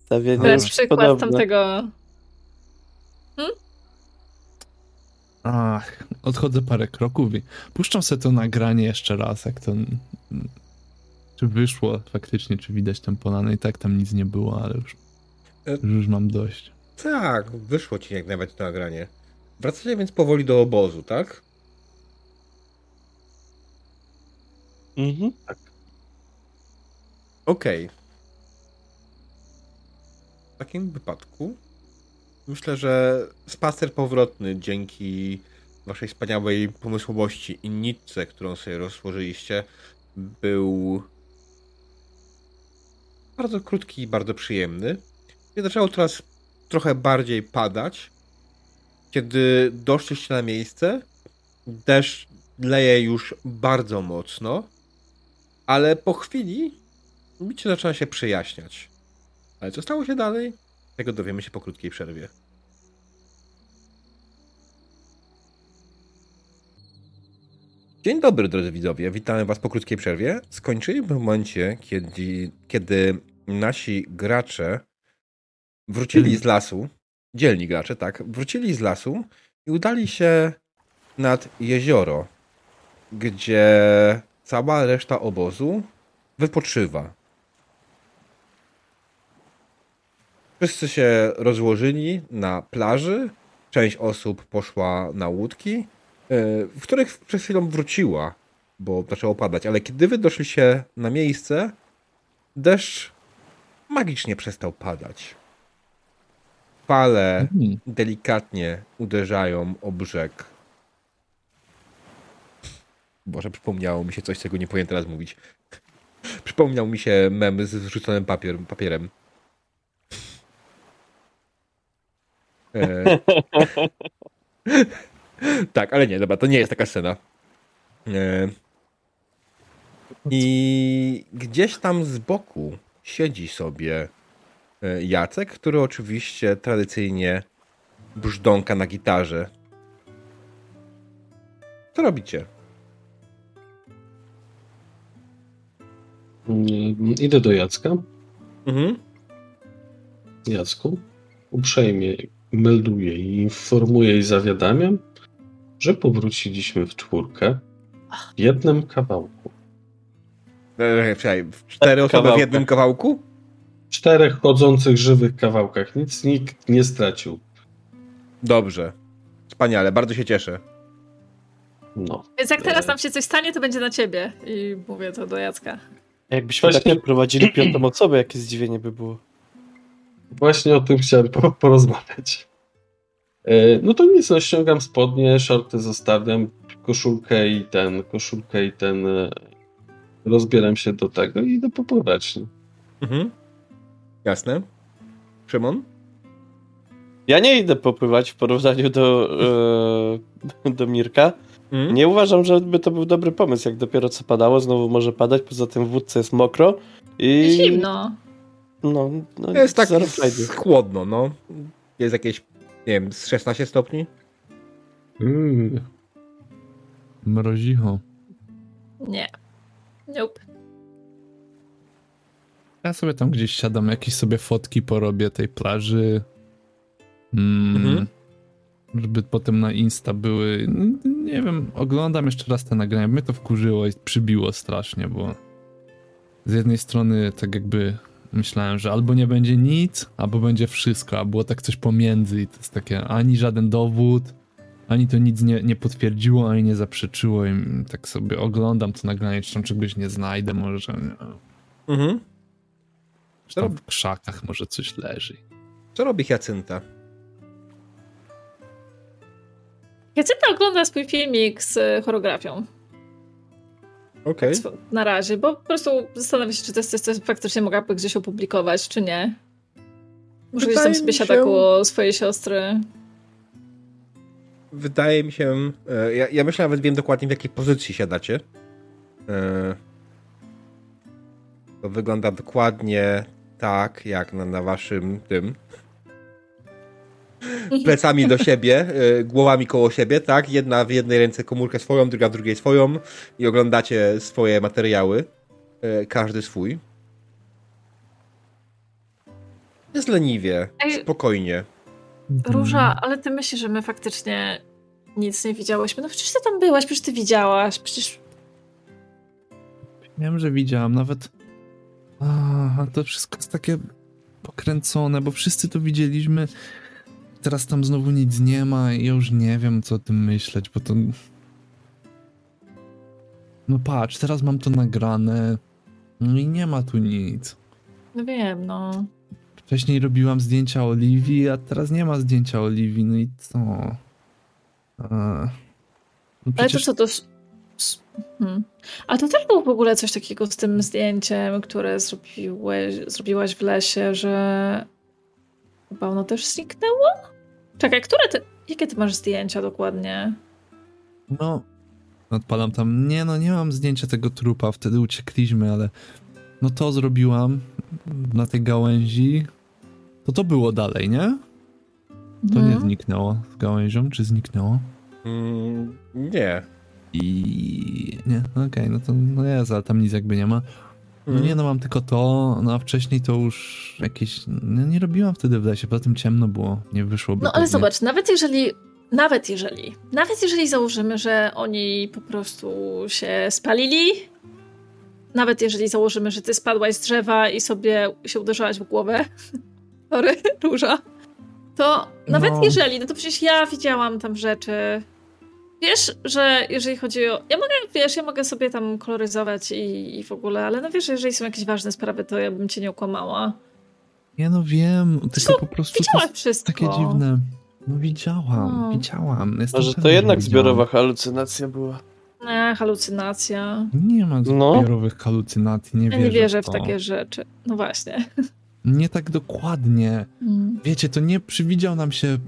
Stawienie To jest jest przykład podobne. tamtego. Ach, odchodzę parę kroków i puszczam sobie to nagranie jeszcze raz, jak to... Czy wyszło faktycznie, czy widać tę polanę i tak tam nic nie było, ale już, E- już mam dość. Tak, wyszło ci jak najbardziej to nagranie. Wracacie więc powoli do obozu, tak? Mhm. Okej. W takim wypadku myślę, że spacer powrotny dzięki waszej wspaniałej pomysłowości i nitce, którą sobie rozłożyliście, był bardzo krótki i bardzo przyjemny. I zaczęło teraz trochę bardziej padać. Kiedy doszliście na miejsce, deszcz leje już bardzo mocno, ale po chwili bicie zaczyna się przejaśniać. Ale co stało się dalej? Tego dowiemy się po krótkiej przerwie. Dzień dobry, drodzy widzowie. Witamy Was po krótkiej przerwie. Skończyliśmy w momencie, kiedy, kiedy nasi gracze wrócili z lasu, dzielni gracze, tak, wrócili z lasu i udali się nad jezioro, gdzie cała reszta obozu wypoczywa. Wszyscy się rozłożyli na plaży. Część osób poszła na łódki, yy, w których przez chwilę wróciła, bo zaczęło padać. Ale kiedy wy doszliście na miejsce, deszcz magicznie przestał padać. Fale Mhm. delikatnie uderzają o brzeg. Boże, przypomniało mi się coś, czego nie powinien teraz mówić. Przypomniał mi się mem z zrzuconym papier, papierem. E... tak, ale nie, dobra, to nie jest taka scena. E... I gdzieś tam z boku siedzi sobie e, Jacek, który oczywiście tradycyjnie brzdąka na gitarze. Co robicie? Mm, Idę do Jacka. Mhm. Jacku, uprzejmie melduję i informuję i zawiadamiam, że powróciliśmy w czwórkę w jednym kawałku. Czekaj, w cztery osoby w Kawałka. jednym kawałku? Czterech chodzących, żywych kawałkach. Nic nikt nie stracił. Dobrze. Wspaniale, bardzo się cieszę. No. Więc jak teraz nam się coś stanie, to będzie na ciebie. I mówię to do Jacka. Jakbyśmy Właśnie- tak prowadzili piątą osobę, jakie zdziwienie by było. Właśnie o tym chciałem po, porozmawiać. E, No to nic, no ściągam spodnie, shorty zostawiam, koszulkę i ten, koszulkę i ten, e, rozbieram się do tego i idę popływać. Mhm. Jasne. Szymon? Ja nie idę popływać w porównaniu do, e, do Mirka. Mhm. Nie uważam, żeby to był dobry pomysł, jak dopiero co padało, znowu może padać, poza tym w wódce jest mokro i... Zimno. No, no Jest tak chłodno, no. Jest jakieś, nie wiem, z 16 stopni? Mm. Mrozicho. Nie. Nope. Ja sobie tam gdzieś siadam, jakieś sobie fotki porobię tej plaży. Mm, Mhm. Żeby potem na Insta były. Nie wiem, oglądam jeszcze raz te nagrania. Mnie to wkurzyło i przybiło strasznie, bo z jednej strony tak jakby myślałem, że albo nie będzie nic, albo będzie wszystko, a było tak coś pomiędzy i to jest takie ani żaden dowód, ani to nic nie, nie potwierdziło, ani nie zaprzeczyło i tak sobie oglądam to nagranie, czy tam czegoś nie znajdę, może nie, Mhm. czy tam w krzakach może coś leży. Co robi Jacynta? Jacyta ogląda swój filmik z choreografią. Okej. Swo- Na razie, bo po prostu zastanawiam się, czy to jest coś, co faktycznie mogłaby gdzieś opublikować, czy nie. Może gdzieś tam Wydaje sobie siada się- koło swojej siostry. Wydaje mi się. e, Ja, ja myślę, nawet wiem dokładnie w jakiej pozycji siadacie. E, To wygląda dokładnie tak, jak na, na waszym tym. Plecami do siebie, e, głowami koło siebie, tak? Jedna w jednej ręce komórkę swoją, druga w drugiej swoją i oglądacie swoje materiały. e, Każdy swój. Jest leniwie, Ej. spokojnie. Róża, ale ty myślisz, że my faktycznie nic nie widziałyśmy? No przecież ty tam byłaś, przecież ty widziałaś, przecież... Wiem, że widziałam, nawet. A, to wszystko jest takie pokręcone, bo wszyscy to widzieliśmy. Teraz tam znowu nic nie ma i ja już nie wiem, co o tym myśleć, bo to. No patrz, teraz mam to nagrane. No i nie ma tu nic. No wiem, no. Wcześniej robiłam zdjęcia Oliwii, a teraz nie ma zdjęcia Oliwii, no i co? A, no Ale to przecież co, to Hmm. A to też było w ogóle coś takiego z tym zdjęciem, które zrobiłeś, zrobiłaś w lesie, że chyba ono też zniknęło? Czekaj, które ty, jakie ty masz zdjęcia dokładnie? No, odpalam tam. Nie, no nie mam zdjęcia tego trupa, wtedy uciekliśmy, ale no to zrobiłam na tej gałęzi. To to było dalej, nie? To nie Mhm. zniknęło z gałęzią, czy zniknęło? Mm, nie. I nie, no okej, no to no jest, ale tam nic jakby nie ma. No nie, no mam tylko to, no a wcześniej to już jakieś, no nie robiłam wtedy w lesie, poza tym ciemno było, nie wyszłoby. No ale pewnie. zobacz, nawet jeżeli, nawet jeżeli, nawet jeżeli założymy, że oni po prostu się spalili, nawet jeżeli założymy, że ty spadłaś z drzewa i sobie się uderzyłaś w głowę, sorry, róża, to nawet No. jeżeli, no to przecież ja widziałam tam rzeczy. Wiesz, że jeżeli chodzi o. Ja mogę, wiesz, ja mogę sobie tam koloryzować i, i w ogóle, ale no wiesz, że jeżeli są jakieś ważne sprawy, to ja bym cię nie okłamała. Nie no wiem, tylko po prostu to Widziałaś jest wszystko. takie dziwne. No widziałam, No. widziałam. Jestem Może to jednak widziałam. zbiorowa halucynacja była. Nie, halucynacja. Nie ma No. zbiorowych halucynacji, nie Ja wierzę nie wierzę w to. takie rzeczy. No właśnie. Nie tak dokładnie. Mm. Wiecie, to nie przywidział nam się...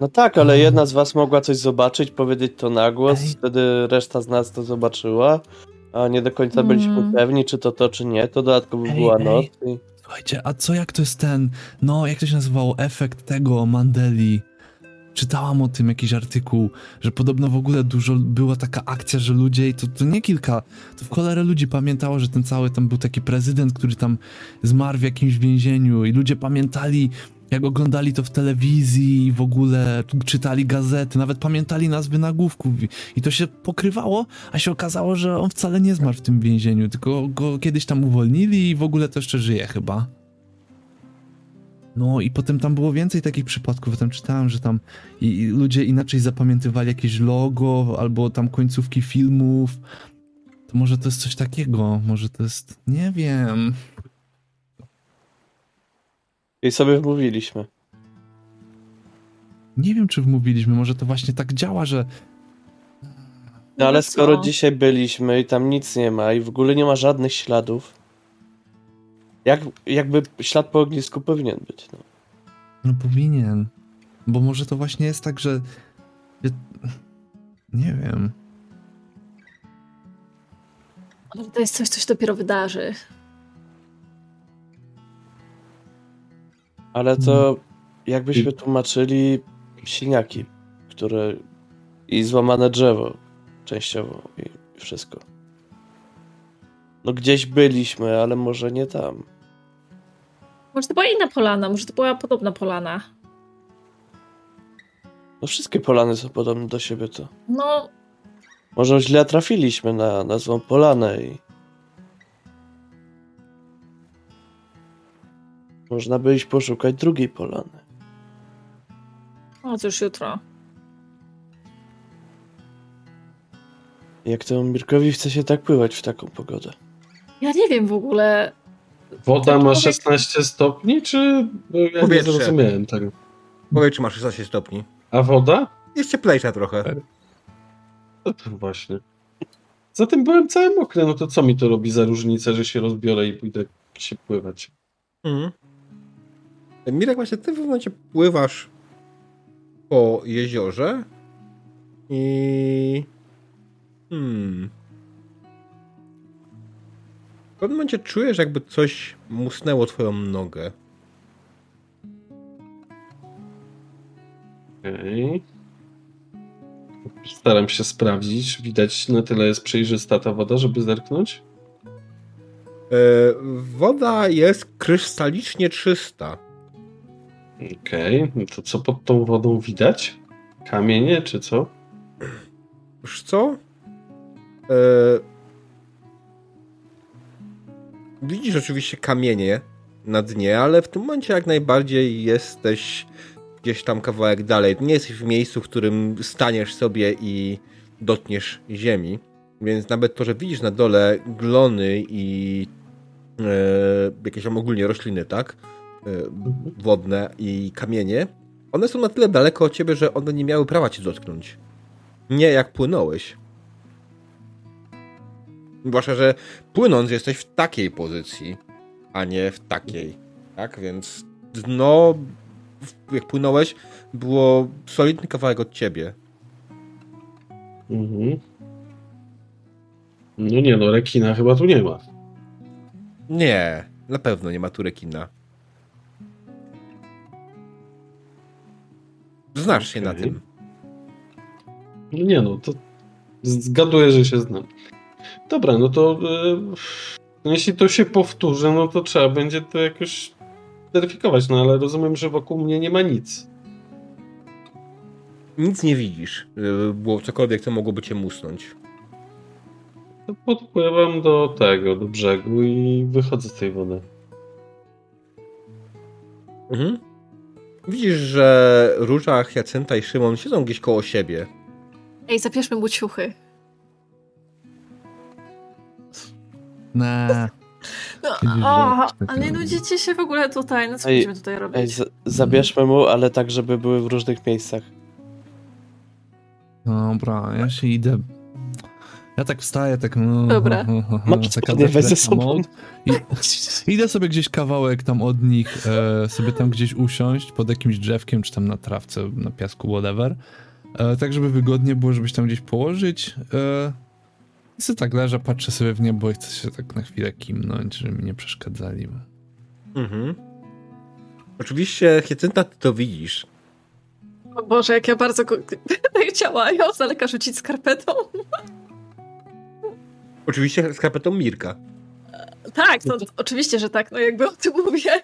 No tak, ale No. jedna z was mogła coś zobaczyć, powiedzieć to na głos, Ej. wtedy reszta z nas to zobaczyła, a nie do końca Mm. byliśmy pewni, czy to to, czy nie. To dodatkowo Ej, była noc. I... Słuchajcie, a co jak to jest ten... No, jak to się nazywało? Efekt tego Mandeli. Czytałam o tym jakiś artykuł, że podobno w ogóle dużo była taka akcja, że ludzie, i to, to nie kilka, to w cholerę ludzi pamiętało, że ten cały tam był taki prezydent, który tam zmarł w jakimś więzieniu i ludzie pamiętali, jak oglądali to w telewizji w ogóle czytali gazety, nawet pamiętali nazwy nagłówków i to się pokrywało, a się okazało, że on wcale nie zmarł w tym więzieniu, tylko go kiedyś tam uwolnili i w ogóle to jeszcze żyje chyba. No i potem tam było więcej takich przypadków, potem czytałem, że tam i, i ludzie inaczej zapamiętywali jakieś logo albo tam końcówki filmów. To może to jest coś takiego, może to jest, nie wiem. I sobie wmówiliśmy. Nie wiem, czy wmówiliśmy, może to właśnie tak działa, że No ale co? skoro dzisiaj byliśmy i tam nic nie ma i w ogóle nie ma żadnych śladów, jak, jakby ślad po ognisku powinien być. No. no powinien. Bo może to właśnie jest tak, że że- nie wiem. Ale to jest coś, co się dopiero wydarzy. Ale to jakbyśmy tłumaczyli siniaki, które i złamane drzewo częściowo i wszystko. No gdzieś byliśmy, ale może nie tam. Może to była inna polana, może to była podobna polana. No wszystkie polany są podobne do siebie to. No, Może źle trafiliśmy na, na złą polanę i... Można by iść poszukać drugiej polany. o cóż jutro. Jak to Mirkowi chce się tak pływać w taką pogodę? Ja nie wiem w ogóle. Woda ma człowiek- 16 stopni, czy bo ja nie Powietrze. zrozumiałem tego? Powiedz, czy masz 16 stopni. A woda? Jest cieplejsza trochę. No to właśnie. Zatem byłem cały mokry, no to co mi to robi za różnicę, że się rozbiorę i pójdę się pływać? Mhm. Mirek, właśnie ty w pewnym momencie pływasz po jeziorze i... Hmm... W pewnym momencie czujesz, jakby coś musnęło twoją nogę. Okej. Staram się sprawdzić. Widać na tyle jest przejrzysta ta woda, żeby zerknąć. E, woda jest krystalicznie czysta. Okej, no to co pod tą wodą widać? Kamienie czy co? Wiesz co? E... Widzisz oczywiście kamienie na dnie, ale w tym momencie jak najbardziej jesteś gdzieś tam kawałek dalej. Nie jesteś w miejscu, w którym staniesz sobie i dotkniesz ziemi. Więc nawet to, że widzisz na dole glony i e, jakieś tam ogólnie rośliny, tak? E, wodne i kamienie, one są na tyle daleko od ciebie, że one nie miały prawa cię dotknąć. Nie jak płynąłeś. Zwłaszcza, że płynąc jesteś w takiej pozycji, a nie w takiej. Tak, więc dno, jak płynąłeś, było solidny kawałek od ciebie. Mhm. No nie no, rekina chyba tu nie ma. Nie, na pewno nie ma tu rekina. Znasz się na tym. No nie no, to zgaduję, że się znam. Dobra, no to e, jeśli to się powtórzy, no to trzeba będzie to jakoś weryfikować, no ale rozumiem, że wokół mnie nie ma nic. Nic nie widzisz, żeby było cokolwiek, co mogłoby cię musnąć. To podpływam do tego, do brzegu i wychodzę z tej wody. Mhm. Widzisz, że Róża, Hiacynta i Szymon siedzą gdzieś koło siebie. Ej, zabierzmy mu ciuchy. Na. No, o, ale nie nudzicie się w ogóle tutaj. No co Ej, będziemy tutaj robić? Ej, z- zabierzmy mu, ale tak, żeby były w różnych miejscach. Dobra, ja się idę. Ja tak wstaję, tak. No, Dobra. Taka spodnie, weź ze sobą. I, idę sobie gdzieś kawałek tam od nich, e, sobie tam gdzieś usiąść pod jakimś drzewkiem, czy tam na trawce, na piasku, whatever. E, tak, żeby wygodnie było, żeby się tam gdzieś położyć. E, I sobie tak leżę, patrzę sobie w niebo i chcę się tak na chwilę kimnąć, żeby mi nie przeszkadzali. Mhm. Oczywiście, Hiacynta, ty to widzisz. O Boże, jak ja bardzo go... chciała ją z daleka rzucić skarpetą. Oczywiście skarpetą Mirka. Tak, no oczywiście, że tak, no jakby o tym mówię.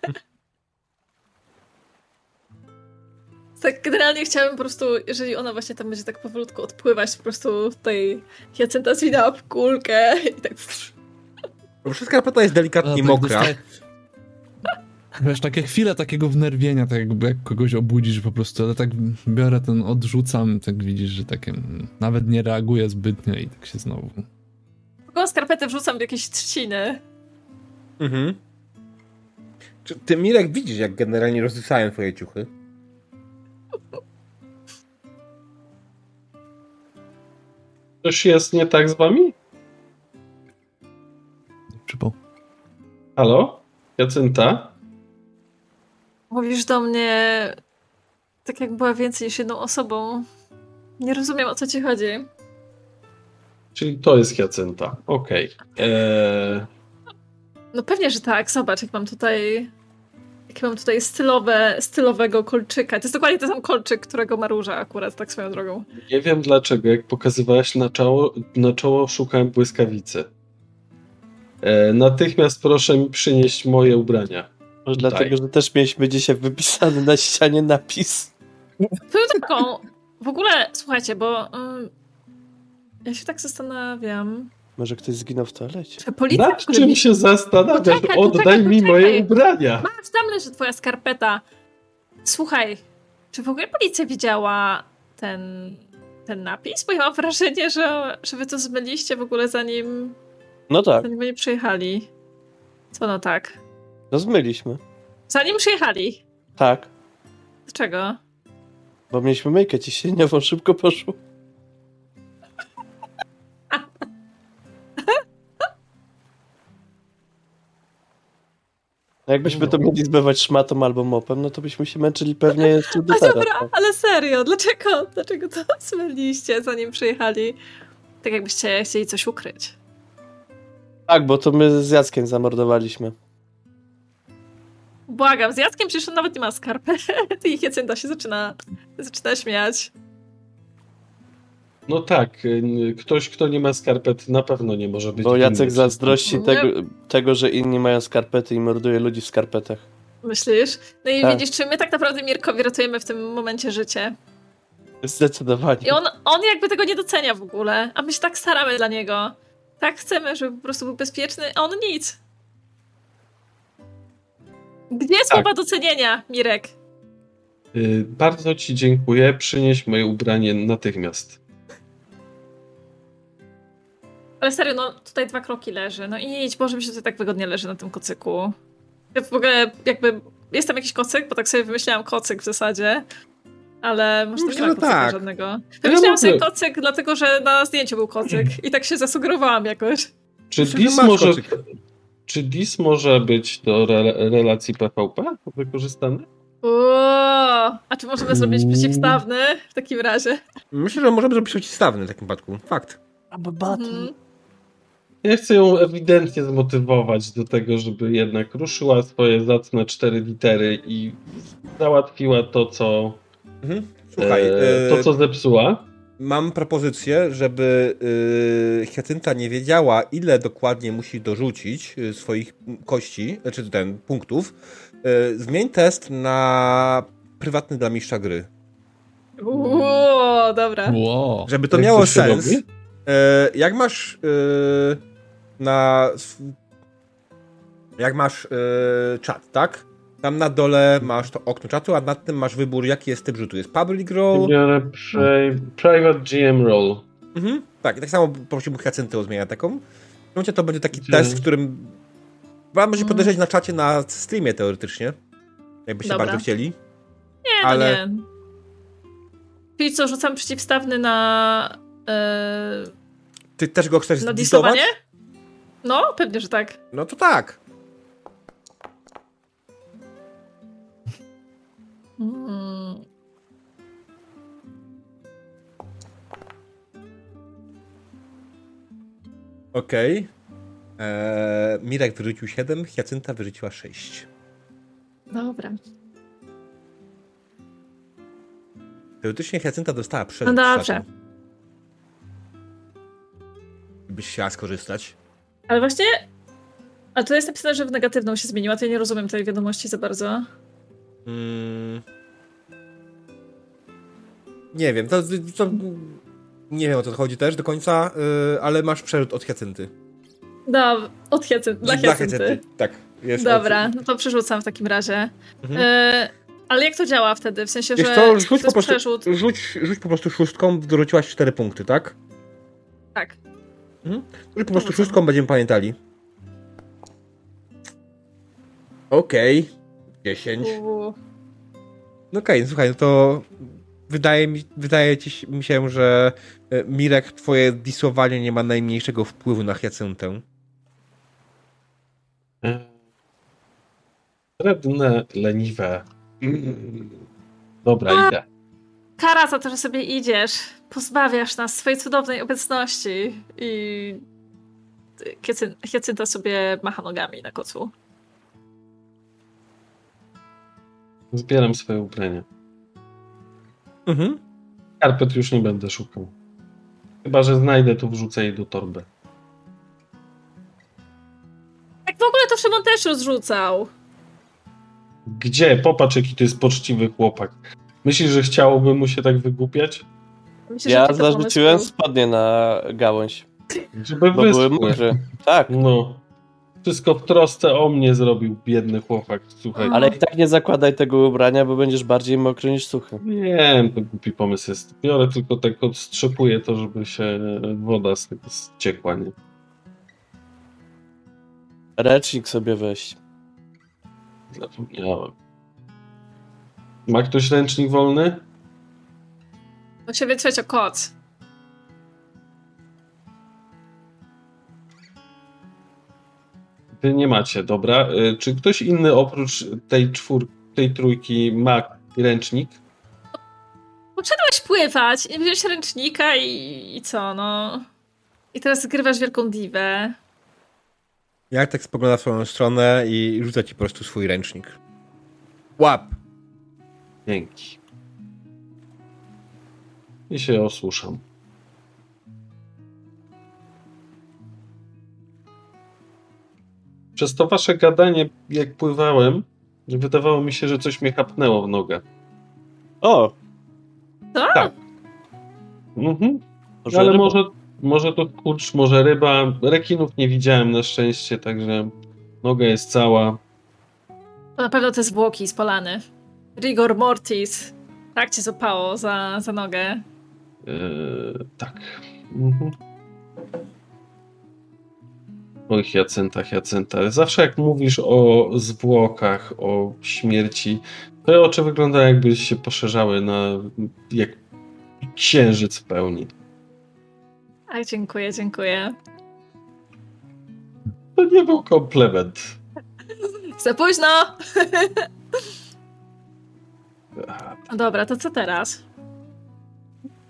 Tak, generalnie chciałabym po prostu, jeżeli ona właśnie tam będzie tak powolutku odpływać, po prostu tutaj Jacynta zwinęła w kulkę i tak... Bo skarpeta jest delikatnie A, tak mokra. dostaję- Wiesz, takie chwile takiego wnerwienia, tak jakby jak kogoś obudzisz po prostu, ale tak biorę ten, odrzucam, tak widzisz, że takie mm, nawet nie reaguje zbytnio i tak się znowu... Taką skarpetę wrzucam w jakieś trzciny. Mhm. Czy ty, Mirek, widzisz, jak generalnie rozrysają twoje ciuchy? Coś jest nie tak z wami? Przypał. Halo? Jacynta? Mówisz do mnie tak jak była więcej niż jedną osobą. Nie rozumiem, o co ci chodzi. Czyli to jest Jacynta. Okej. Eee, No pewnie, że tak. Zobacz, jak mam tutaj... Jak mam tutaj stylowe, stylowego kolczyka. To jest dokładnie ten sam kolczyk, którego ma Róża akurat, tak swoją drogą. nie wiem dlaczego, jak pokazywałaś na czoło, na czoło szukałem błyskawicy. Eee, natychmiast proszę mi przynieść moje ubrania. Może Daj. dlatego, że też mieliśmy dzisiaj wypisany na ścianie napis. Swoją drogą, w ogóle, słuchajcie, bo ym, ja się tak zastanawiam, Może ktoś zginął w toalecie. czy policja... Nad czym się zastanawiasz? Poczekaj, Oddaj poczekaj, mi poczekaj. moje ubrania. Masz, tam leży twoja skarpeta. Słuchaj, czy w ogóle policja widziała ten, ten napis? Bo ja mam wrażenie, że, że wy to zmyliście w ogóle zanim, No tak, zanim oni przyjechali. Co no tak? no zmyliśmy. Zanim przyjechali. Tak, Dlaczego? bo mieliśmy myjkę ciśnieniową, szybko poszło. Jakbyśmy to mieli zbywać szmatą albo mopem, no to byśmy się męczyli pewnie jeszcze do A teraz. dobra, no. ale serio, dlaczego? Dlaczego to zmyliście zanim przyjechali? Tak jakbyście chcieli coś ukryć. Tak, bo to my z Jackiem zamordowaliśmy. Błagam, z Jackiem przecież on nawet nie ma skarpet i Hiacynta się zaczyna, zaczyna śmiać. No tak, y, ktoś, kto nie ma skarpet, na pewno nie może być. Bo Jacek przy- zazdrości Nie. tego, tego, że inni mają skarpety i morduje ludzi w skarpetach. Myślisz? No i Tak. widzisz, czy my tak naprawdę Mirkowi ratujemy w tym momencie życie. Zdecydowanie. I on, on jakby tego nie docenia w ogóle, a my się tak staramy dla niego. Tak chcemy, żeby po prostu był bezpieczny, a on nic. Gdzie Tak. słowa docenienia, Mirek? Y, Bardzo ci dziękuję. Przynieś moje ubranie natychmiast. Ale serio, no tutaj dwa kroki leży. No idź, Boże, mi się tutaj tak wygodnie leży na tym kocyku. Ja w ogóle jakby... Jest tam jakiś kocyk, bo tak sobie wymyślałam kocyk w zasadzie. Ale może Myślę, nie ma tak. żadnego. Wymyślałam sobie kocyk, dlatego że na zdjęciu był kocyk. I tak się zasugerowałam jakoś. Czy dis może... kocyk. Czy dis może być do re relacji PvP wykorzystany? Uuu, a czy możemy zrobić przeciwstawny w takim razie? Myślę, że możemy zrobić przeciwstawny w takim przypadku. Fakt. Mhm. Ja chcę ją ewidentnie zmotywować do tego, żeby jednak ruszyła swoje zacne cztery litery i załatwiła to, co, Mhm. Słuchaj, e, e, to, co zepsuła. mam propozycję, żeby yy, Hiacynta nie wiedziała, ile dokładnie musi dorzucić y, swoich kości, czy ten, punktów. Yy, zmień test na prywatny dla mistrza gry. Uuu, dobra. Wow. Żeby to Jak miało sens. jak masz yy, na. Jak masz yy, czat, tak? Tam na dole masz to okno czatu, a nad tym masz wybór, jaki jest typ rzutu. Jest public role. Biorę pri private GM role. Mhm. Tak, i tak samo prosiłbym Hiacynty o zmianę taką. W momencie to będzie taki Gdzie? test, w którym wam będzie Mm. podejrzeć na czacie na streamie teoretycznie. Jakbyście bardzo chcieli. Nie, Ale- no nie. Czyli co, rzucam przeciwstawny na... e, Ty też go chcesz na disowanie? No, pewnie, że tak. No to tak. Mm. Okej. Eee, Mirek wyrzucił 7, Hiacynta wyrzuciła 6. Dobra. Teoretycznie Hiacynta dostała No z dobrze. czatu. Byś chciała skorzystać. Ale właśnie... A to jest napisane, że w negatywną się zmieniła, to ja nie rozumiem tej wiadomości za bardzo. Mm. Nie wiem, to, to nie wiem o co chodzi też do końca, yy, ale masz przerzut od Hiacynty. No, od hiacynty, dla hiacynty. Tak. Jest Dobra, od- no to przerzucam w takim razie. Mhm. E, ale jak to działa wtedy? W sensie, Wiesz że co, to rzuć jest po, prostu, przerzut. rzuć, rzuć po prostu szóstką, dorzuciłaś 4 punkty, tak? Tak. Rzuć po prostu szóstką, będziemy pamiętali. Okej. 10. Uuu. No okej, słuchaj, no to wydaje mi, wydaje ci, mi się, że e, Mirek, twoje disowanie nie ma najmniejszego wpływu na Hyacyntę. E, Srebrne, leniwe. Mm. Dobra, idę. Kara za to, że sobie idziesz, pozbawiasz nas swojej cudownej obecności i Hiacyn- Hiacynta sobie macha nogami na kocu. Zbieram swoje ubrania. Mhm. Karpet już nie będę szukał. Chyba, że znajdę, to wrzucę jej do torby. Tak w ogóle to Szymon też rozrzucał. Gdzie? Popatrz, jaki to jest poczciwy chłopak. Myślisz, że chciałoby mu się tak wygłupiać? Myślę, Ja zarzuciłem pomysłów. spodnie na gałąź, Żeby bo były mokre. Tak, No. Wszystko w trosce o mnie zrobił biedny chłopak. Słuchaj. A. ale i tak nie zakładaj tego ubrania, bo będziesz bardziej mokry niż suchy. Nie, to głupi pomysł jest. Biorę tylko tak odstrzepuję to, żeby się woda z tego ściekła, nie? Ręcznik sobie weź. Zapomniałem. Ma ktoś ręcznik wolny? Się wytrzeć o koc. Wy nie macie, dobra. Y, Czy ktoś inny oprócz tej czwór, tej trójki ma ręcznik? Poszedłeś pływać i wziąłeś ręcznika i, i co, no. I teraz zgrywasz wielką diwę. Ja tak spogląda w swoją stronę i rzuca ci po prostu swój ręcznik. Łap! Dzięki. I się osłuszam. Przez to wasze gadanie, jak pływałem, wydawało mi się, że coś mnie chapnęło w nogę. O! Tak. Mhm. Może Ale ryba. może, może to kurcz, może ryba. Rekinów nie widziałem na szczęście, także noga jest cała. To na pewno te zwłoki z polany. Rigor mortis. Tak cię zapało za, za nogę. Eee, tak. Mhm. Oj, Jacynta, Jacynta. Zawsze jak mówisz o zwłokach, o śmierci, twoje oczy wyglądają jakby się poszerzały na jak księżyc w pełni. Ach, dziękuję, dziękuję. To nie był komplement. Za późno! No Dobra, to co teraz?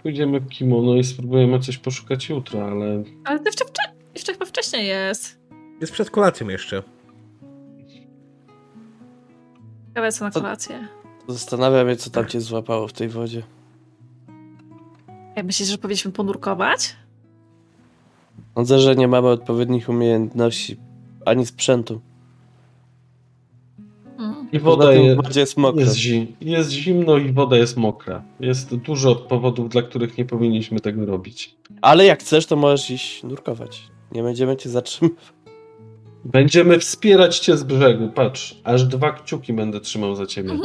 Pójdziemy w kimono i spróbujemy coś poszukać jutro, ale Ale to jeszcze, wcze- jeszcze chyba wcześniej jest. Jest przed kolacją jeszcze. Ciekawe co na kolację. Zastanawiam się, co tam cię złapało w tej wodzie. Ja myślisz, że powinniśmy ponurkować? Sądzę, że nie mamy odpowiednich umiejętności ani sprzętu. I woda je, jest mokro. jest, zim, jest zimno i woda jest mokra. Jest dużo powodów, dla których nie powinniśmy tego robić. Ale jak chcesz, to możesz iść nurkować. Nie będziemy cię zatrzymywać. Będziemy wspierać cię z brzegu. Patrz, aż dwa kciuki będę trzymał za ciebie.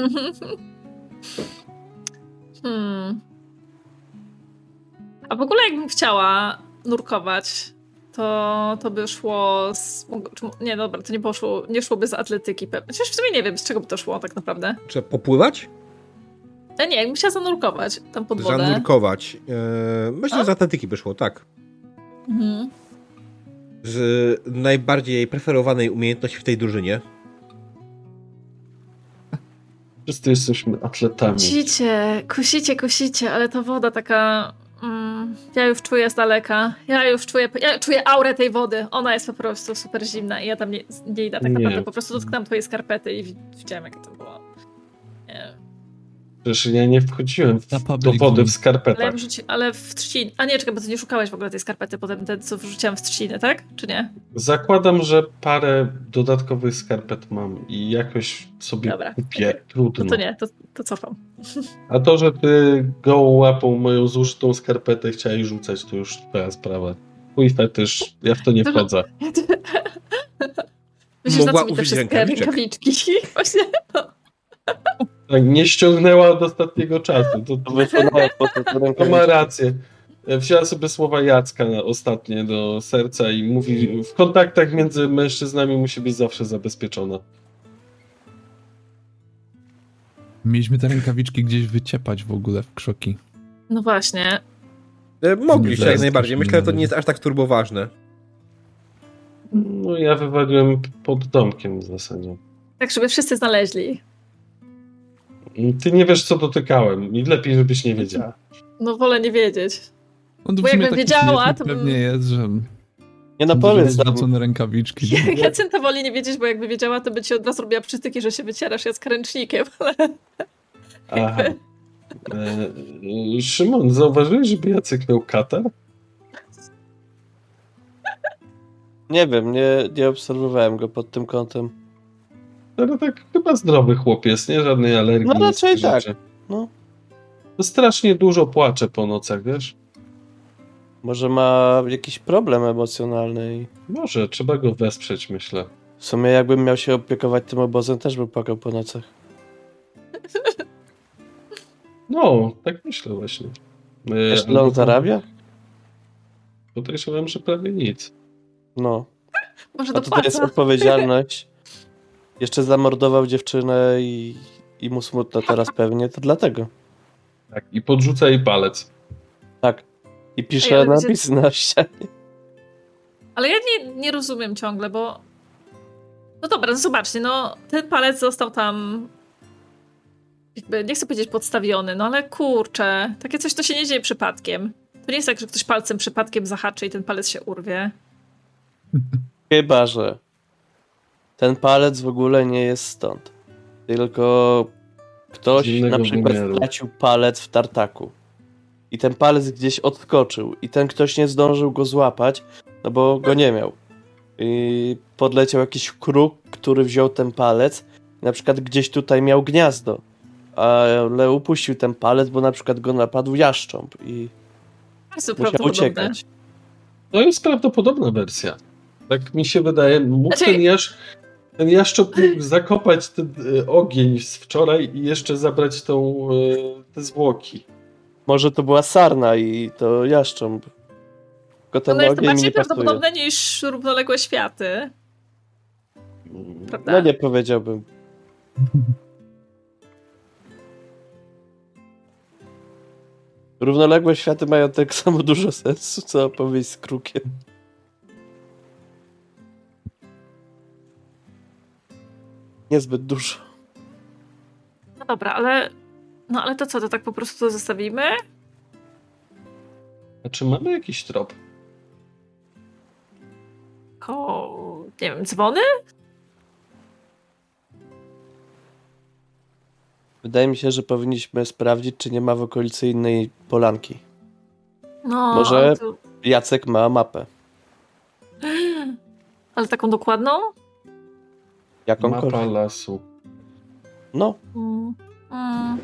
Hmm. A w ogóle jakbym chciała nurkować, to, to by szło z... Nie, dobra, to nie poszło, nie szłoby z atletyki pewnie. Chociaż w sumie nie wiem, z czego by to szło tak naprawdę. Czy popływać? Ale nie, jakbym chciała zanurkować tam pod wodę. Zanurkować. Eee, myślę, A? że z atletyki by szło, tak. Mhm. Z najbardziej preferowanej umiejętności w tej drużynie. Wszyscy jesteśmy atletami. Kusicie, kusicie, kusicie, ale ta woda taka... Mm, ja już czuję z daleka. Ja już czuję, ja czuję aurę tej wody. Ona jest po prostu super zimna i ja tam nie, nie idę tak Nie. naprawdę. Po prostu dotknęłam twojej skarpety i wi- widziałem, jakie to było. Nie. Przecież ja nie wchodziłem w, do wody w skarpetach. Ale, wrzuci, ale w trzcin. A nie, czekaj, bo ty nie szukałeś w ogóle tej skarpety potem, te, co wrzuciłam w trzciny, tak? Czy nie? Zakładam, że parę dodatkowych skarpet mam i jakoś sobie Dobra. kupię. No Trudno. to nie, to, to cofam. A to, że ty gołą łapą moją zużytą skarpetę chciałeś rzucać, to już twoja sprawa. Mój fetysz, ja w to nie To- wchodzę. Myślisz, na Mogła co mi te wszystkie rękawiczki? Właśnie. Tak, nie ściągnęła od ostatniego czasu. To, To na po to, to to ma rację. Wzięła sobie słowa Jacka na ostatnie do serca i mówi, w kontaktach między mężczyznami musi być zawsze zabezpieczona. Mieliśmy te rękawiczki gdzieś wyciepać w ogóle w krzoki. No właśnie. E, mogliście jak najbardziej. Myślę, że to nie jest aż tak turboważne. No ja wywaliłem pod domkiem w zasadzie. Tak, żeby wszyscy znaleźli. Ty nie wiesz, co dotykałem i lepiej, żebyś nie wiedziała. No wolę nie wiedzieć. No Bo jakbym wiedziała, to bym- pewnie jest, że Nie no że powiedz tam. zwrócone rękawiczki. Jacynta woli nie wiedzieć, bo jakby wiedziała, to by ci od razu robiła przytyki, że się wycierasz jak z ręcznikiem. Aha. E, Szymon, zauważyłeś, żeby Jacek miał katar? Nie wiem, nie, nie obserwowałem go pod tym kątem. No tak chyba zdrowy chłop jest, nie? Żadnej alergii. No raczej tak. rzeczy. No. To strasznie dużo płacze po nocach, wiesz? Może ma jakiś problem emocjonalny i Może, trzeba go wesprzeć, myślę. w sumie jakbym miał się opiekować tym obozem, też bym płakał po nocach. No, tak myślę właśnie. Wiesz, ile on zarabia? Podejrzewam, że prawie nic. No. Może A tutaj jest odpowiedzialność. Jeszcze zamordował dziewczynę i, i mu smutno teraz pewnie, to dlatego. Tak, i podrzuca jej palec. Tak. I pisze wiecie- napisy na ścianie. Ale ja nie, nie rozumiem ciągle, bo. No dobra, no zobaczcie, no ten palec został tam. Jakby, nie chcę powiedzieć podstawiony, no ale kurczę, takie coś to się nie dzieje przypadkiem. To nie jest tak, że ktoś palcem przypadkiem zahaczy i ten palec się urwie. Chyba, że ten palec w ogóle nie jest stąd. Tylko ktoś na przykład wymiaru. stracił palec w tartaku. I ten palec gdzieś odskoczył. I ten ktoś nie zdążył go złapać, no bo go nie miał. I podleciał jakiś kruk, który wziął ten palec. Na przykład gdzieś tutaj miał gniazdo. Ale upuścił ten palec, bo na przykład go napadł jaszcząb i to musiał uciekać. To jest prawdopodobna wersja. Tak mi się wydaje. Mógł Znaczy- ten, jasz, ten jaszcząb mógł zakopać ten e, ogień z wczoraj i jeszcze zabrać tą, e, te zwłoki. Może to była sarna i to jaszcząb. Tylko ten No jest to bardziej nie pasuje. prawdopodobne niż równoległe światy. Prawda? No nie powiedziałbym. Równoległe światy mają tak samo dużo sensu, co opowieść z krukiem. Niezbyt dużo. No dobra, ale. No ale to co, to tak po prostu to zostawimy? A czy mamy jakiś trop? Ko. Nie wiem, dzwony? Wydaje mi się, że powinniśmy sprawdzić, czy nie ma w okolicy innej polanki. No. Może- To... Jacek ma mapę. Ale taką dokładną? Jakąkolwiek. Mapa lasu. No. Mm. Mm.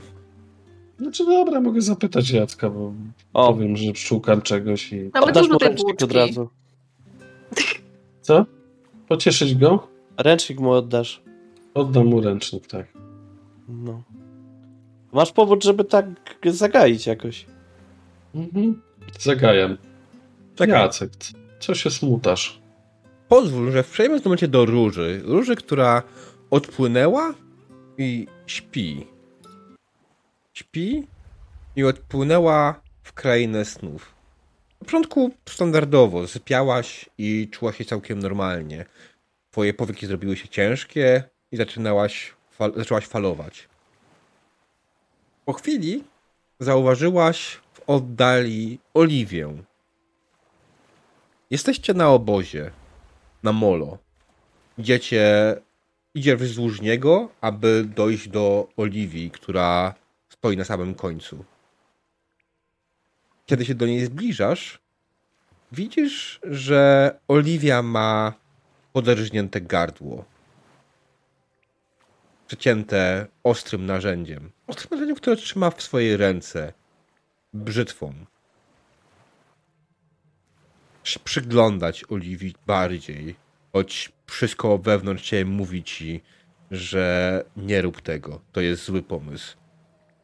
Znaczy dobra, mogę zapytać Jacka, bo O, powiem, że szukam czegoś i... Mamy oddasz mu ręcznik od razu. Co? Pocieszyć go? Ręcznik mu oddasz. Oddam mu ręcznik, tak. No. Masz powód, żeby tak zagaić jakoś. Mhm. Zagajam. Czekaj. Jacek, c- co się smutasz? Pozwól, że przejmę w tym momencie do Róży. Róży, która odpłynęła i śpi. Śpi i odpłynęła w krainę snów. Na początku standardowo, sypiałaś i czułaś się całkiem normalnie. Twoje powieki zrobiły się ciężkie i zaczynałaś, fal- zaczęłaś falować. Po chwili zauważyłaś w oddali Oliwię. Jesteście na obozie na molo. Idziecie, idziesz wzdłuż niego, aby dojść do Oliwii, która stoi na samym końcu. Kiedy się do niej zbliżasz, widzisz, że Oliwia ma poderżnięte gardło. Przecięte ostrym narzędziem. Ostrym narzędziem, które trzyma w swojej ręce. Brzytwą. Przy- przyglądać Oliwii bardziej, choć wszystko wewnątrz ciebie mówi ci, że nie rób tego, to jest zły pomysł.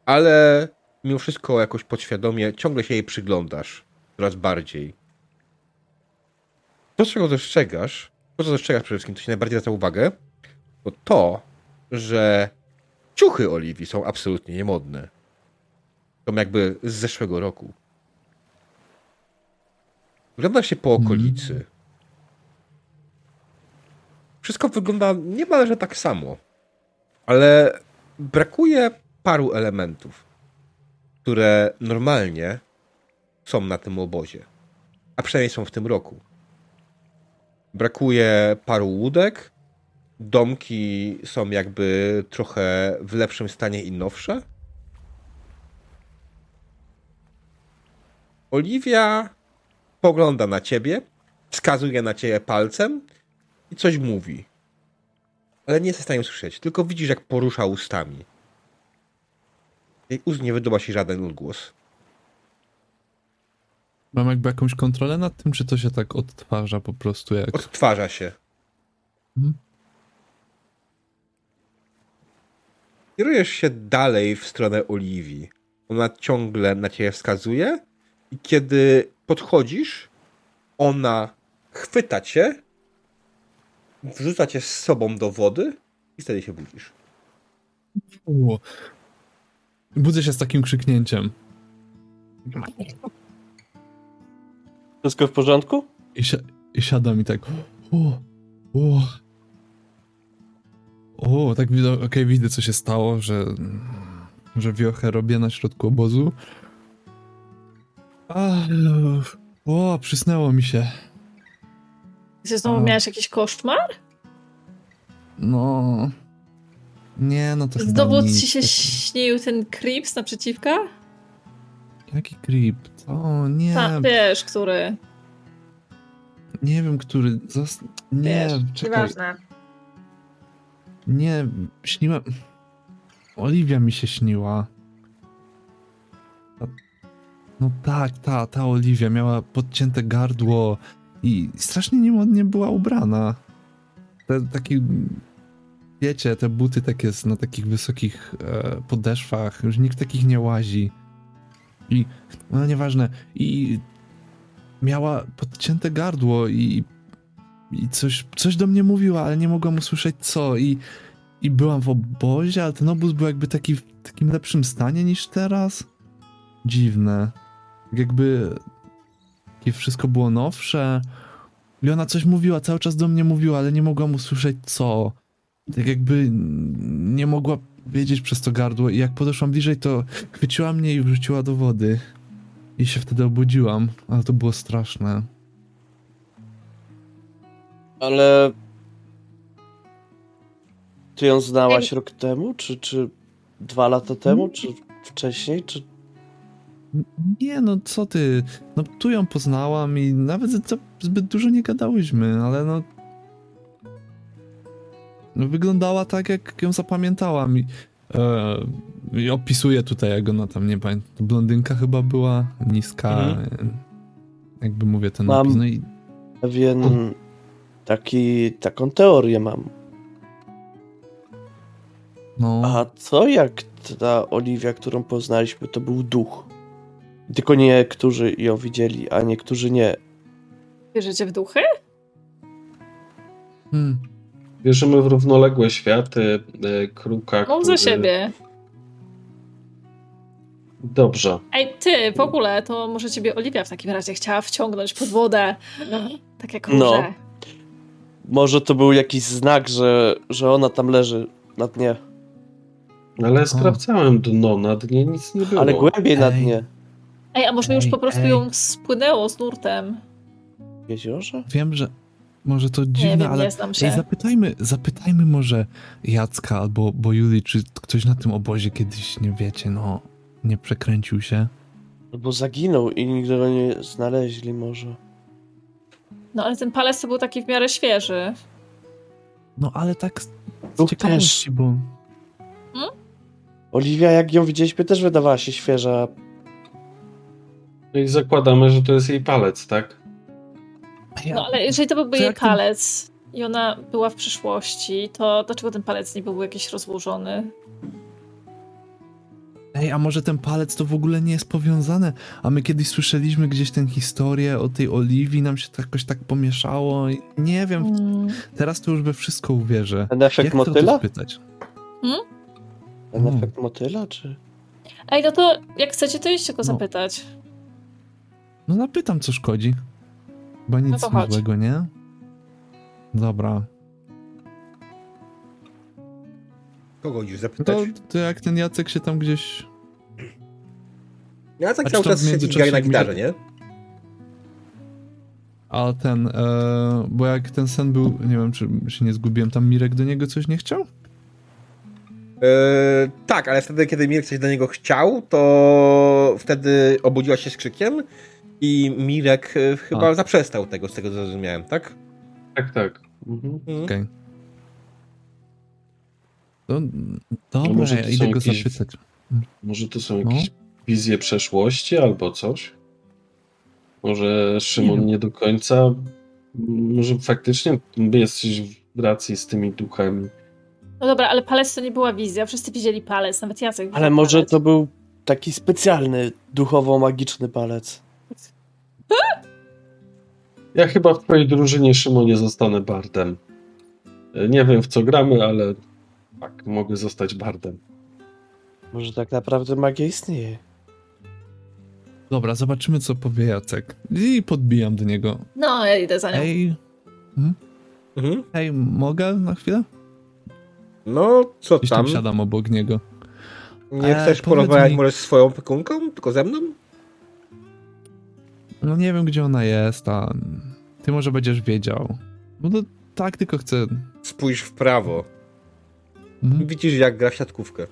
Ale mimo wszystko jakoś podświadomie ciągle się jej przyglądasz coraz bardziej. To, czego dostrzegasz, to co dostrzegasz przede wszystkim, to się najbardziej zwraca uwagę, to to, że ciuchy Oliwii są absolutnie niemodne. Są jakby z zeszłego roku. Wygląda się po okolicy. Wszystko wygląda niemalże tak samo. Ale brakuje paru elementów, które normalnie są na tym obozie. A przynajmniej są w tym roku. Brakuje paru łódek. Domki są jakby trochę w lepszym stanie i nowsze. Oliwia pogląda na ciebie, wskazuje na ciebie palcem i coś mówi. Ale nie jesteś w stanie usłyszeć, tylko widzisz, jak porusza ustami. Jej ust nie wydobywa się żaden odgłos. Mam jakby jakąś kontrolę nad tym, czy to się tak odtwarza po prostu jak... Odtwarza się. Mhm. Kierujesz się dalej w stronę Oliwii. Ona ciągle na ciebie wskazuje i kiedy podchodzisz, ona chwyta cię, wrzuca cię z sobą do wody i wtedy się budzisz. Budzę się z takim krzyknięciem. Wszystko w porządku? I, si i siadam i tak. O, o. O, tak widzę, okej, widzę co się stało, że, że wiochę robię na środku obozu. Ale, o, przysnęło mi się. Ty znowu A. miałeś jakiś koszmar? No. Nie, no to Znowu ci się śnił ten creeps naprzeciwka? Jaki creep? O, nie. Ta, wiesz, który. Nie wiem, który. Zas... Nie, Wiesz, czekaj. nieważne. Nie, śniła. Oliwia mi się śniła. No tak, ta, ta Oliwia miała podcięte gardło i strasznie niemodnie była ubrana. Te taki. Wiecie, te buty takie na takich wysokich e, podeszwach, już nikt takich nie łazi. I, no nieważne, i miała podcięte gardło i, i coś, coś do mnie mówiła, ale nie mogłam usłyszeć co i i byłam w obozie, ale ten obóz był jakby taki w takim lepszym stanie niż teraz. Dziwne. Tak Jakby takie wszystko było nowsze. I ona coś mówiła, cały czas do mnie mówiła, ale nie mogłam usłyszeć co. tak jakby nie mogła wiedzieć przez to gardło i jak podeszłam bliżej, to chwyciła mnie i wrzuciła do wody. I się wtedy obudziłam, ale to było straszne. Ale... Ty ją znałaś rok temu? Czy, czy dwa lata temu? Czy wcześniej? Czy... Nie, no co ty, no tu ją poznałam i nawet za- zbyt dużo nie gadałyśmy, ale no... no wyglądała tak, jak ją zapamiętałam i, e, i opisuję tutaj, jak ona tam, nie pamiętam, blondynka chyba była, niska, Mhm. jakby mówię ten Mam- opis, no i Pewien... Taki... Taką teorię mam. no... A co jak ta Oliwia, którą poznaliśmy, to był duch? Tylko niektórzy ją widzieli, a niektórzy nie. Wierzycie w duchy? Hmm. Wierzymy w równoległe światy, e, kruka, Mów za który- siebie. Dobrze. Ej, ty, w ogóle, to może ciebie Oliwia w takim razie chciała wciągnąć pod wodę. Tak jak No. róże. Może to był jakiś znak, że, że ona tam leży na dnie. Ale sprawdzałem dno, na dnie nic nie było. Ale głębiej na Ej. dnie. Ej, a może już Ej, po prostu ej. ją spłynęło z nurtem? W jeziorze? Wiem, że może to Nie dziwne, wiem, ale nie znam Ej, się. zapytajmy, zapytajmy może Jacka albo bo Juli, czy ktoś na tym obozie kiedyś, nie wiecie, no, nie przekręcił się. Albo zaginął i nigdy go nie znaleźli może. No ale ten palec to był taki w miarę świeży. No ale tak z, Duch ciekawości, bo... Oliwia, jak ją widzieliśmy, też wydawała się świeża. No i zakładamy, że to jest jej palec, tak? Ja, No ale jeżeli to byłby To jej jak ten- palec i ona była w przyszłości, to dlaczego ten palec nie był jakiś rozłożony? Ej, a może ten palec to w ogóle nie jest powiązane? A my kiedyś słyszeliśmy gdzieś tę historię o tej Oliwii, nam się to jakoś tak pomieszało i nie wiem, Mm. teraz to już we wszystko uwierzę. Ten efekt Jak motyla? spytać? Ten Mm. efekt motyla, czy? Ej, no to jak chcecie, to idźcie go No. zapytać. No zapytam, co szkodzi. Chyba nic to chodź. złego, nie? Dobra. Kogo już No zapytać? to, to jak ten Jacek się tam gdzieś... Ja A czy cały czas siedzi gra na gitarze, nie? A ten, e, bo jak ten sen był, nie wiem, czy się nie zgubiłem, tam Mirek do niego coś nie chciał? Eee, tak, ale wtedy, kiedy Mirek coś do niego chciał, to wtedy obudziła się z krzykiem i Mirek e, chyba A. zaprzestał tego, z tego co zrozumiałem, tak? Tak, tak. Mhm. Mhm. Okej. To, No dobra, może ja to idę są go jakieś- zapytać. Może to są No. jakieś wizje przeszłości albo coś? Może Szymon Nie nie do końca. Może faktycznie jesteś w racji z tymi duchami. No dobra, ale palec to nie była wizja. Wszyscy widzieli palec, nawet Jacek Ale może palec. to był taki specjalny, duchowo-magiczny palec. Ja chyba w twojej drużynie, Szymonie, zostanę bardem. E, Nie wiem w co gramy, ale tak, mogę zostać bardem. Może tak naprawdę magia istnieje. Dobra, zobaczymy, co powie Jacek. I podbijam do niego. No, ja idę za nią. Ej, Mhm. ej, mogę na chwilę? No, co Gdzieś tam? tam siadam obok niego. Nie E, chcesz powiedz porozmawiać mi- może z swoją piekunką, tylko ze mną? No nie wiem, gdzie ona jest, a ty może będziesz wiedział. No to tak, tylko chcę... Spójrz w prawo. Mhm. Widzisz, jak gra w siatkówkę.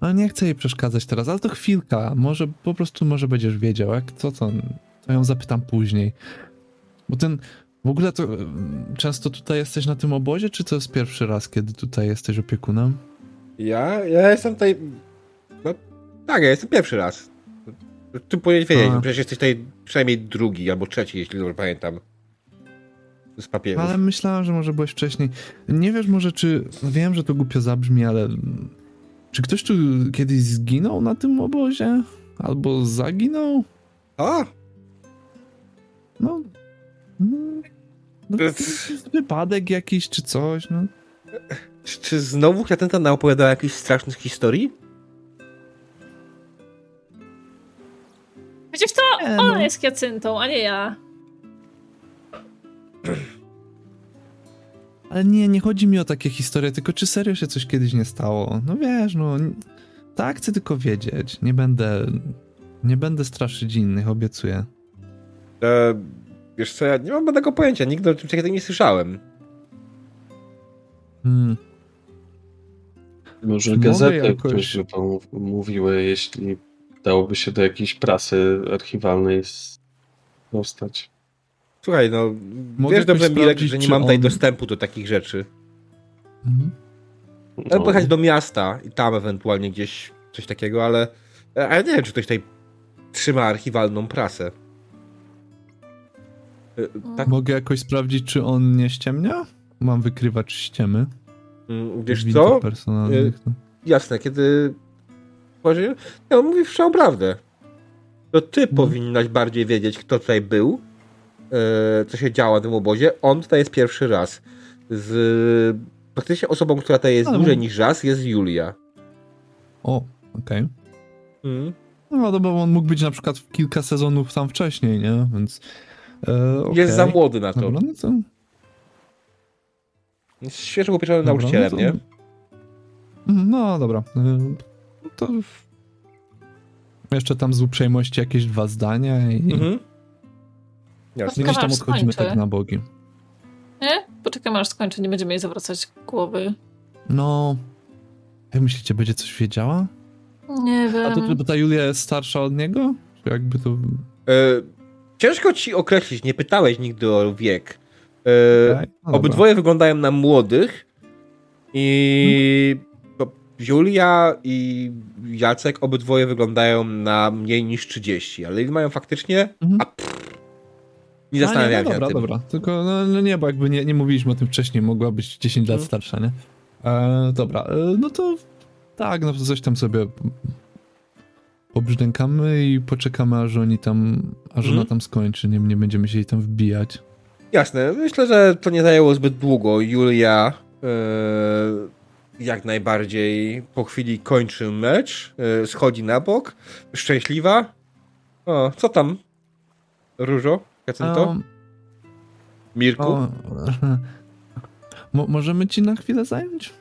No nie chcę jej przeszkadzać teraz, ale to chwilka. Może po prostu może będziesz wiedział. Jak co to, to ją zapytam później. Bo ten. W ogóle to często tutaj jesteś na tym obozie, czy to jest pierwszy raz, kiedy tutaj jesteś opiekunem? Ja? Ja jestem tutaj... No, tak, ja jestem pierwszy raz. Ty bo przecież jesteś tutaj przynajmniej drugi albo trzeci, jeśli dobrze pamiętam. Z papierów. Ale myślałem, że może byłeś wcześniej. Nie wiesz może, czy. Wiem, że to głupio zabrzmi, ale. Czy ktoś tu kiedyś zginął na tym obozie? Albo zaginął? A, No. No, wypadek jakiś, czy coś, no. czy, czy znowu Klatenta naopowiadała jakichś strasznych historii? Przecież to Nie, ona no. jest Jacyntą, a nie ja. Ale nie, nie chodzi mi o takie historie, tylko czy serio się coś kiedyś nie stało? No wiesz, no... Tak, chcę tylko wiedzieć. Nie będę... Nie będę straszyć innych, obiecuję. E, wiesz co, ja nie mam tego pojęcia, nigdy o czymś takiego nie słyszałem. Hmm. Może Mogę gazety jakoś- pan mówiły, jeśli dałoby się do jakiejś prasy archiwalnej dostać. Słuchaj, no, Mogę wiesz dobrze, Mirek, że nie mam tutaj on- dostępu do takich rzeczy. Mhm. Ale No. pojechać do miasta i tam ewentualnie gdzieś coś takiego, ale, ale nie wiem, czy ktoś tutaj trzyma archiwalną prasę. E, Tak, Mogę jakoś sprawdzić, czy on nie ściemnia? Mam wykrywacz ściemy. mm, wiesz co? personalnych. no. Jasne, kiedy... Boże, no, mówi wszą prawdę. To ty Mhm. powinnaś bardziej wiedzieć, kto tutaj był, e, co się działo na tym obozie. On tutaj jest pierwszy raz. Z praktycznie osobą, która tutaj jest Ale dłużej niż raz, jest Julia. O, okej. Mm. No, no bo on mógł być na przykład w kilka sezonów tam wcześniej, nie? Więc. E, okej. Jest za młody na to. Dobra, no to. Jest świeżo upieczonym dobra, nauczycielem, no to- nie? Mhm, No dobra. To. Jeszcze tam z uprzejmości jakieś dwa zdania i Mhm. Jasne. gdzieś tam odchodzimy skończy. tak na bogi. Nie? Poczekamy aż skończy, nie będziemy jej zawracać głowy. No. Jak myślicie, będzie coś wiedziała? Nie wiem. A to bo ta Julia jest starsza od niego? Czy jakby to. E, ciężko ci określić, nie pytałeś nigdy o wiek. E, Okej, no dobra. obydwoje wyglądają na młodych i to Julia i Jacek obydwoje wyglądają na mniej niż 30, ale ile mają faktycznie? Mhm. A pff, nie zastanawiałem no się dobra, nad tym. dobra. Tylko no, no nie, bo jakby nie, nie mówiliśmy o tym wcześniej, mogła być 10 lat Mhm. starsza, nie? E, dobra, e, no to tak, no to coś tam sobie pobrzdękamy i poczekamy, aż oni tam, aż Mhm. ona tam skończy, nie, nie będziemy się jej tam wbijać. Jasne, myślę, że to nie zajęło zbyt długo. Julia e, jak najbardziej po chwili kończy mecz, e, schodzi na bok, szczęśliwa. O, co tam? Różo? Jacinto? Um, Mirku? o, Mo, możemy ci na chwilę zająć?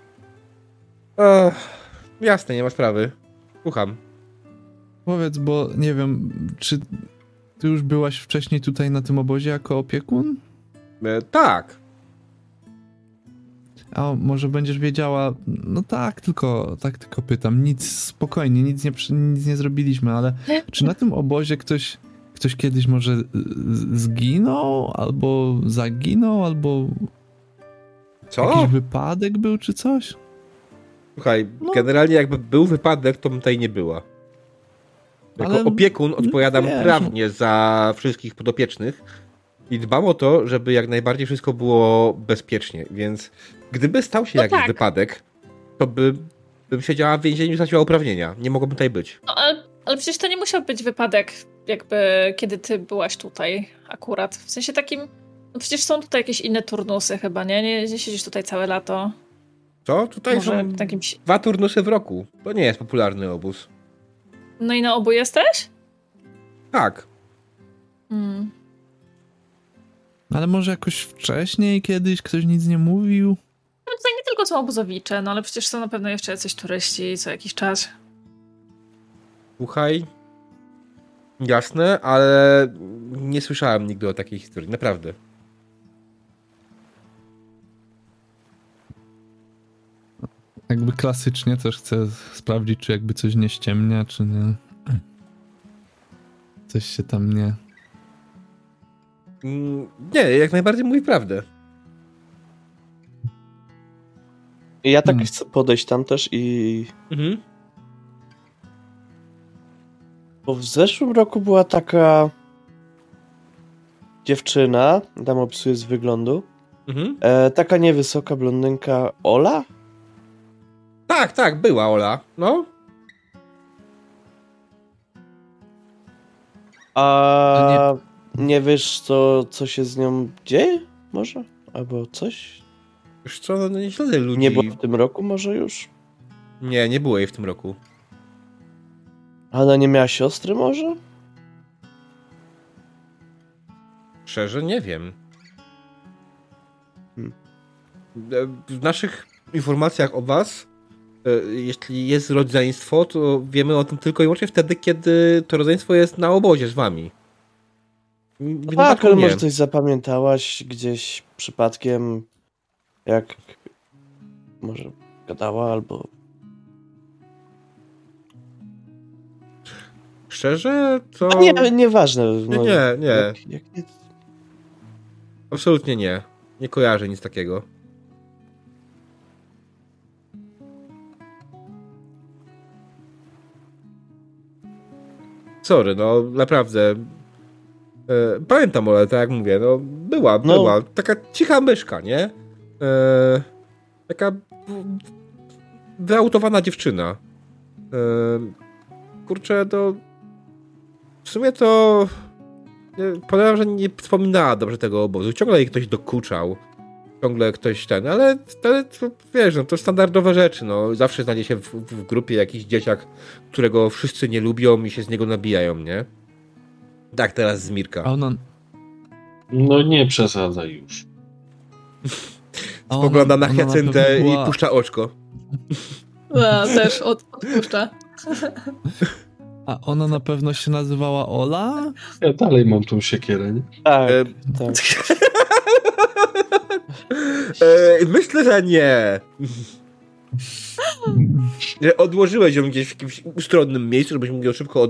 E, jasne, nie ma sprawy. Słucham. Powiedz, bo nie wiem, czy ty już byłaś wcześniej tutaj na tym obozie jako opiekun? E, tak. A może będziesz wiedziała, no tak, tylko tak tylko pytam, nic, spokojnie, nic nie, nic nie zrobiliśmy, ale czy na tym obozie ktoś, ktoś kiedyś może zginął, albo zaginął, albo Co? jakiś wypadek był, czy coś? Słuchaj, No. generalnie jakby był wypadek, to bym tutaj nie była. Jako Ale- opiekun odpowiadam wiesz, no. prawnie za wszystkich podopiecznych i dbam o to, żeby jak najbardziej wszystko było bezpiecznie, więc gdyby stał się No jakiś tak. wypadek, to by, bym siedziała w więzieniu i straciła uprawnienia. Nie mogłabym tutaj być. No, ale, ale przecież to nie musiał być wypadek, jakby kiedy ty byłaś tutaj akurat. W sensie takim. No przecież są tutaj jakieś inne turnusy chyba, nie? Nie, nie siedzisz tutaj całe lato. Co? Tutaj Może są dwa turnusy w roku. To nie jest popularny obóz. No i na obu jesteś? Tak. Hmm. Ale może jakoś wcześniej kiedyś ktoś nic nie mówił? No tutaj nie tylko są obozowicze, no ale przecież są na pewno jeszcze jacyś turyści co jakiś czas. Słuchaj. Jasne, ale nie słyszałem nigdy o takiej historii. Naprawdę. Jakby klasycznie też chcę sprawdzić, czy jakby coś nie ściemnia, czy nie. Coś się tam nie... Mm, Nie, jak najbardziej mówi prawdę. Ja tak Hmm. chcę podejść tam też i... Mhm. Bo w zeszłym roku była taka dziewczyna, tam opisuję z wyglądu, Mhm. e, taka niewysoka blondynka Ola? Tak, tak, była Ola. No. A nie wiesz, co, co się z nią dzieje? Może? Albo coś? Już co, no nie śledzę ludzi. Nie było w tym roku może już? Nie, nie było jej w tym roku. A ona nie miała siostry może? Szczerze, nie wiem. Hmm. w naszych informacjach o was, e, jeśli jest rodzeństwo, to wiemy o tym tylko i wyłącznie wtedy, kiedy to rodzeństwo jest na obozie z wami. Innym Tak, ale nie. może coś zapamiętałaś gdzieś przypadkiem, jak może gadała albo... Szczerze, to... A nie, nieważne. No, nie, nie. Jak, jak nie Absolutnie nie. Nie kojarzę nic takiego. Sorry, no naprawdę. E, pamiętam Ole, tak jak mówię, no była, No. była. Taka cicha myszka, nie? E, taka wyautowana dziewczyna. E, kurczę, to w sumie to podejrzewam, że nie wspominała dobrze tego obozu. Ciągle jej ktoś dokuczał. Ciągle ktoś ten, ale, ale to, wiesz, no, to standardowe rzeczy. No. Zawsze znajdzie się w, w grupie jakiś dzieciak, którego wszyscy nie lubią i się z niego nabijają, nie? Tak teraz z Mirka. No nie przesadzaj już. ona- Spogląda na była- i puszcza oczko. A, też od, odpuszcza. A ona na pewno się nazywała Ola? Ja dalej mam tą siekierę, nie? Tak, E, tak. e, myślę, że nie. Że Odłożyłeś ją gdzieś w jakimś ustronnym miejscu, żebyś mógł ją szybko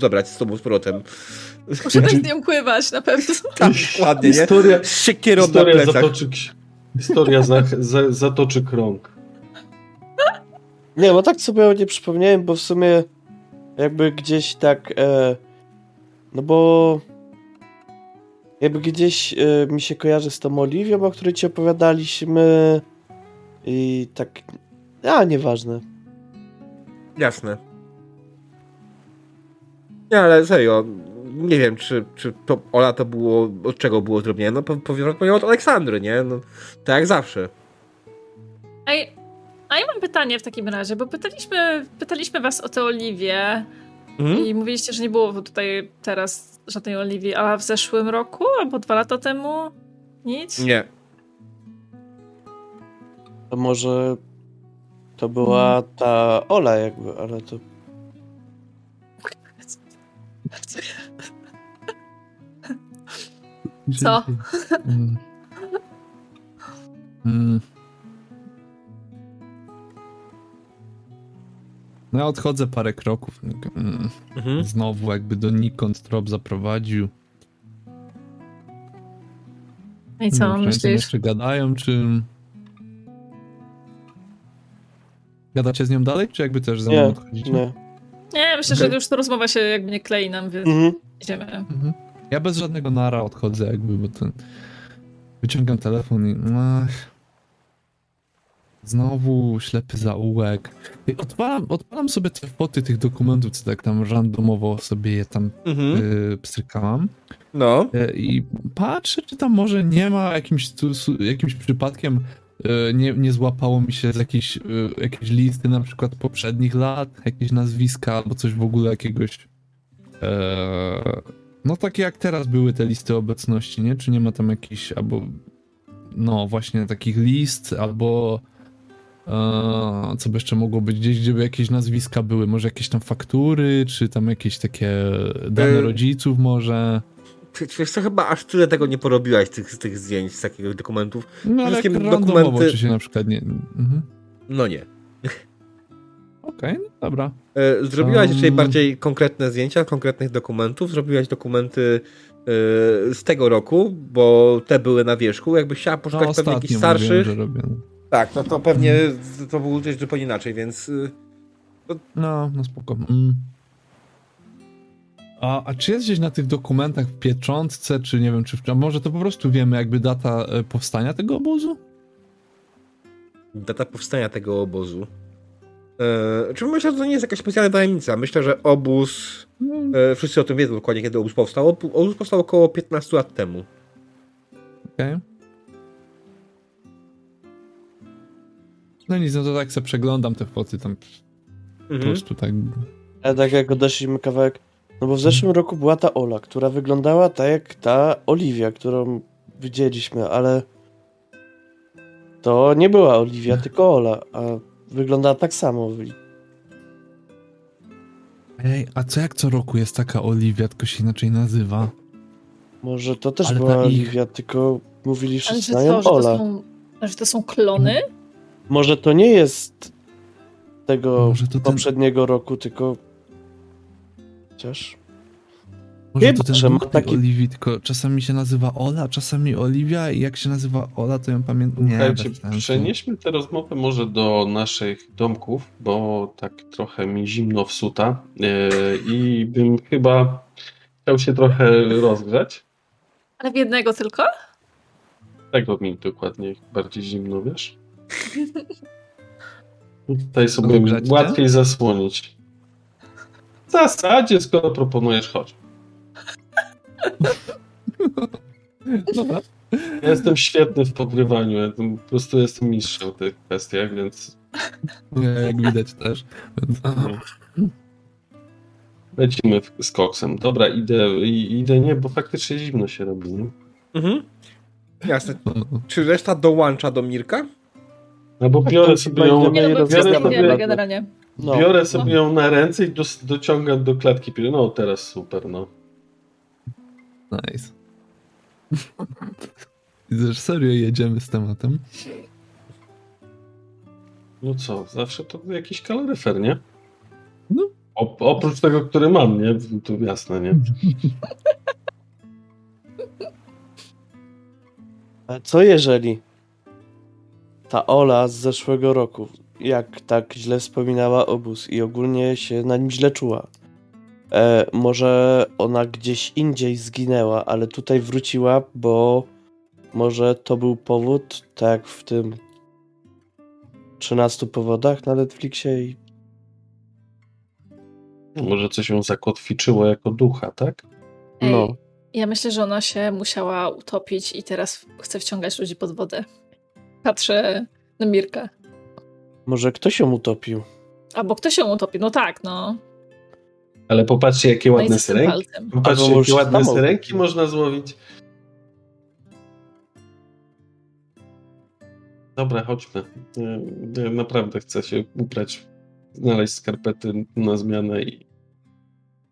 zabrać z sobą z powrotem. Muszę z nią pływać na pewno. Tak, ładnie, nie? Historia, Z siekierą na historia, plecach. Historia za, za, zatoczy krąg. Nie, bo tak sobie nie przypomniałem, bo w sumie jakby gdzieś tak, e, no bo jakby gdzieś e, mi się kojarzy z tą Oliwią, o której ci opowiadaliśmy i tak, a nieważne. Jasne. Nie, ale serio, nie wiem, czy, czy to Ola to było, od czego było zrobione, no powiem od Aleksandry, nie? No, tak jak zawsze. Ej, a ja mam pytanie w takim razie, bo pytaliśmy, pytaliśmy was o tę Oliwię Mhm. i mówiliście, że nie było tutaj teraz żadnej Oliwii, a w zeszłym roku albo dwa lata temu nic? Nie. To może to była ta Ola jakby, ale to Co? Mm. Mm. No ja odchodzę parę kroków. Mm. Mhm. Znowu jakby donikąd trop zaprowadził. No I co tam myślisz? jeszcze gadają, czy... Gadacie z nią dalej, czy jakby też ze mną nie, odchodzicie? nie. Nie, myślę, Okej. że już ta rozmowa się jakby nie klei nam, więc Mhm. idziemy. Mhm. Ja bez żadnego nara odchodzę jakby, bo ten... Wyciągam telefon i... Ach. Znowu ślepy zaułek. I Odpalam, odpalam sobie te foty tych dokumentów, co tak tam randomowo sobie je tam Mhm. y, pstrykałam. No. E, I patrzę, czy tam może nie ma jakimś, tu- jakimś przypadkiem e, nie, nie złapało mi się z jakiejś, e, jakiejś listy na przykład poprzednich lat, jakieś nazwiska albo coś w ogóle jakiegoś no takie jak teraz były te listy obecności, nie? Czy nie ma tam jakichś albo no właśnie takich list albo e, co by jeszcze mogło być gdzieś, gdzie by jakieś nazwiska były, może jakieś tam faktury, czy tam jakieś takie dane E, rodziców może. Wiesz co, chyba aż tyle tego nie porobiłaś, tych, tych zdjęć, z takich dokumentów. No ale randomowo, dokumenty- czy się na przykład nie... Mhm. No nie. Okej, no dobra. E, Zrobiłaś Um. raczej bardziej konkretne zdjęcia konkretnych dokumentów. Zrobiłaś dokumenty e, z tego roku, bo te były na wierzchu. Jakbyś chciała No poszukać pewnie jakichś ostatnio mówiłem, starszych. Tak, no to pewnie to było coś zupełnie inaczej, więc y, No, no spoko. Mm. A, a czy jest gdzieś na tych dokumentach w pieczątce, czy nie wiem, czy w, może to po prostu wiemy jakby data e, powstania tego obozu? data powstania tego obozu. E, czy myślę, że to nie jest jakaś specjalna tajemnica. Myślę, że obóz. No, E, wszyscy o tym wiedzą dokładnie, kiedy obóz powstał. Obóz powstał około 15 lat temu. okej. No nic, no to tak sobie przeglądam te foty tam po Mhm. prostu tak. Ale tak jak odeszliśmy kawałek, no bo w zeszłym roku była ta Ola, która wyglądała tak jak ta Oliwia, którą widzieliśmy, ale to nie była Oliwia, tylko Ola, a wyglądała tak samo. Ej, a co jak co roku jest taka Oliwia, tylko się inaczej nazywa? Może to też Ale była ich- Oliwia, tylko mówili Ale wszyscy że na nią co, że to, Ola. są, że to są klony? Może to nie jest tego to ten- poprzedniego roku, tylko... Chociaż... Może Chyba, to ten ma taki- czasami się nazywa Ola, czasami Oliwia i jak się nazywa Ola, to ją pamiętam. Nie, przenieśmy tę rozmowę może do naszych domków, bo tak trochę mi zimno w suta yy, i bym chyba chciał się trochę rozgrzać. Ale w jednego tylko? Tego mi dokładnie bardziej zimno, wiesz? Tutaj sobie łatwiej zasłonić. W zasadzie, skoro proponujesz, chodź. Dobra. Ja jestem świetny w podgrywaniu, ja po prostu jestem mistrzem w tych kwestiach, więc Nie, jak widać też. Więc... lecimy z koksem. Dobra, idę, i- idę nie, bo faktycznie zimno się robi. Nie? Mhm. Jasne. No, Czy reszta dołącza do Mirka? No bo Tak, biorę sobie ją, Nie, no bo Biorę sobie- generalnie. No. biorę sobie ją na ręce i dociągam do klatki. No teraz super, no. Nice. Widzę, że serio jedziemy z tematem. No co, zawsze to jakiś kaloryfer, nie? No. O, oprócz tego, który mam, nie? To jasne, nie? A co jeżeli ta Ola z zeszłego roku, jak tak źle wspominała obóz i ogólnie się na nim źle czuła, e, może ona gdzieś indziej zginęła, ale tutaj wróciła, bo może to był powód, tak w tym 13 powodach na Netflixie i Może coś ją zakotwiczyło jako ducha, tak? Ej, no. Ja myślę, że ona się musiała utopić i teraz chce wciągać ludzi pod wodę. Patrzę na Mirkę. Może ktoś ją utopił. Albo ktoś ją utopi. No tak, no. Ale popatrzcie, jakie No ładne tym syrenki. Popatrzcie, jakie może ładne syrenki można złowić. Dobra, chodźmy. Ja- Naprawdę chcę się ubrać, znaleźć skarpety na zmianę i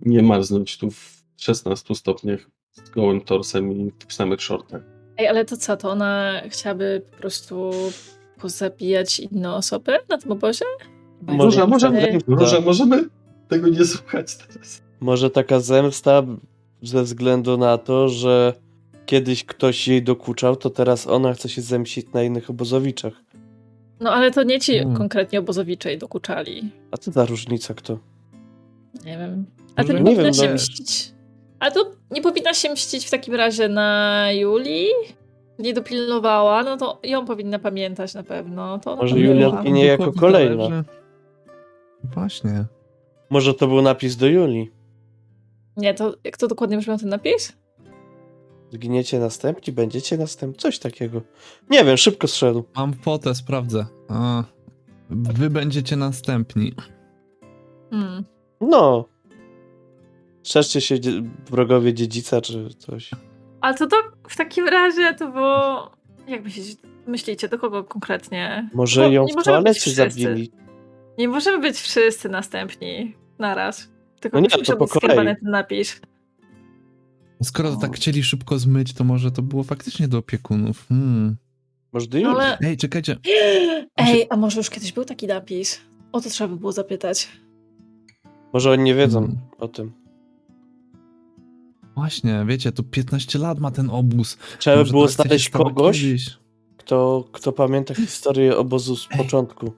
nie marznąć tu w 16 stopniach z gołym torsem i w samych shortach. Ej, ale to co, to ona chciałaby po prostu pozabijać inne osoby na tym obozie? Może- Róża, możemy. Róża, możemy tego nie słuchać teraz. Może taka zemsta ze względu na to, że kiedyś ktoś jej dokuczał, to teraz ona chce się zemścić na innych obozowiczach. No ale to nie ci Hmm. konkretnie obozowicze jej dokuczali. A co za różnica kto? Nie wiem. A to Może- nie, nie powinna wiem, się no- mścić. A to nie powinna się mścić w takim razie na Julii? Nie dopilnowała, no to ją powinna pamiętać na pewno. To Może powinna- Julia zginie jako kolejna. zależy. Właśnie. Może to był napis do Julii. Nie, to jak to dokładnie brzmiał ten napis? Zginiecie następni, będziecie następni, coś takiego. Nie wiem, szybko zszedł. Mam fotę, sprawdzę. A, wy będziecie następni. Hmm. No. Szerzcie się dzie- wrogowie dziedzica czy coś. Ale to, to w takim razie to było... Jak myślicie, myślicie do kogo konkretnie? Może Bo ją w toalecie zabili. Nie możemy być wszyscy następni naraz. Tylko No nie, to po kolei. ten napis. Skoro to tak chcieli szybko zmyć, to może to było faktycznie do opiekunów. Hmm. Może do. Ale... Ej, czekajcie. Ej, a może już kiedyś był taki napis? O to trzeba by było zapytać. Może oni nie wiedzą Hmm. o tym. Właśnie, wiecie, to 15 lat ma ten obóz. Trzeba by było tak znaleźć kogoś, kiedyś. kto, kto pamięta historię obozu z Ej. początku.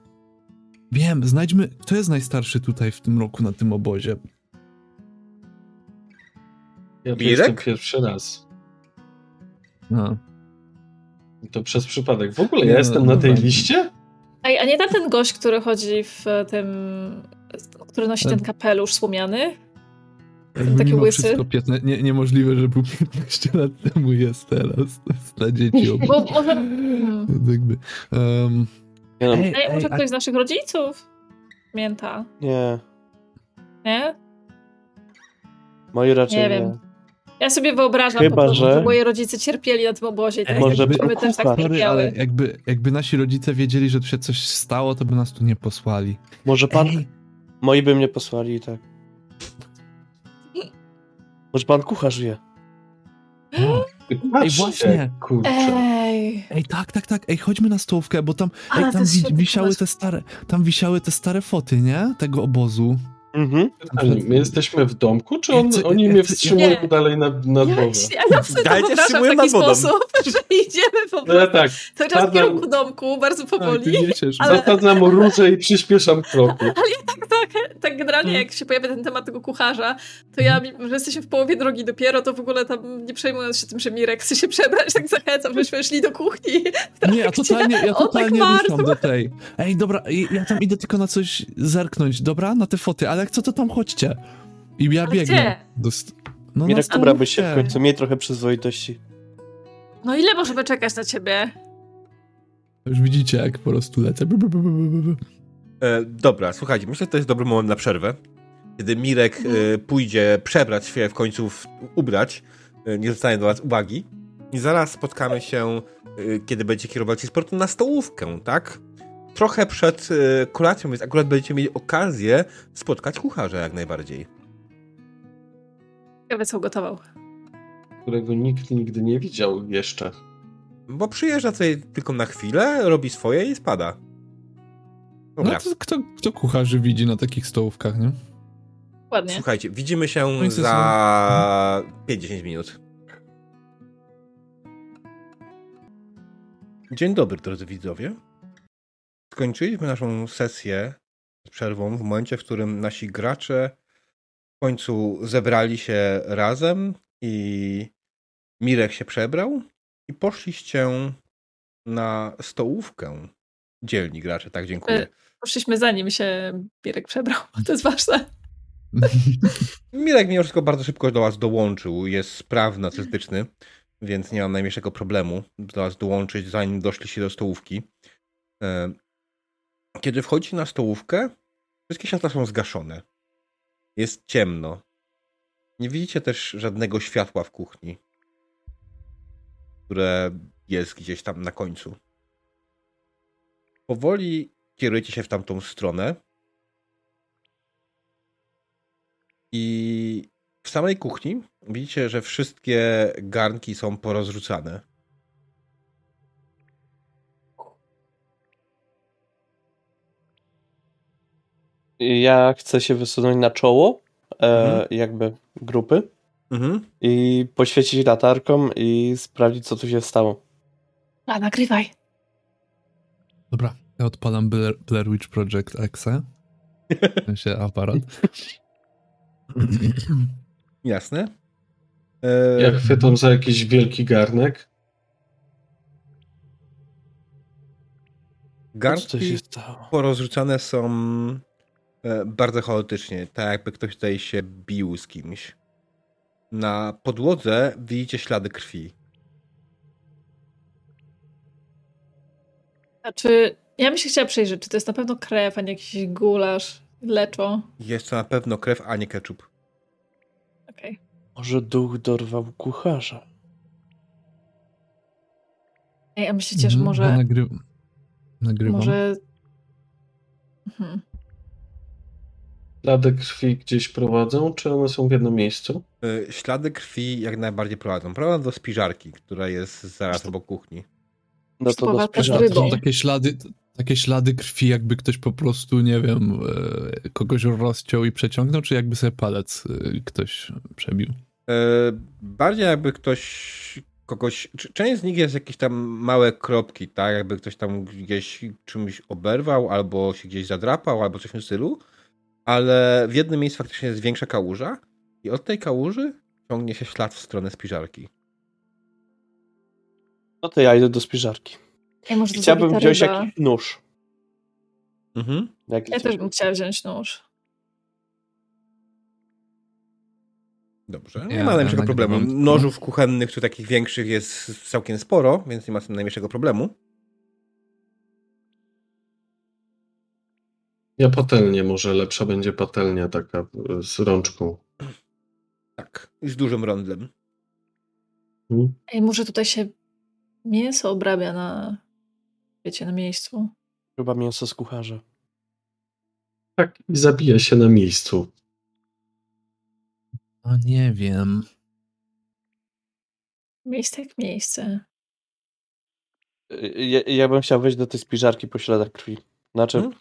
Wiem, znajdźmy, kto jest najstarszy tutaj w tym roku na tym obozie. Ja tu Mirek? jestem pierwszy raz. No. I To przez przypadek. W ogóle Nie, ja jestem no na tej dobra. liście? Ej, a nie tam ten gość, który chodzi w tym... który nosi ten kapelusz słomiany? Taki Mimo łysy. wszystko 15, nie, niemożliwe, że był 15 lat temu jest teraz. To jest dla dzieci. Bo może... Hmm. Jakby, um, Nie, no, ej, Ej, może a ktoś z naszych rodziców? Mięta, nie. nie? Moi raczej Nie nie. wiem. Ja sobie wyobrażam Chyba, po prostu, że- że moi rodzice cierpieli na tym obozie i tak może jakby by my też tak. Sorry, cierpiały. ale jakby, jakby nasi rodzice wiedzieli, że tu się coś stało, to by nas tu nie posłali. Może pan... Ej, Moi by mnie posłali i tak. Może pan kucharz wie. Patrzcie, właśnie. Kurczę. Ej, Ej, tak, tak, tak. Ej, chodźmy na stołówkę, bo tam, ej, tam wisiały te stare, tam wisiały te stare foty, nie? Tego obozu. Mhm. Pytanie, my jesteśmy w domku, czy Ja on, oni ja mnie wstrzymują Nie. dalej na, na ja, dworze? ja, ja sobie to Dajcie wyobrażam w taki sposób, że idziemy po No ja prostu tak, cały czas w kierunku domku, bardzo Tak, powoli. niesiesz. ale- zasadzam róże i przyspieszam kroku. tak, tak, tak generalnie jak się pojawia ten temat tego kucharza, to ja, mimo że jesteśmy w połowie drogi dopiero, to w ogóle tam nie przejmując się tym, że Mirek chce się przebrać, tak zachęcam, żebyśmy szli do kuchni. Nie, ja totalnie, ja tak totalnie marzł. ruszam do tej. Ej, dobra, ja tam idę tylko na coś zerknąć, dobra? Na te foty, ale jak co, to tam chodźcie. I ja Ale biegnę. Do st- no, Mirek, się w końcu. Miej trochę przyzwoitości. No ile możemy czekać na ciebie? Już widzicie, jak po prostu lecę. Bu, bu, bu, bu, bu, bu. E, dobra, słuchajcie, myślę, że to jest dobry moment na przerwę. Kiedy Mirek e, pójdzie przebrać się, w końcu w, ubrać, e, nie zostanie do was uwagi. I zaraz spotkamy się, e, kiedy będzie kierować się sportem na stołówkę, tak? Trochę przed e, kolacją, więc akurat będziecie mieli okazję spotkać kucharza jak najbardziej. Ciekawe co ugotował. którego nikt nigdy nie widział jeszcze. Bo przyjeżdża tutaj tylko na chwilę, robi swoje i spada. Dobra, No to kto, kto kucharzy widzi na takich stołówkach, nie? Ładnie. słuchajcie, widzimy się No i co za 5-10 minut. Dzień dobry, drodzy widzowie. Skończyliśmy naszą sesję z przerwą w momencie, w którym nasi gracze w końcu zebrali się razem i Mirek się przebrał i poszliście na stołówkę. Dzielni gracze, tak, dziękuję. E, Poszliśmy zanim się Mirek przebrał. To jest ważne. Mirek mimo wszystko bardzo szybko do was dołączył. Jest sprawny, atletyczny, więc nie mam najmniejszego problemu do was dołączyć, zanim doszliście do stołówki. Kiedy wchodzicie na stołówkę, wszystkie światła są zgaszone. Jest ciemno. Nie widzicie też żadnego światła w kuchni, które jest gdzieś tam na końcu. Powoli kierujecie się w tamtą stronę. I w samej kuchni widzicie, że wszystkie garnki są porozrzucane. Ja chcę się wysunąć na czoło e, Mhm. jakby grupy Mhm. i poświecić latarką i sprawdzić, co tu się stało. A, nagrywaj. Dobra, ja odpalam Blair, Blair Witch Project Exe. W sensie aparat. Jasne. E, Ja chwytam za jakiś wielki garnek. Garnki się stało? porozrzucane są bardzo chaotycznie, tak jakby ktoś tutaj się bił z kimś. Na podłodze widzicie ślady krwi. Znaczy, ja bym się chciała przejrzeć, czy to jest na pewno krew, a nie jakiś gulasz, leczo. Jest to na pewno krew, a nie ketchup. Okej. Może duch dorwał kucharza? Ej, a myślicie, że Mhm, może... Ja nagry... Nagrywam. może... Mhm. Ślady krwi gdzieś prowadzą, czy one są w jednym miejscu? E, ślady krwi jak najbardziej prowadzą. Prowadzą do spiżarki, która jest zaraz obok kuchni. No to do spiżarki. To są takie ślady, takie ślady krwi, jakby ktoś po prostu, nie wiem, e, kogoś rozciął i przeciągnął, czy jakby sobie palec e, ktoś przebił. E, bardziej jakby ktoś kogoś. czy- Część z nich jest jakieś tam małe kropki, tak? Jakby ktoś tam gdzieś czymś oberwał, albo się gdzieś zadrapał, albo coś w tym stylu. Ale w jednym miejscu faktycznie jest większa kałuża, i od tej kałuży ciągnie się ślad w stronę spiżarki. No to ja idę do spiżarki. Ej, może Chciałbym wziąć ryba. jakiś nóż. Mhm. Jakiś Ja też bym chciała wziąć nóż. Dobrze. Nie Ja ma najmniejszego problemu. Nożów kuchennych czy takich większych jest całkiem sporo, więc nie ma z tym najmniejszego problemu. Ja patelnię, może lepsza będzie patelnia taka e, z rączką. Tak. I z dużym rondlem. Mhm. Ej, może tutaj się mięso obrabia na, wiecie, na miejscu. Chyba mięso z kucharza. Tak, i zabija się na miejscu. No nie wiem. Miejsce jak miejsce. Ja, ja bym chciał wejść do tej spiżarki po śladach krwi. Znaczy, Mhm.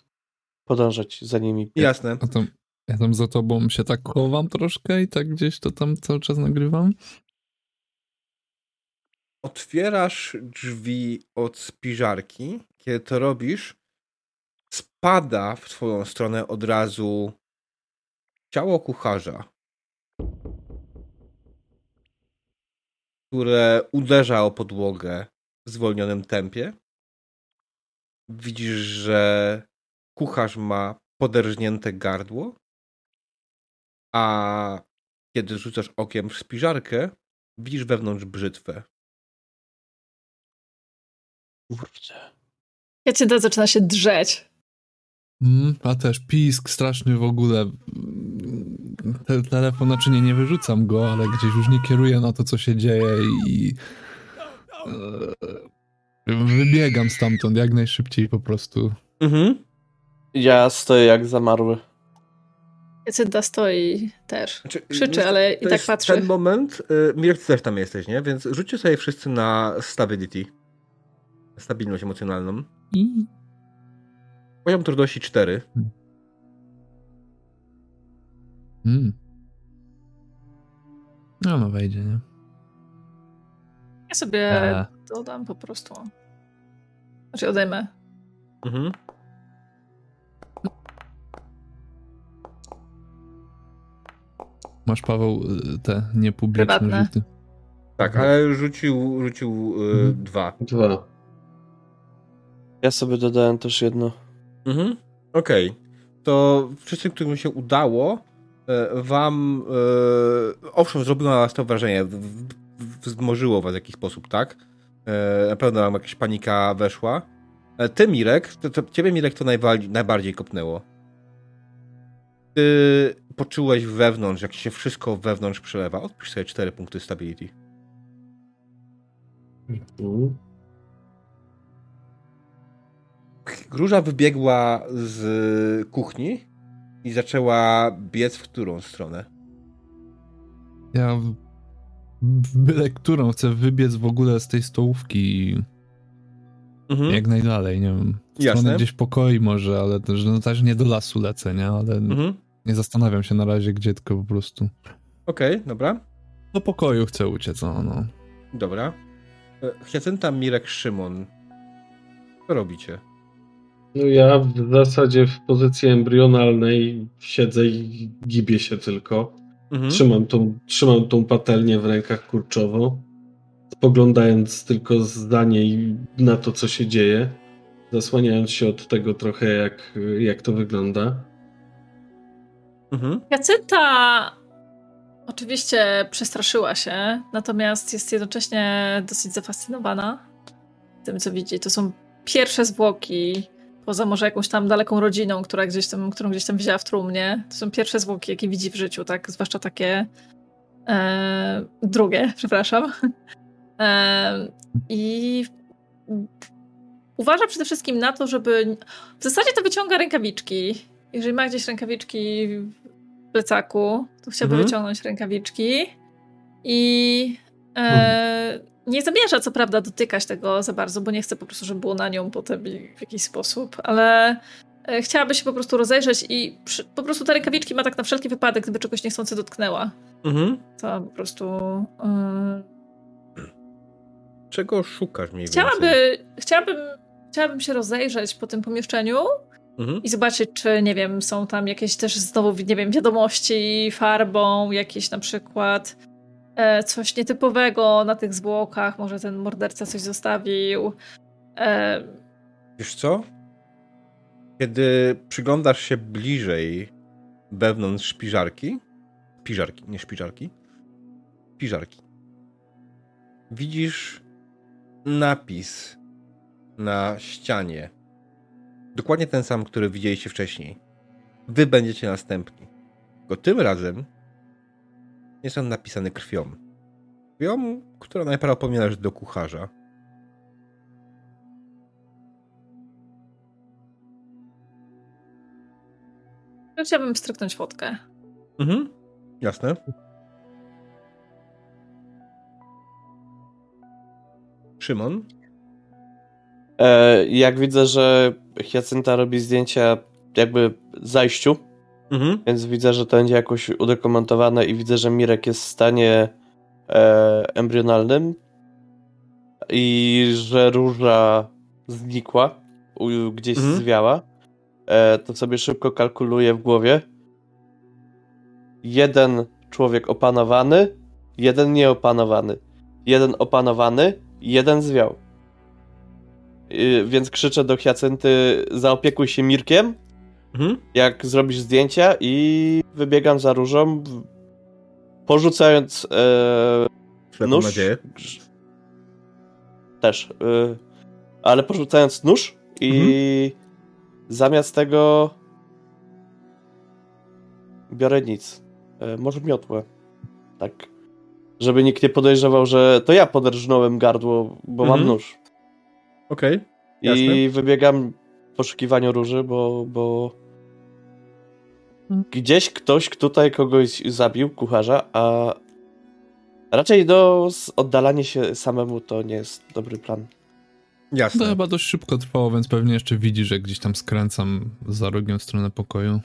Podążać za nimi. Jasne. A tam, ja tam za tobą się tak chowam troszkę i tak gdzieś to tam cały czas nagrywam. Otwierasz drzwi od spiżarki. Kiedy to robisz, spada w twoją stronę od razu ciało kucharza, które uderza o podłogę w zwolnionym tempie. Widzisz, że kucharz ma poderżnięte gardło, a kiedy rzucasz okiem w spiżarkę, widzisz wewnątrz brzytwę. Kurde. Jacynta zaczyna się drzeć. Mm, a też pisk straszny w ogóle. Te, telefon, znaczy nie, nie wyrzucam go, ale gdzieś już nie kieruję na to, co się dzieje i e, wybiegam stamtąd jak najszybciej po prostu. Mhm. Ja stoję jak zamarły. Jacynta stoi też. Znaczy, Krzyczy, ale i tak jest patrzy. ten moment, y, Mirek, ty też tam jesteś, nie? Więc rzućcie sobie wszyscy na stability. Stabilność emocjonalną. I Poziom trudności 4. mm. No, no wejdzie, nie? Ja sobie E, dodam po prostu. Znaczy odejmę. Mhm. Masz, Paweł, y, te niepubliczne Prywatne. rzuty. Tak, Mhm. ale rzucił, rzucił y, Mhm. dwa. Dwa. Ja sobie dodałem też jedno. Mhm. Okej. To wszyscy, którym się udało, e, wam e, owszem, zrobiło na was to wrażenie. Wzmożyło was w jakiś sposób, tak? E, Na pewno wam jakaś panika weszła. E, Ty, Mirek, to, to, ciebie, Mirek, to najbardziej, najbardziej kopnęło. Ty poczułeś wewnątrz, jak się wszystko wewnątrz przelewa. Odpisz sobie cztery punkty stability. Mhm. Róża wybiegła z kuchni i zaczęła biec w którą stronę? Ja w- w byle którą chcę wybiec w ogóle z tej stołówki Mhm. jak najdalej, nie wiem. W Jasne. gdzieś pokoi może, ale też, no, też nie do lasu lecę, nie? Ale Mhm. Nie zastanawiam się na razie gdzie, tylko po prostu Okej, dobra. do pokoju chcę uciec, no. no. Dobra. E, Hiacynta, Mirek, Szymon. Co robicie? No ja w zasadzie w pozycji embrionalnej siedzę i gibię się tylko. Mhm. Trzymam tą, trzymam tą patelnię w rękach kurczowo, spoglądając tylko za niej na to, co się dzieje, zasłaniając się od tego trochę, jak, jak to wygląda. Mhm. Jacynta oczywiście przestraszyła się, natomiast jest jednocześnie dosyć zafascynowana tym, co widzi. To są pierwsze zwłoki, poza może jakąś tam daleką rodziną, która gdzieś tam, którą gdzieś tam widziała w trumnie. To są pierwsze zwłoki, jakie widzi w życiu, tak? Zwłaszcza takie e, drugie, przepraszam. E, I uważa przede wszystkim na to, żeby. W zasadzie to wyciąga rękawiczki. Jeżeli ma gdzieś rękawiczki w plecaku, to chciałby Mhm. wyciągnąć rękawiczki. I e, nie zamierza, co prawda, dotykać tego za bardzo, bo nie chce po prostu, żeby było na nią potem w jakiś sposób, ale e, chciałaby się po prostu rozejrzeć i przy, po prostu te rękawiczki ma tak na wszelki wypadek, gdyby czegoś niechcący dotknęła. Mhm. To po prostu. e, Czego szukasz mniej więcej? Chciałaby, chciałabym, chciałabym się rozejrzeć po tym pomieszczeniu Mhm. i zobaczyć, czy, nie wiem, są tam jakieś też znowu, nie wiem, wiadomości farbą, jakieś na przykład e, coś nietypowego na tych zwłokach, może ten morderca coś zostawił. E, Wiesz co? Kiedy przyglądasz się bliżej wewnątrz szpiżarki, piżarki, nie szpiżarki, piżarki, widzisz napis na ścianie. Dokładnie ten sam, który widzieliście wcześniej. Wy będziecie następni. Tylko tym razem jest on napisany krwią. Ją, która najprawdopodobniej należy do kucharza. Chciałabym stryknąć fotkę. Mhm. Jasne. Szymon? E, jak widzę, że Hyacynta robi zdjęcia jakby zajściu, Mhm. więc widzę, że to będzie jakoś udokumentowane i widzę, że Mirek jest w stanie e, embrionalnym i że róża znikła, gdzieś Mhm. zwiała, e, to sobie szybko kalkuluję w głowie. Jeden człowiek opanowany, jeden nieopanowany. Jeden opanowany, jeden zwiał. Y, więc krzyczę do Hyacynty, zaopiekuj się Mirkiem, Mhm. jak zrobisz zdjęcia i wybiegam za różą, porzucając Ślepą nóż. nadzieję. Też. e, ale porzucając nóż i zamiast tego biorę nic. E, może miotłę. Tak. Żeby nikt nie podejrzewał, że to ja poderżnąłem gardło, bo Mhm. mam nóż. Okej. I Jasne. wybiegam w poszukiwaniu róży, bo, bo Hmm. gdzieś ktoś tutaj kogoś zabił, kucharza, a raczej do oddalanie się samemu to nie jest dobry plan. To Jasne. chyba dość szybko trwało, więc pewnie jeszcze widzi, że gdzieś tam skręcam za rogiem w stronę pokoju.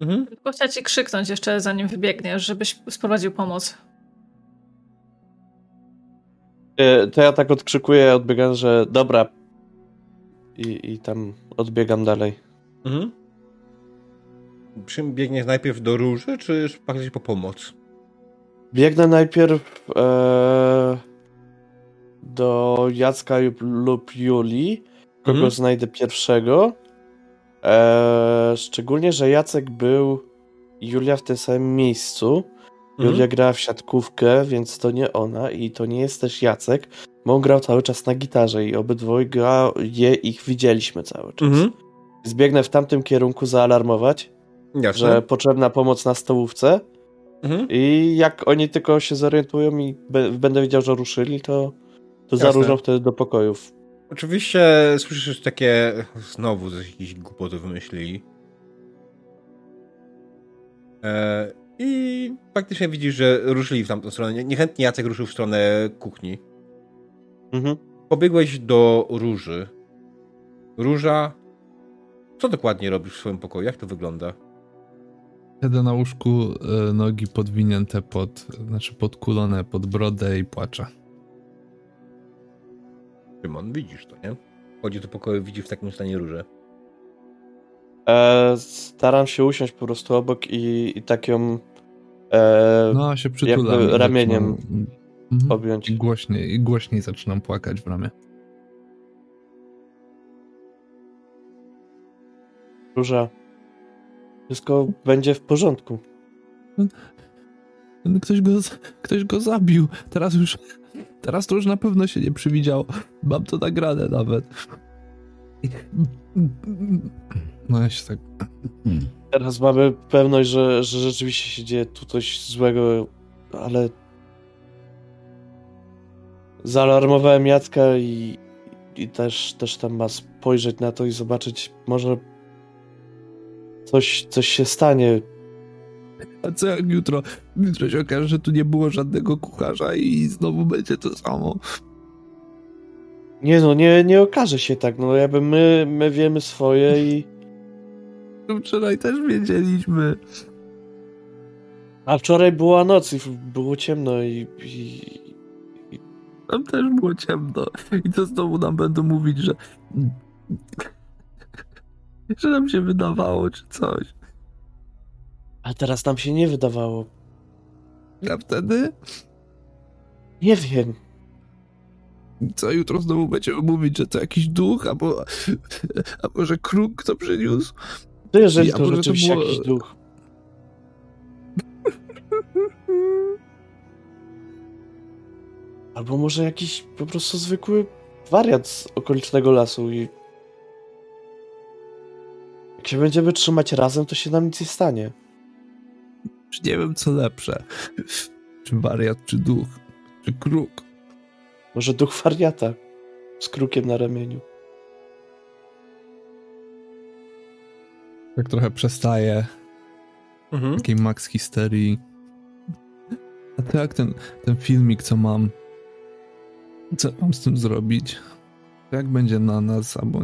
Mhm. Tylko chciała ci krzyknąć jeszcze zanim wybiegniesz, żebyś sprowadził pomoc. E, To ja tak odkrzykuję, odbiegam, że dobra. I, i tam odbiegam dalej. Mhm. Czym biegniesz najpierw do róży, czy faktycznie po pomoc? Biegnę najpierw e, do Jacka lub- Julii, kogo Mhm. znajdę pierwszego. E, szczególnie, że Jacek był i Julia w tym samym miejscu. Mhm. Julia grała w siatkówkę, więc to nie ona i to nie jest też Jacek, bo on grał cały czas na gitarze i obydwoje ich widzieliśmy cały czas. Mhm. Zbiegnę w tamtym kierunku zaalarmować, Jasne. że potrzebna pomoc na stołówce Mhm. i jak oni tylko się zorientują i będę wiedział, że ruszyli, to, to zaróżą wtedy do pokojów. Oczywiście słyszysz takie znowu z jakiejś głupoty wymyślili. E, I faktycznie widzisz, że ruszyli w tamtą stronę. Nie- Niechętnie Jacek ruszył w stronę kuchni. Mhm. Pobiegłeś do róży. Róża. Co dokładnie robisz w swoim pokoju? Jak to wygląda? Siedzę na łóżku, e, nogi podwinięte pod, znaczy podkulone pod brodę i płaczę. Szymon, widzisz to, nie? Chodzi do pokoju, widzi w takim stanie różę. E, staram się usiąść po prostu obok i, i tak ją e, No, a się przytulam. jakby i zaczynam- ramieniem Mhm. objąć. I głośniej, I głośniej zaczynam płakać w ramię. Róża, wszystko będzie w porządku. Ktoś go, ktoś go zabił. Teraz już, teraz to już na pewno się nie przywidziało. Mam to nagrane nawet. No ja się tak... Teraz mamy pewność, że, że rzeczywiście się dzieje tu coś złego, ale zaalarmowałem Jacka i, i też, też tam ma spojrzeć na to i zobaczyć, może coś, coś się stanie. A co jak jutro, jutro się okaże, że tu nie było żadnego kucharza i znowu będzie to samo. Nie no, nie, nie okaże się tak, no jakby my, my wiemy swoje i... Wczoraj też wiedzieliśmy. A wczoraj była noc i było ciemno i, i, Tam też było ciemno. I to znowu nam będą mówić, że... że nam się wydawało, czy coś. A teraz nam się nie wydawało. A wtedy... Nie wiem. Co jutro znowu będziemy mówić, że to jakiś duch, albo, albo że kruk to przyniósł. To jeżeli Ja to może to rzeczywiście było- jakiś duch. Albo może jakiś po prostu zwykły wariat z okolicznego lasu i... Jak się będziemy trzymać razem, to się nam nic nie stanie. Czy nie wiem, co lepsze. Czy wariat, czy duch. Czy kruk? Może duch wariata z krukiem na ramieniu. Tak trochę przestaje. Mhm. Takiej max histerii. A to jak ten, ten filmik, co mam? Co mam z tym zrobić? Jak będzie na nas, albo...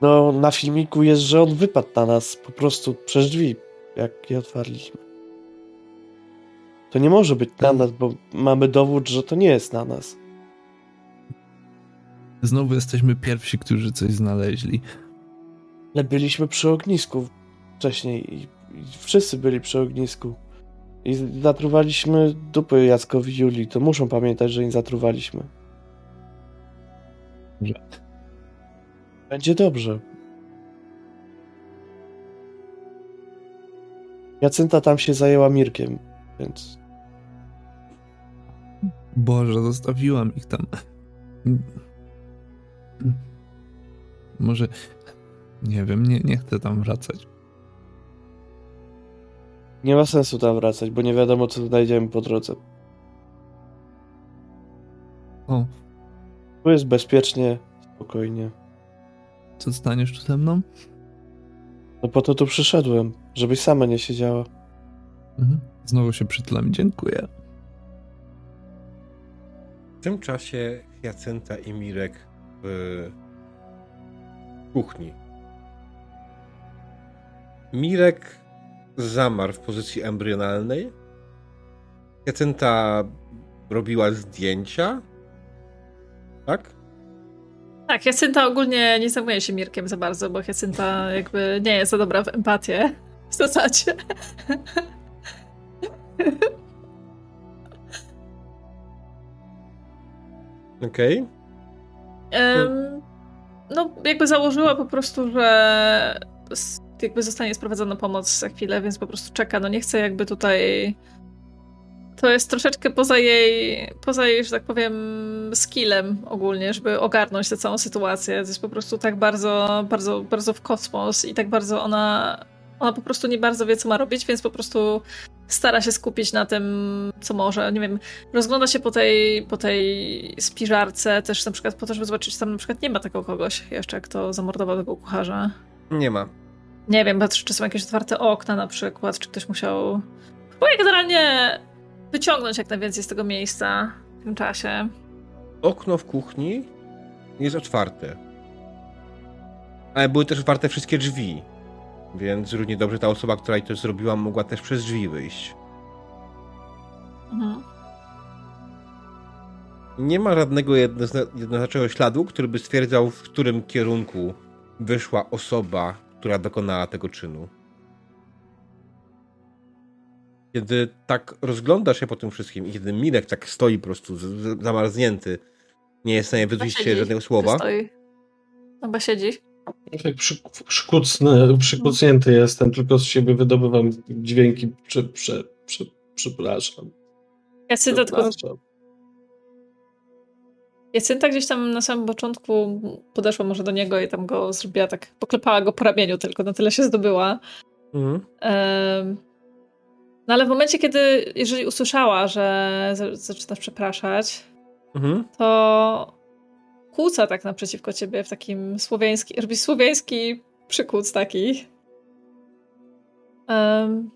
No, na filmiku jest, że on wypadł na nas po prostu przez drzwi, jak je otwarliśmy. To nie może być na nas, bo mamy dowód, że to nie jest na nas. Znowu jesteśmy pierwsi, którzy coś znaleźli. Ale byliśmy przy ognisku wcześniej i, i wszyscy byli przy ognisku. I zatruwaliśmy dupy Jackowi Julii, to muszą pamiętać, że im zatruwaliśmy. Dobrze. Będzie dobrze. Jacynta tam się zajęła Mirkiem, więc Boże, zostawiłam ich tam. Może... Nie wiem, nie, nie chcę tam wracać. nie ma sensu tam wracać, bo nie wiadomo, co znajdziemy po drodze. O, Tu jest bezpiecznie, spokojnie. co staniesz tu ze mną? No po to tu przyszedłem, żebyś sama nie siedziała. Mhm. Znowu się przytulam. Dziękuję. W tym czasie Jacynta i Mirek w kuchni. Mirek zamarł w pozycji embrionalnej. Jacynta robiła zdjęcia. Tak? Tak, Jacynta ogólnie nie zajmuje się Mirkiem za bardzo, bo Jacynta jakby nie jest za dobra w empatię. W zasadzie. Okej. Em, no, jakby założyła po prostu, że jakby zostanie sprowadzona pomoc za chwilę, więc po prostu czeka. No nie chce jakby tutaj. To jest troszeczkę poza jej, poza jej, że tak powiem, skillem ogólnie, żeby ogarnąć tę całą sytuację. To jest po prostu tak bardzo, bardzo, bardzo w kosmos i tak bardzo ona, ona po prostu nie bardzo wie, co ma robić, więc po prostu stara się skupić na tym, co może. Nie wiem, rozgląda się po tej, po tej spiżarce też na przykład po to, żeby zobaczyć, czy tam na przykład nie ma takiego kogoś jeszcze, kto zamordował tego kucharza. Nie ma. Nie wiem, patrz, czy są jakieś otwarte okna na przykład, czy ktoś musiał... Próbuję generalnie wyciągnąć jak najwięcej z tego miejsca w tym czasie. Okno w kuchni jest otwarte. Ale były też otwarte wszystkie drzwi. Więc równie dobrze ta osoba, która to zrobiła, mogła też przez drzwi wyjść. Mhm. Nie ma żadnego jednozna- jednoznacznego śladu, który by stwierdzał, w którym kierunku wyszła osoba, która dokonała tego czynu. Kiedy tak rozglądasz się po tym wszystkim i kiedy Mirek tak stoi po prostu zamarznięty, nie jest w stanie wydrzeć się żadnego słowa, Stoi. Chyba siedzi. Tak przy, przykucny, przykucnięty jestem, tylko z siebie wydobywam dźwięki. Prze, prze, prze, przepraszam. Jacynta tylko Przepraszam. Jacynta gdzieś tam na samym początku podeszła może do niego i tam go zrobiła tak, poklepała go po ramieniu tylko, na tyle się zdobyła. mhm. No ale w momencie, kiedy, jeżeli usłyszała, że za- zaczynasz przepraszać, Mhm. to kłóca tak naprzeciwko ciebie w takim słowiański, robi słowiański przykuc taki. Em,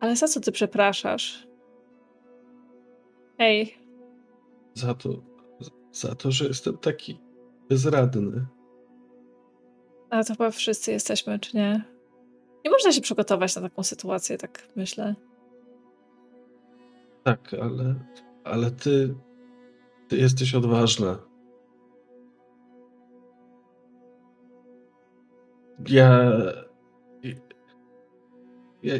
ale za co ty przepraszasz? Hej, Za to, za to, że jestem taki bezradny. ale to chyba wszyscy jesteśmy, czy nie? Nie można się przygotować na taką sytuację, tak myślę. Tak, ale, ale ty, ty jesteś odważna. Ja, ja,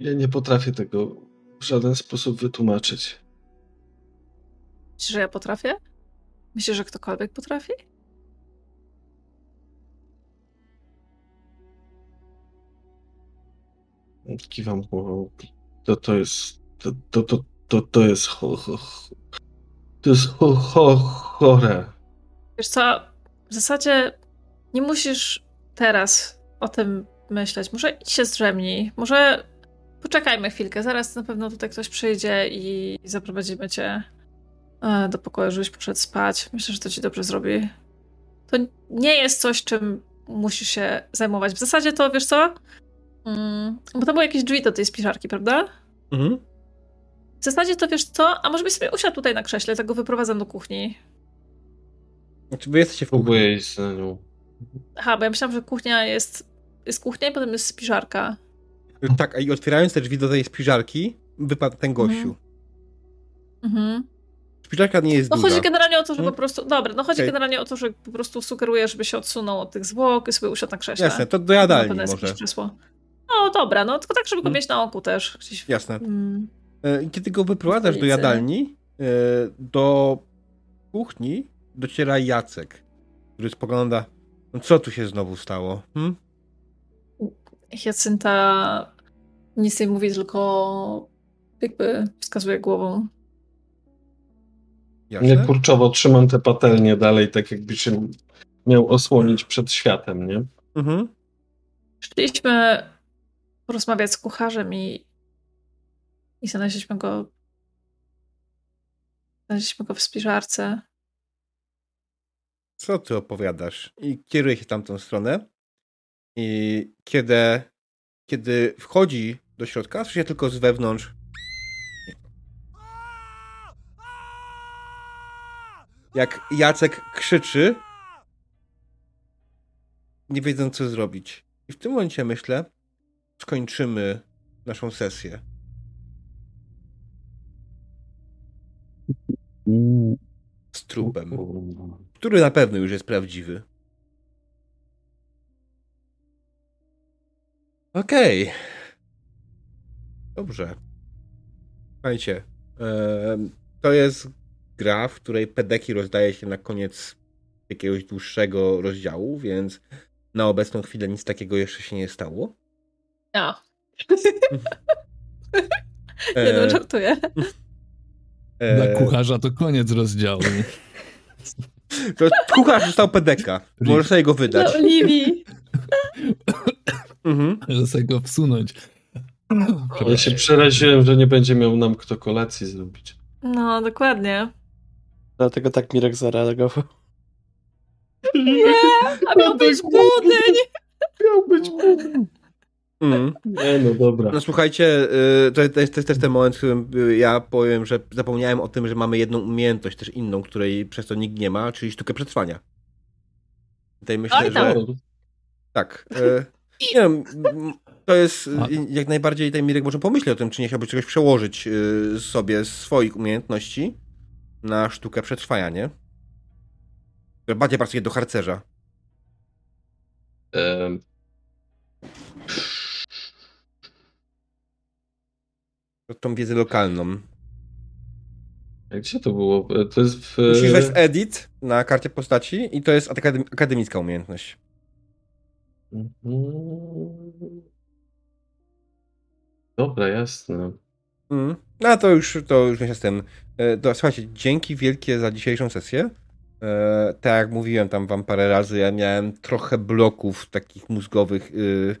ja nie potrafię tego w żaden sposób wytłumaczyć. Myślisz, że ja potrafię? Myślisz, że ktokolwiek potrafi? Kiwam głową. To, to jest, to, to, to, to, to jest, cho, cho, cho, to jest cho, cho, chore. Wiesz co, w zasadzie nie musisz teraz o tym myśleć. Może idź się zdrzemnij. Może poczekajmy chwilkę, zaraz na pewno tutaj ktoś przyjdzie i zaprowadzimy cię do pokoju, żebyś poszedł spać. Myślę, że to ci dobrze zrobi. To nie jest coś, czym musisz się zajmować. W zasadzie to, wiesz co? Mm, bo to były jakieś drzwi do tej spiżarki, prawda? Mhm. W zasadzie to wiesz co? A może byś sobie usiadł tutaj na krześle, tego wyprowadzam do kuchni. Znaczy wy jesteście w kuchni. Na nią. Aha, bo ja myślałam, że kuchnia jest, jest kuchnia i potem jest spiżarka. Tak, a i otwierając te drzwi do tej spiżarki, wypadł ten gościu. Mhm. Spiżarka nie jest No duża. chodzi generalnie o to, że Hmm? po prostu. Dobra, no chodzi Okej. generalnie o to, że po prostu sugeruję, żeby się odsunął od tych zwłok i sobie usiadł na krześle. Jasne, to do Na jadalni jest może. No dobra, no tylko tak, żeby go Hmm? mieć na oku też. Gdzieś... Jasne. Mm. E, kiedy go wyprowadzasz do jadalni, e, do kuchni dociera Jacek, który spogląda, no co tu się znowu stało? Hm? Hiacynta nic nie mówi, tylko jakby wskazuje głową. Nie Jasne? kurczowo trzymam te patelnie dalej, tak jakby się miał osłonić przed światem, nie? Mhm. Szliśmy porozmawiać z kucharzem i, i znaleźliśmy go. Znaleźliśmy go w spiżarce. Co ty opowiadasz? I kieruje się tamtą stronę. I kiedy, kiedy wchodzi do środka, słyszy tylko z wewnątrz. Jak Jacek krzyczy, nie wiedząc co zrobić. I w tym momencie myślę, skończymy naszą sesję. Z trupem, który na pewno już jest prawdziwy. Okej. Dobrze. Słuchajcie, to jest gra, w której pedeki rozdaje się na koniec jakiegoś dłuższego rozdziału, więc na obecną chwilę nic takiego jeszcze się nie stało. No. Nie no, E, żartuję. e, Dla kucharza to koniec rozdziału. To kucharz dostał pedeka. Możesz sobie go wydać. Dla Oliwii. Mhm. Że sobie go wsunąć. Ja się przeraziłem, że nie będzie miał nam kto kolacji zrobić. No, dokładnie. Dlatego tak Mirek zareagował. Nie, a miał być budyń. Miał być Mhm. Nie, no dobra. No słuchajcie, y, to, to, jest, to jest też ten moment, w którym y, ja powiem, że zapomniałem o tym, że mamy jedną umiejętność, też inną, której przez to nikt nie ma, czyli sztukę przetrwania. Tutaj myślę, Oj że tak. y, Nie wiem, to jest A- jak najbardziej ten Mirek może pomyśleć o tym, czy nie chciałby czegoś przełożyć sobie z swoich umiejętności na sztukę przetrwania, nie? Bardziej pasuje do harcerza. Em, Tą wiedzę lokalną. gdzie to było? To jest w... Musisz wejść w edit na karcie postaci i to jest akadem- akademicka umiejętność. Mhm. Dobra, jasne. Mm. No to już, to już miesiąc ten. E, To, słuchajcie, dzięki wielkie za dzisiejszą sesję. E, tak jak mówiłem tam wam parę razy, ja miałem trochę bloków takich mózgowych y,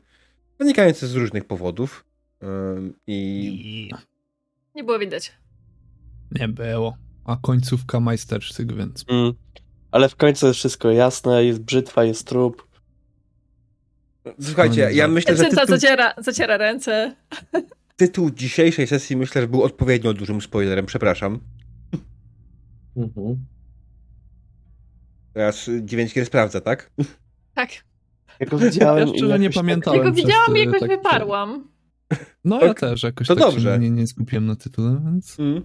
wynikających z różnych powodów. Ym, I Nie było widać. nie było. A końcówka majstersztyk, więc. Mm. Ale w końcu jest wszystko jasne, jest brzytwa, jest trup. słuchajcie, ja myślę, że tytuł, zaciera, zaciera ręce. Tytuł dzisiejszej sesji myślę, że był odpowiednio dużym spoilerem, przepraszam. Mhm. Teraz y, dziewięć gier sprawdza, tak? Tak. Ja go widziałem Ja i szczerze nie jakoś pamiętałem. Ja go przez, widziałam i y, jakoś tak- wyparłam. No ja też jakoś to tak dobrze. się nie, nie skupiłem na tytule, więc. Mm.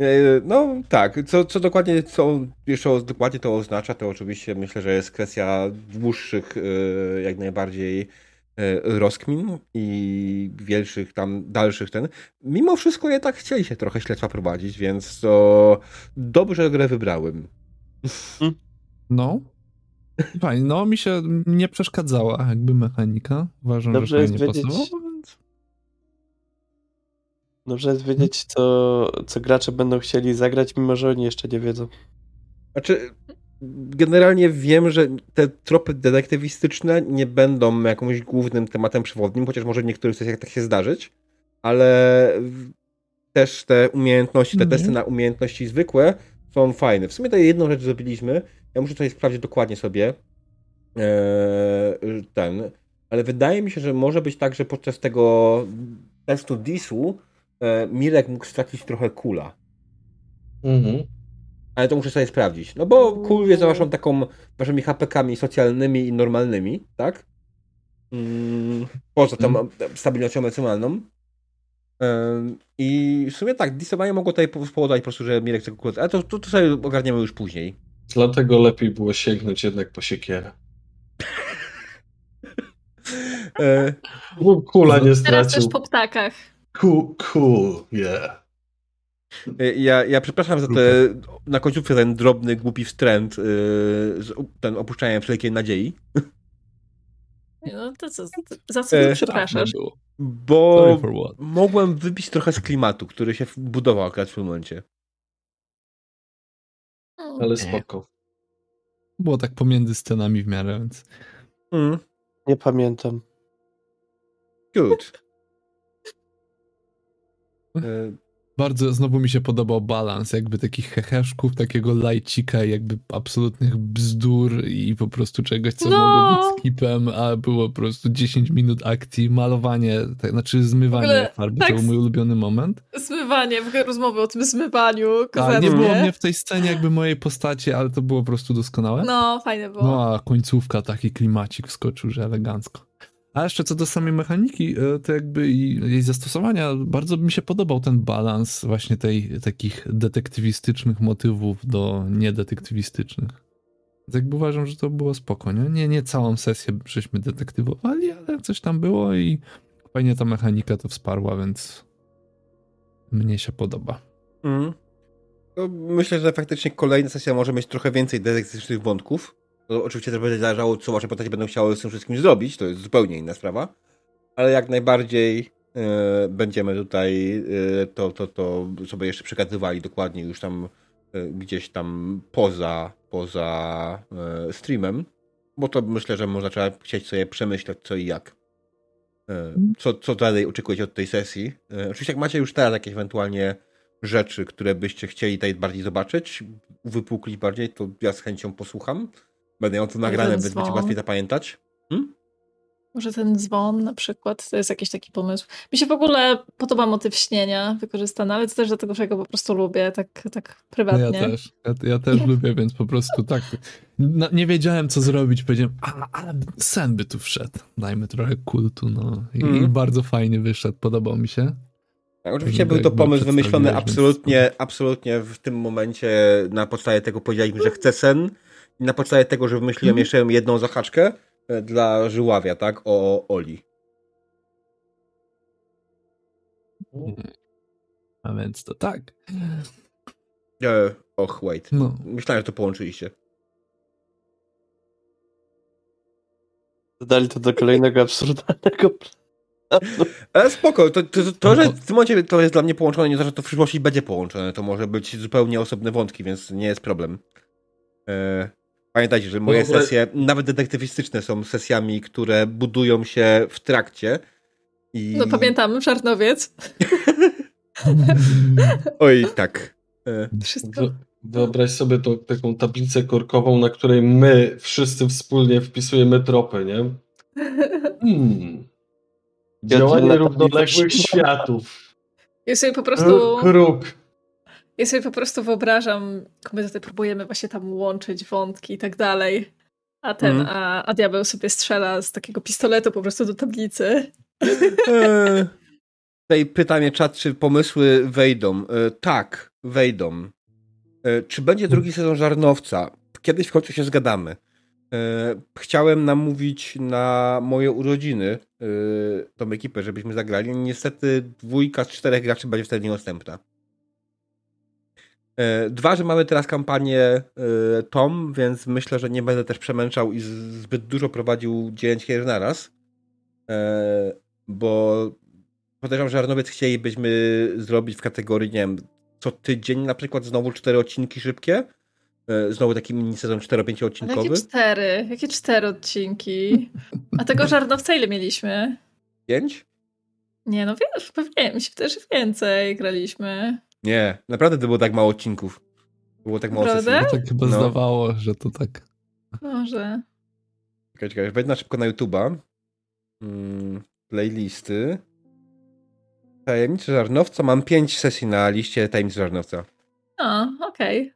E, No tak, co, co dokładnie, co jeszcze dokładnie to oznacza, to oczywiście myślę, że jest kwestia dłuższych e, jak najbardziej rozkmin i większych tam dalszych ten. Mimo wszystko jednak chcieli się trochę śledztwa prowadzić, więc to dobrze grę wybrałem. No. Fajnie, no mi się nie przeszkadzała jakby mechanika. Uważam, Dobrze że jest fajnie wiedzieć- pasowało, więc. Dobrze jest wiedzieć, co, co gracze będą chcieli zagrać, mimo że oni jeszcze nie wiedzą. Znaczy, generalnie wiem, że te tropy detektywistyczne nie będą jakimś głównym tematem przewodnim, chociaż może w niektórych sesjach tak się zdarzyć, ale też te umiejętności, te Mhm. testy na umiejętności zwykłe są fajne. W sumie tutaj jedną rzecz zrobiliśmy, ja muszę tutaj sprawdzić dokładnie sobie eee, ten, ale wydaje mi się, że może być tak, że podczas tego testu DIS-u e, Mirek mógł stracić trochę kula. Mhm. Ale to muszę sobie sprawdzić. No bo kul jest waszą taką, waszymi HPK-ami socjalnymi i normalnymi, tak? Mm, poza tą stabilnością emocjonalną. Ym, I w sumie tak, disowanie mogło tutaj spowodować po prostu, że Mirek tego kula... Ale to, to, to sobie ogarniemy już później. Dlatego lepiej było sięgnąć jednak po siekierę. E, Kula nie Teraz stracił. też po ptakach. Cool, cool, yeah. E, ja, ja przepraszam za te, na końcówce ten drobny, głupi wstręt, z, ten opuszczanie wszelkiej nadziei, No to co, za co E, przepraszasz? Bo mogłem wybić trochę z klimatu, który się budował akurat w tym momencie. Ale spoko. Było tak pomiędzy scenami w miarę, więc... Mm, Nie pamiętam. good. Bardzo znowu mi się podobał balans jakby takich heheszków, takiego lajcika jakby absolutnych bzdur i po prostu czegoś, co No. mogło być skipem, a było po prostu 10 minut akcji, malowanie, tak, znaczy zmywanie farby, tak to był mój ulubiony moment. Zmywanie, w ogóle rozmowy o tym zmywaniu, A nie było mnie w tej scenie jakby mojej postaci, ale to było po prostu doskonałe. No, fajne było. No a końcówka, taki klimacik wskoczył, że elegancko. A jeszcze co do samej mechaniki, e, to jakby jej zastosowania, bardzo mi się podobał ten balans właśnie tej takich detektywistycznych motywów do niedetektywistycznych. Jakby uważam, że to było spoko, nie? Nie, nie całą sesję żeśmy detektywowali, ale coś tam było i fajnie ta mechanika to wsparła, więc mnie się podoba. Mm. Myślę, że faktycznie kolejna sesja może mieć trochę więcej detektywnych wątków. To oczywiście też będzie zależało, co wasze postacie będą chciały z tym wszystkim zrobić. To jest zupełnie inna sprawa. Ale jak najbardziej e, będziemy tutaj e, to, to, to sobie jeszcze przekazywali dokładnie już tam e, gdzieś tam poza, poza streamem. Bo to myślę, że można trzeba chcieć sobie przemyśleć co i jak. E, co, co dalej oczekujecie od tej sesji. Oczywiście jak macie już teraz jakieś ewentualnie rzeczy, które byście chcieli tutaj bardziej zobaczyć, uwypuklić bardziej, to ja z chęcią posłucham. Będę ją tu nagrane, będzie dzwon. łatwiej zapamiętać. Może ten dzwon na przykład, to jest jakiś taki pomysł. Mi się w ogóle podoba motyw śnienia wykorzystany, ale to też dlatego, że go po prostu lubię, tak, tak No prywatnie. ja też. Ja, ja też lubię, więc po prostu tak. No, nie wiedziałem, co zrobić. Powiedziałem, a, ale sen by tu wszedł. Dajmy trochę kultu, no. I, Mhm. i bardzo fajnie wyszedł. Podobał mi się. Tak, oczywiście Tak był to pomysł wymyślony absolutnie, absolutnie w tym momencie na podstawie tego powiedzieliśmy, że chcę sen na podstawie tego, że wymyśliłem Mhm. jeszcze jedną zahaczkę e, dla Żyławia, tak, o Oli. A więc to tak. E, och, wait. No. Myślałem, że to połączyliście. Dodali to do kolejnego absurdalnego planu. Ale spoko, to, to, to, to że w tym momencie to jest dla mnie połączone, nie znaczy, że to w przyszłości będzie połączone. To może być zupełnie osobne wątki, więc nie jest problem. E, pamiętajcie, że moje Dobra. sesje, nawet detektywistyczne, są sesjami, które budują się w trakcie. I... No pamiętamy, Szarnowiec. Oj, tak. E, Wszystko. Wy- Wyobraź sobie tą, taką tablicę korkową, na której my wszyscy wspólnie wpisujemy tropy, nie? Hmm. Działanie równoległych światów. Ja sobie po prostu, Kruk. Ja sobie po prostu wyobrażam, my tutaj próbujemy właśnie tam łączyć wątki i tak dalej. A ten, Mhm. a, a diabeł sobie strzela z takiego pistoletu po prostu do tablicy. e, tutaj pytanie czat, czy pomysły wejdą. E, tak, wejdą. E, czy będzie drugi sezon Żarnowca? Kiedyś w końcu się zgadamy. E, chciałem namówić na moje urodziny e, tą ekipę, żebyśmy zagrali. Niestety dwójka z czterech graczy będzie wtedy niedostępna. E, Dwa, że mamy teraz kampanię e, Tom, więc myślę, że nie będę też przemęczał i zbyt dużo prowadził 9 gier naraz. E, Bo podejrzewam, że Arnowiec chcielibyśmy zrobić w kategorii, nie wiem, co tydzień na przykład znowu cztery odcinki szybkie. znowu taki mini sezon 4-5 Ale jakie odcinkowy. cztery? Jakie cztery odcinki? A tego żarnowca ile mieliśmy? 5? Nie, no wiesz, pewnie, mi się też więcej graliśmy. Nie, naprawdę to było tak mało odcinków. Było tak mało Naprawdę? sesji. Tak chyba No. zdawało, że to tak. Może. Czekaj, czekaj, wejdź na szybko na YouTube'a. Mm, playlisty. Tajemniczy Żarnowca. Mam 5 sesji na liście Tajemniczy Żarnowca. A, okej.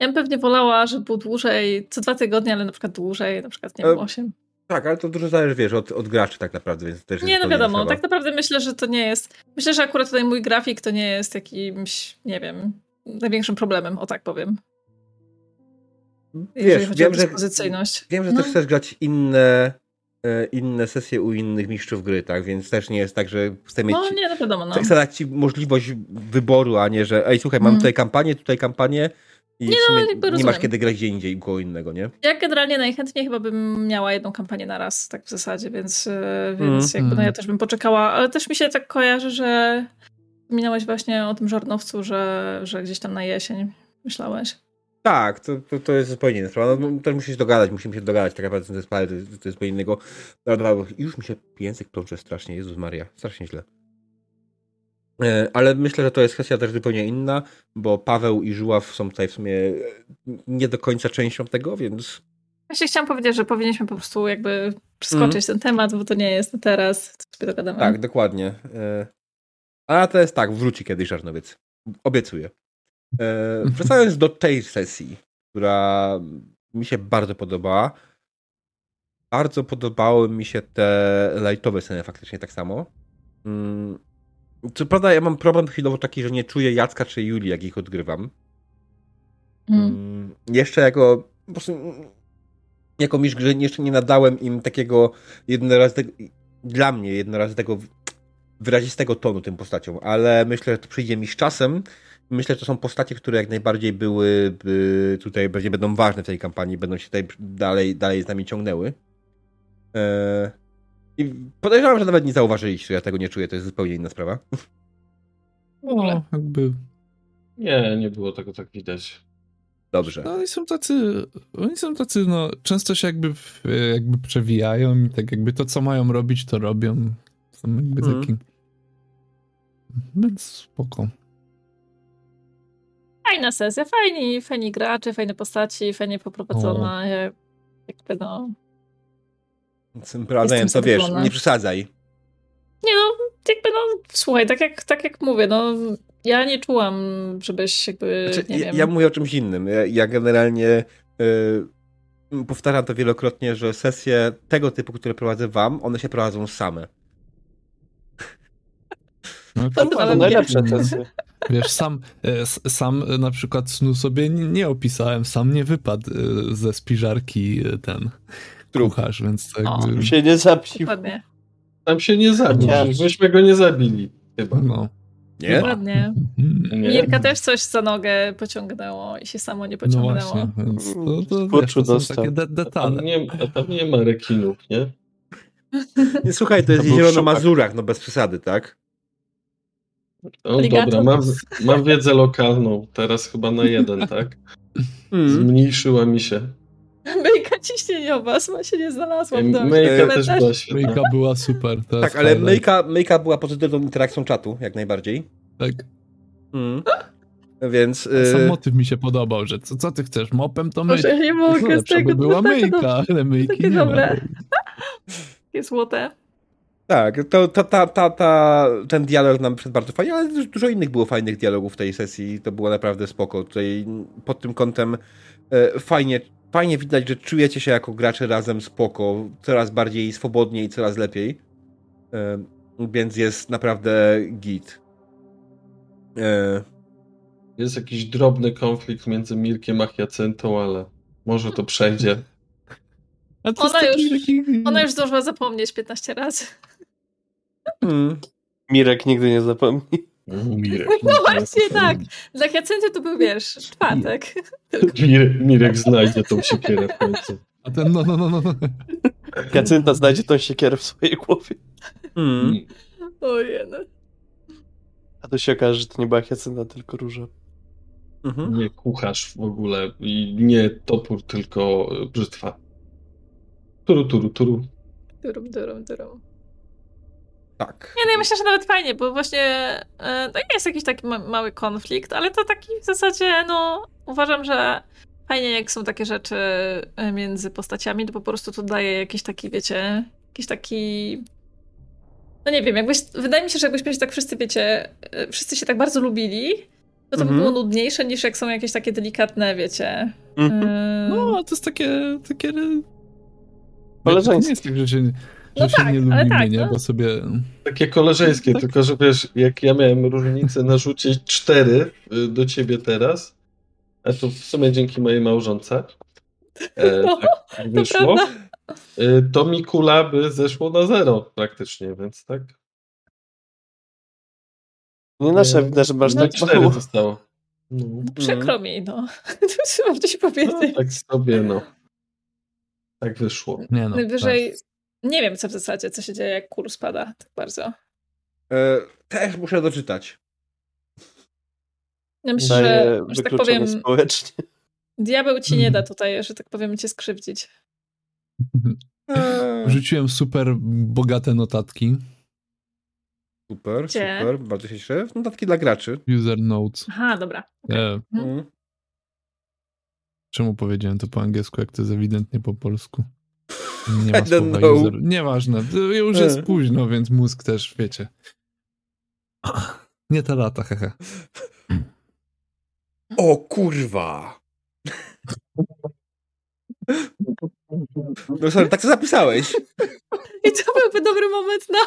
Ja bym pewnie wolała, żeby był dłużej, co dwa tygodnie, ale na przykład dłużej, na przykład, nie wiem, E, osiem. Tak, ale to dużo zależy, wiesz, od, od graczy tak naprawdę, więc też Nie, no wiadomo, tak naprawdę myślę, że to nie jest. Myślę, że akurat tutaj mój grafik to nie jest jakimś, nie wiem, największym problemem, o tak powiem. Jeżeli Wiesz, chodzi o wiem, że, dyspozycyjność. wiem, że No. też chcesz grać inne, e, inne sesje u innych mistrzów gry, tak? Więc też nie jest tak, że chcę mieć... No nie, no wiadomo, no. Chcę dać ci możliwość wyboru, a nie, że ej, słuchaj, mam Mhm. tutaj kampanię, tutaj kampanię i Nie, no, jakby nie masz kiedy grać gdzie indziej u kogo innego, nie? Ja generalnie najchętniej chyba bym miała jedną kampanię na raz, tak w zasadzie, więc, e, więc Mm. jakby no ja Mm. też bym poczekała, ale też mi się tak kojarzy, że wspominałeś właśnie o tym żarnowcu, że, że gdzieś tam na jesień myślałeś. Tak, to, to, to jest zupełnie inna sprawa. No, też musisz dogadać, musimy się dogadać tak naprawdę to, jest- to jest zupełnie innego. Już mi się język plącze strasznie, Jezus Maria, strasznie źle. E, Ale myślę, że to jest kwestia też zupełnie inna, bo Paweł i Żuław są tutaj w sumie e, nie do końca częścią tego, więc Właśnie chciałam powiedzieć, że powinniśmy po prostu jakby przeskoczyć ten temat, bo to nie jest na teraz, sobie dogadamy. tak, dokładnie. E, A to jest tak, wróci kiedyś Żarnowiec. Obiecuję. Wracając do tej sesji, która mi się bardzo podobała. Bardzo podobały mi się te lightowe sceny faktycznie tak samo. Co prawda ja mam problem chwilowo taki, że nie czuję Jacka czy Julii, jak ich odgrywam. Mm. Mm, Jeszcze jako po prostu jako mistrz gry jeszcze nie nadałem im takiego jednorazowego dla mnie jednorazowego wyrazistego tonu tym postaciom, ale myślę, że to przyjdzie mi z czasem. Myślę, że to są postacie, które jak najbardziej były by tutaj będą ważne w tej kampanii, będą się tutaj dalej, dalej z nami ciągnęły. Eee, I podejrzewam, że nawet nie zauważyliście, że ja tego nie czuję, to jest zupełnie inna sprawa. No, jakby. Nie, nie było tego tak widać. Dobrze. No, oni są tacy. Oni są tacy, no, często się jakby, jakby przewijają i tak jakby to, co mają robić, to robią. Są jakby Mhm. taki. Więc spoko. Fajna sesja, fajni, fajni gracze, fajne postaci, fajnie poprowadzona. Ja, jakby no... Z tym prowadzeniem to wiesz, nie przesadzaj. Nie no, jakby no, słuchaj, tak jak, tak jak mówię, no ja nie czułam, żebyś jakby, Znaczy, nie ja, wiem... ja mówię o czymś innym. Ja, ja generalnie y, powtarzam to wielokrotnie, że sesje tego typu, które prowadzę wam, one się prowadzą same. No, To są najlepsze nie- testy. Wiesz, sam, e, sam na przykład snu sobie nie, nie opisałem, sam nie wypadł e, ze spiżarki e, ten Trup. kucharz, więc to O. jakby, się nie zabił. Dokładnie. Tam się nie zabił, myśmy go nie zabili. Chyba. no. Nie? Dokładnie. Nie. Mirka też coś za nogę pociągnęło i się samo nie No pociągnęło. właśnie, więc to, to, wiesz, to są takie de A tam, detale. nie, a tam nie ma rekinów, nie? nie? Słuchaj, to jest jezioro na. Mazurach, no bez przesady, tak? O, Aligator? dobra, mam, mam wiedzę lokalną, teraz chyba na jeden, tak? Mm. Zmniejszyła mi się. Myjka ciśnieniowa, sama się nie znalazła w domu. Myjka też była. Myjka była super. Tak, jest ale. Myjka, Myjka była pozytywną interakcją czatu, jak najbardziej. Tak. Mm. Więc... Sam Y, motyw mi się podobał, że co, co ty chcesz, mopem to. Boże, ja nie mogę z Lepsza tego. by była to takie myjka, dobre, ale myjki takie nie ma. dobre. Takie złote. Tak, to, to, ta, ta, ta, ten dialog nam przed bardzo fajnie, ale dużo innych było fajnych dialogów w tej sesji. To było naprawdę spoko. Tutaj pod tym kątem e, fajnie, fajnie widać, że czujecie się jako gracze razem spoko, coraz bardziej swobodnie i coraz lepiej. Więc jest naprawdę git. E, Jest jakiś drobny konflikt między Mirkiem a Hyacyntą, ale może to przejdzie. A to jest Ona już- taki- Ona już zdążyła zapomnieć 15 razy. mm, Mirek nigdy nie zapomni. Mirek. No właśnie tak. Dla Hiacynty to był, wiesz, czwartek. Mirek, Mirek znajdzie tą siekierę w końcu. A ten, no, no, no, no. no. Jacynta znajdzie tą siekierę w swojej głowie. mm. Ojej. no. A to się okaże, że to nie była Jacynta, tylko Róża. Mhm. Nie kucharz w ogóle i nie topór, tylko brzytwa. Turu, turu, turu. Durum, durum, durum. Tak. Nie, no ja myślę, że nawet fajnie, bo właśnie e, no jest jakiś taki ma mały konflikt, ale to taki w zasadzie, no uważam, że fajnie jak są takie rzeczy e, między postaciami, to po prostu to daje jakiś taki, wiecie, jakiś taki... No nie wiem, jakbyś, wydaje mi się, że jakbyśmy się tak wszyscy, wiecie, e, wszyscy się tak bardzo lubili, to to Mhm. by było nudniejsze niż jak są jakieś takie delikatne, wiecie... Mhm. e, No, to jest takie... takie... Koleżeńskie. To nie jest tak, że się, No się tak, nie ale lubimy, tak, nie? no. Bo sobie... Takie koleżeńskie, Tak. tylko że wiesz, jak ja miałem różnicę narzucić cztery y, do ciebie teraz, a to w sumie dzięki mojej małżonce, e, No, tak wyszło, y, to mi kula by zeszło na zero praktycznie, więc tak. Nie nasza E, wina, że masz no tak cztery mało. zostało. No, Przykro mi, no. To trzeba coś no powiedzieć. tak sobie, no. Tak wyszło. Nie no. Najwyżej nie wiem, co w zasadzie, co się dzieje, jak kul spada tak bardzo. E, też muszę doczytać. Ja myślę, Daje że, że tak powiem, społecznie. diabeł ci nie da Mhm. tutaj, że tak powiem, cię skrzywdzić. E, Wrzuciłem super bogate notatki. super, Gdzie? super. Bardzo się cieszę. Notatki dla graczy. User notes. Aha, dobra. E, Mhm. Mm. czemu powiedziałem to po angielsku, jak to jest ewidentnie po polsku? Nie I ma słowa know. user. Nieważne. Już jest E. późno, więc mózg też, wiecie. Nie ta lata, hehe. O kurwa! No sorry, tak to zapisałeś. I to byłby dobry moment na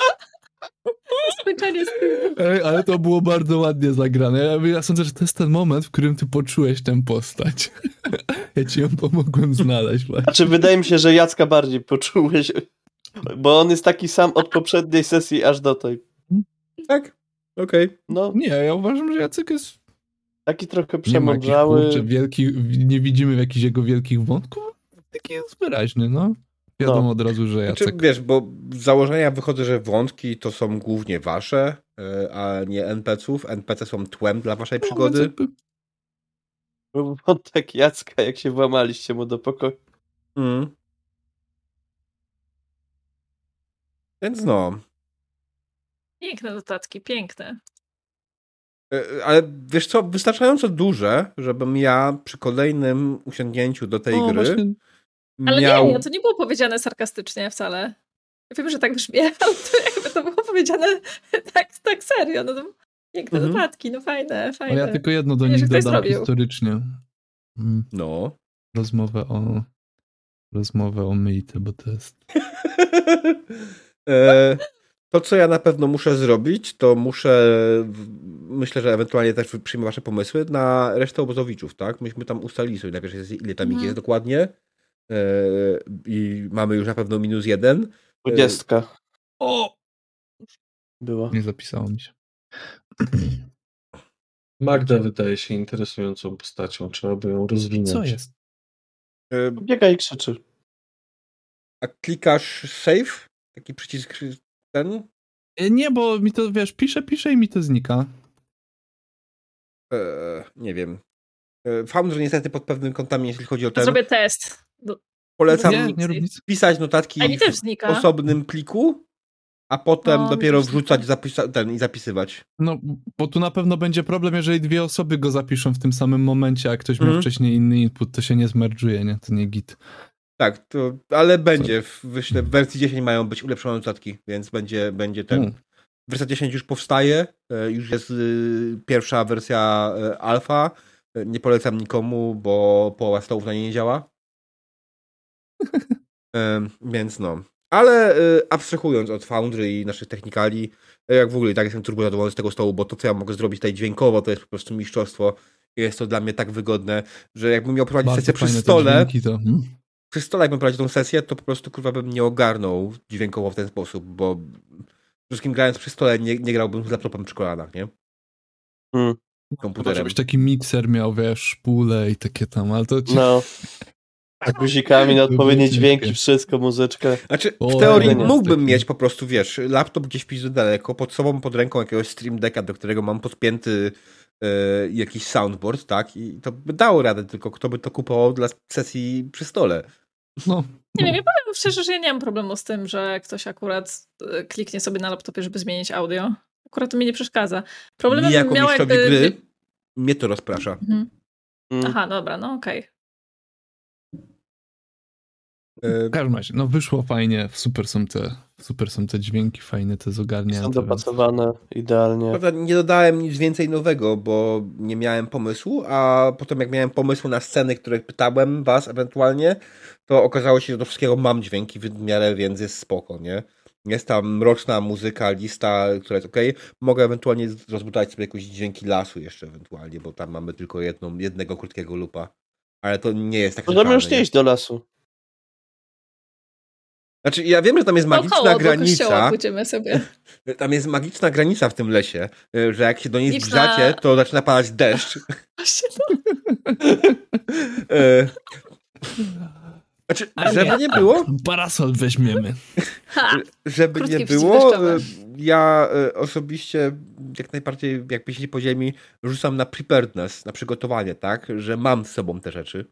skończenie z tym. Ej, ale to było bardzo ładnie zagrane. Ja, ja sądzę, że to jest ten moment, w którym ty poczułeś tę postać. Ja ci ją pomogłem znaleźć. właśnie. Znaczy, wydaje mi się, że Jacka bardziej poczułeś, bo on jest taki sam od poprzedniej sesji aż do tej. Tak? Okej. No, Nie, ja uważam, że Jacek jest taki trochę nie ma jakichś, przemądrzały. kurczę, wielkich, nie widzimy jakichś jego wielkich wątków. Taki jest wyraźny, no. Wiadomo No. od razu, że Znaczy, Jacek... wiesz, bo z założenia wychodzę, że wątki to są głównie wasze, e, a nie NPC-ów. NPC są tłem dla waszej No, przygody. Był wątek Jacka, jak się włamaliście mu do pokoju. Mm. Więc no. Piękne notatki, piękne. E, Ale wiesz co, wystarczająco duże, żebym ja przy kolejnym usiągnięciu do tej O, gry właśnie, Ale miał... nie, to nie było powiedziane sarkastycznie wcale. Ja wiem, że tak brzmi, ale to jakby to było powiedziane tak, tak serio. No to piękne Mhm. notatki, no fajne, ale fajne. ja tylko jedno do nich dodam zrobił. historycznie. Mm, No. Rozmowę o... Rozmowę o myjce, bo to jest... e, to, co ja na pewno muszę zrobić, to muszę, myślę, że ewentualnie też przyjmę wasze pomysły na resztę obozowiczów, tak? Myśmy tam ustalili sobie najpierw, jest- ile tam ich Mhm. jest dokładnie i mamy już na pewno minus jeden. Dwudziestka O! była. Nie zapisało mi się. Magda wydaje się interesującą postacią, trzeba by ją rozwinąć. Co jest? E, Biega i krzyczy. a klikasz save? Taki przycisk ten? E, Nie, bo mi to, wiesz, pisze, pisze i mi to znika. E, nie wiem. E, Founder niestety pod pewnym kątami, jeśli chodzi o ten, Zrobię test. Do... polecam Nie, nie pisać notatki też w osobnym pliku, a potem No, dopiero wrzucać ten, i zapisywać. No, bo tu na pewno będzie problem, jeżeli dwie osoby go zapiszą w tym samym momencie, a ktoś miał Mhm. wcześniej inny input, to się nie zmerdżuje, nie? To nie git. Tak, to, ale będzie. W, wyślę, w wersji 10 mają być ulepszone notatki, więc będzie, będzie ten. Mm. Wersja 10 już powstaje, e, już jest y, pierwsza wersja e, alfa. E, Nie polecam nikomu, bo połowa stołów na niej nie działa. E, więc no. Ale e, abstrahując od Foundry i naszych technikali, e, jak w ogóle i tak jestem turbo zadowolony z tego stołu, bo to, co ja mogę zrobić tutaj dźwiękowo, to jest po prostu mistrzostwo. Jest to dla mnie tak wygodne, że jakbym miał prowadzić Bardzo sesję przy stole, to... Hmm? przy stole, jakbym prowadził tą sesję, to po prostu kurwa bym nie ogarnął dźwiękowo w ten sposób, bo wszystkim grając przy stole nie, nie grałbym z laptopem przy kolanach, nie? Hmm. Komputerem. żebyś taki mikser miał, wiesz, szpule i takie tam, ale to... Ci... No. Z guzikami na odpowiednie dźwięki, wszystko, muzyczkę. Znaczy, O, w teorii mógłbym taki- mieć po prostu, wiesz, laptop gdzieś pizdu daleko, pod sobą, pod ręką jakiegoś Stream Decka, do którego mam podpięty yy, jakiś soundboard, tak? I to by dało radę, tylko kto by to kupował dla sesji przy stole. No, Nie wiem, ja powiem szczerze, że ja nie mam problemu z tym, że ktoś akurat e, kliknie sobie na laptopie, żeby zmienić audio. Akurat to mi nie przeszkadza. Problemem jako miała mistrzowi jakby... gry mnie to rozprasza. Mhm. Mm. Aha, dobra, no okej. Yy, w każdym razie, no wyszło fajnie, super są te, super są te dźwięki, fajne te zogarnięte. Są więc- dopasowane idealnie. Prawda, nie dodałem nic więcej nowego, bo nie miałem pomysłu, a potem jak miałem pomysł na sceny, które pytałem was ewentualnie, to okazało się, że do wszystkiego mam dźwięki w miarę, więc jest spoko, nie? Jest tam mroczna muzyka, lista, która jest ok. Mogę ewentualnie rozbudować sobie jakieś dźwięki lasu jeszcze ewentualnie, bo tam mamy tylko jedną, jednego krótkiego lupa. Ale to nie jest tak Możemy już nie iść do lasu. Znaczy, ja wiem, że tam jest magiczna kościoła granica. pójdziemy sobie. Tam jest magiczna granica w tym lesie, y, że jak się do niej Liczna- zbliżacie, to zaczyna padać deszcz. E, Znaczy, żeby nie było, Parasol weźmiemy. Ha! żeby Krótki nie było, e, ja osobiście jak najbardziej, jakby się po ziemi, rzucam na preparedness, na przygotowanie, tak? Że mam z sobą te rzeczy.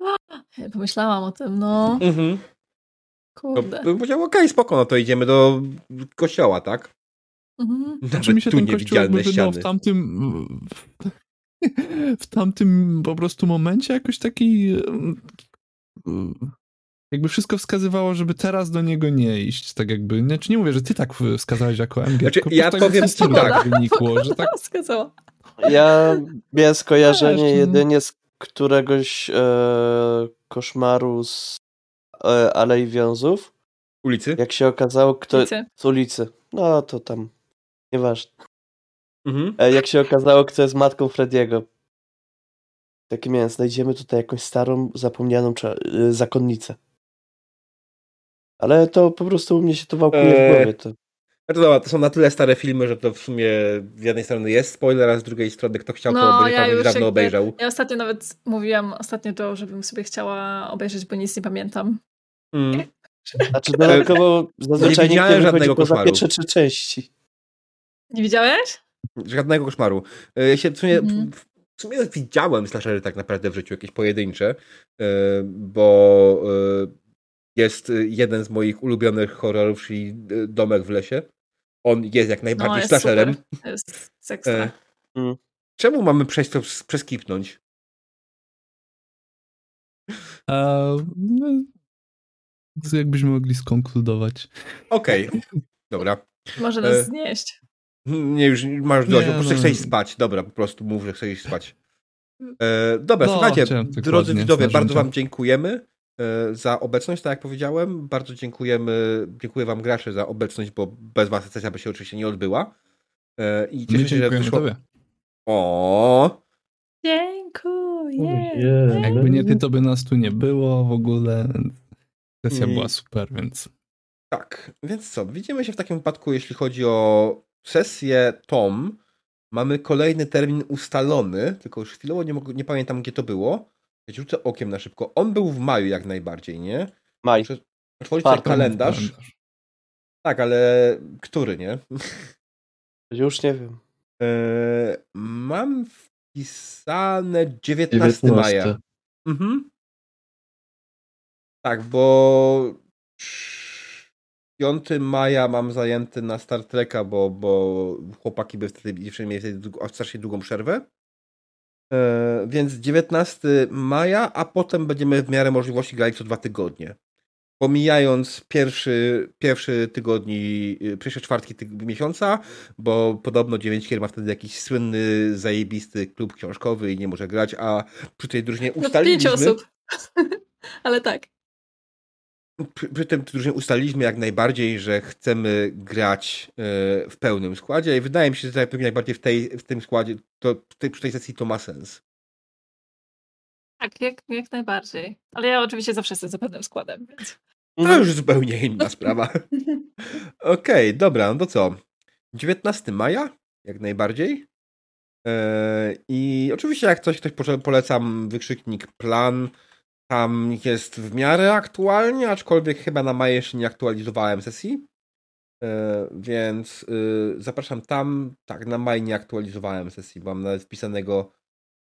Pomyślałam o tym, no. Mhm. To Kurde. bym powiedział, okej, spoko, no to idziemy do kościoła, tak? Mhm. Nawet Znaczy mi się tu ten kościół jakby niewidzialne wydał ściany. w tamtym w tamtym po prostu momencie jakoś taki jakby wszystko wskazywało, żeby teraz do niego nie iść, tak jakby, znaczy nie mówię, że ty tak wskazałeś jako MG, Znaczy, tylko ja powiem tak ci historia tak. wynikło, że tak Zgadzała. Ja miałem skojarzenie no. jedynie z któregoś e, koszmaru z Alei Wiązów. Ulicy? Jak się okazało, kto Wiecie? z ulicy. No to tam. Nieważne. Mhm. E, jak się okazało, kto jest matką Frediego. Taki miałem, znajdziemy tutaj jakąś starą, zapomnianą cza- y, zakonnicę. Ale to po prostu u mnie się to wałkuje w Eee, głowie. To. Znaczy, dobra, to są na tyle stare filmy, że to w sumie z jednej strony jest spoiler, a z drugiej strony kto chciał, to No, będzie ja tam już już dawno jakby- obejrzał. Ja ostatnio nawet mówiłam ostatnio to, żebym sobie chciała obejrzeć, bo nic nie pamiętam. Mm. Znaczy dodatkowo zazwyczaj nikt nie widziałem żadnego poza koszmaru. pierwsze trzy części. Nie widziałeś? Żadnego koszmaru. E, Ja się w sumie, Mhm. w sumie widziałem slashery tak naprawdę w życiu, jakieś pojedyncze, e, bo e, jest jeden z moich ulubionych horrorów, czyli e, Domek w lesie. On jest jak No, najbardziej jest slasherem. super. To jest. E, Mm. Czemu mamy przejść to przeskipnąć? no, jakbyśmy mogli skonkludować. Okej, dobra. Może nas e, znieść. Nie, już masz dość, Nie, po prostu no. chcesz iść spać. Dobra, po prostu mów, że chcesz iść spać. E, dobra, No, słuchajcie, drodzy widzowie, bardzo wam dziękujemy e, za obecność, tak jak powiedziałem. Bardzo dziękujemy, dziękuję wam gracze za obecność, bo bez was sesja by się oczywiście nie odbyła. E, I cieszę się, że wyszło... tobie. O, Dziękuję. Jakby nie ty, to by nas tu nie było w ogóle. Sesja Mm. była super, więc tak, więc co, widzimy się w takim wypadku, jeśli chodzi o sesję Tom. Mamy kolejny termin ustalony, tylko już chwilowo nie, mogę, nie pamiętam, gdzie to było. Ja rzucę okiem na szybko. On był w maju jak najbardziej, nie? Maj. Muszę otworzyć Czwartek. kalendarz. Tak, ale który, nie? Już nie wiem. Eee, mam wpisane 19, maja. Mhm. Tak, bo 5 maja mam zajęty na Star Treka, bo, bo chłopaki by wtedy dziewczyny mieli wtedy dług- strasznie długą przerwę. Eee, więc 19 maja, a potem będziemy w miarę możliwości grali co dwa tygodnie. Pomijając pierwszy, pierwszy tygodni, y, pierwsze czwartki tyg- miesiąca, bo podobno 9 kier ma wtedy jakiś słynny, zajebisty klub książkowy i nie może grać, a przy tej drużynie No pięć ustaliliśmy... osób. Ale tak. Przy, przy tym drużynie ustaliliśmy jak najbardziej, że chcemy grać e, w pełnym składzie i wydaje mi się, że jak najbardziej w, tej, w tym składzie, to w tej, przy tej sesji to ma sens. Tak, jak, jak najbardziej. Ale ja oczywiście zawsze jestem za pewnym składem, więc. To już zupełnie inna sprawa. Okej, dobra, no to co? 19 maja, jak najbardziej. E, I oczywiście, jak coś, ktoś polecam wykrzyknik plan. Tam jest w miarę aktualnie, aczkolwiek chyba na maj jeszcze nie aktualizowałem sesji. E, więc y, zapraszam tam. Tak, na maj nie aktualizowałem sesji, mam nawet wpisanego.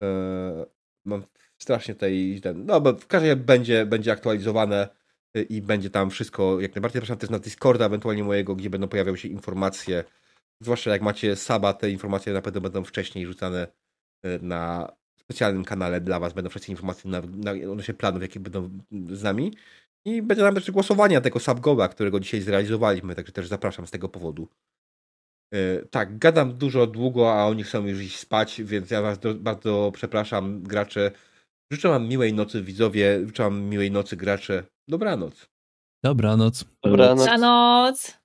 e, Mam strasznie tutaj. Ten, no, bo w każdym razie będzie, będzie aktualizowane y, i będzie tam wszystko jak najbardziej. Zapraszam też na Discorda, ewentualnie mojego, gdzie będą pojawiały się informacje. Zwłaszcza jak macie Saba, te informacje na pewno będą wcześniej rzucane y, na specjalnym kanale dla Was. Będą wcześniej informacje na, na odnośnie planów, jakie będą z nami. I będzie tam jeszcze głosowania tego Subgoa, którego dzisiaj zrealizowaliśmy, także też zapraszam z tego powodu. Yy, tak, gadam dużo, długo, a oni chcą już iść spać, więc ja was do, bardzo przepraszam, gracze. Życzę wam miłej nocy, widzowie. Życzę wam miłej nocy, gracze. Dobranoc. Dobranoc. Dobranoc. Dobranoc.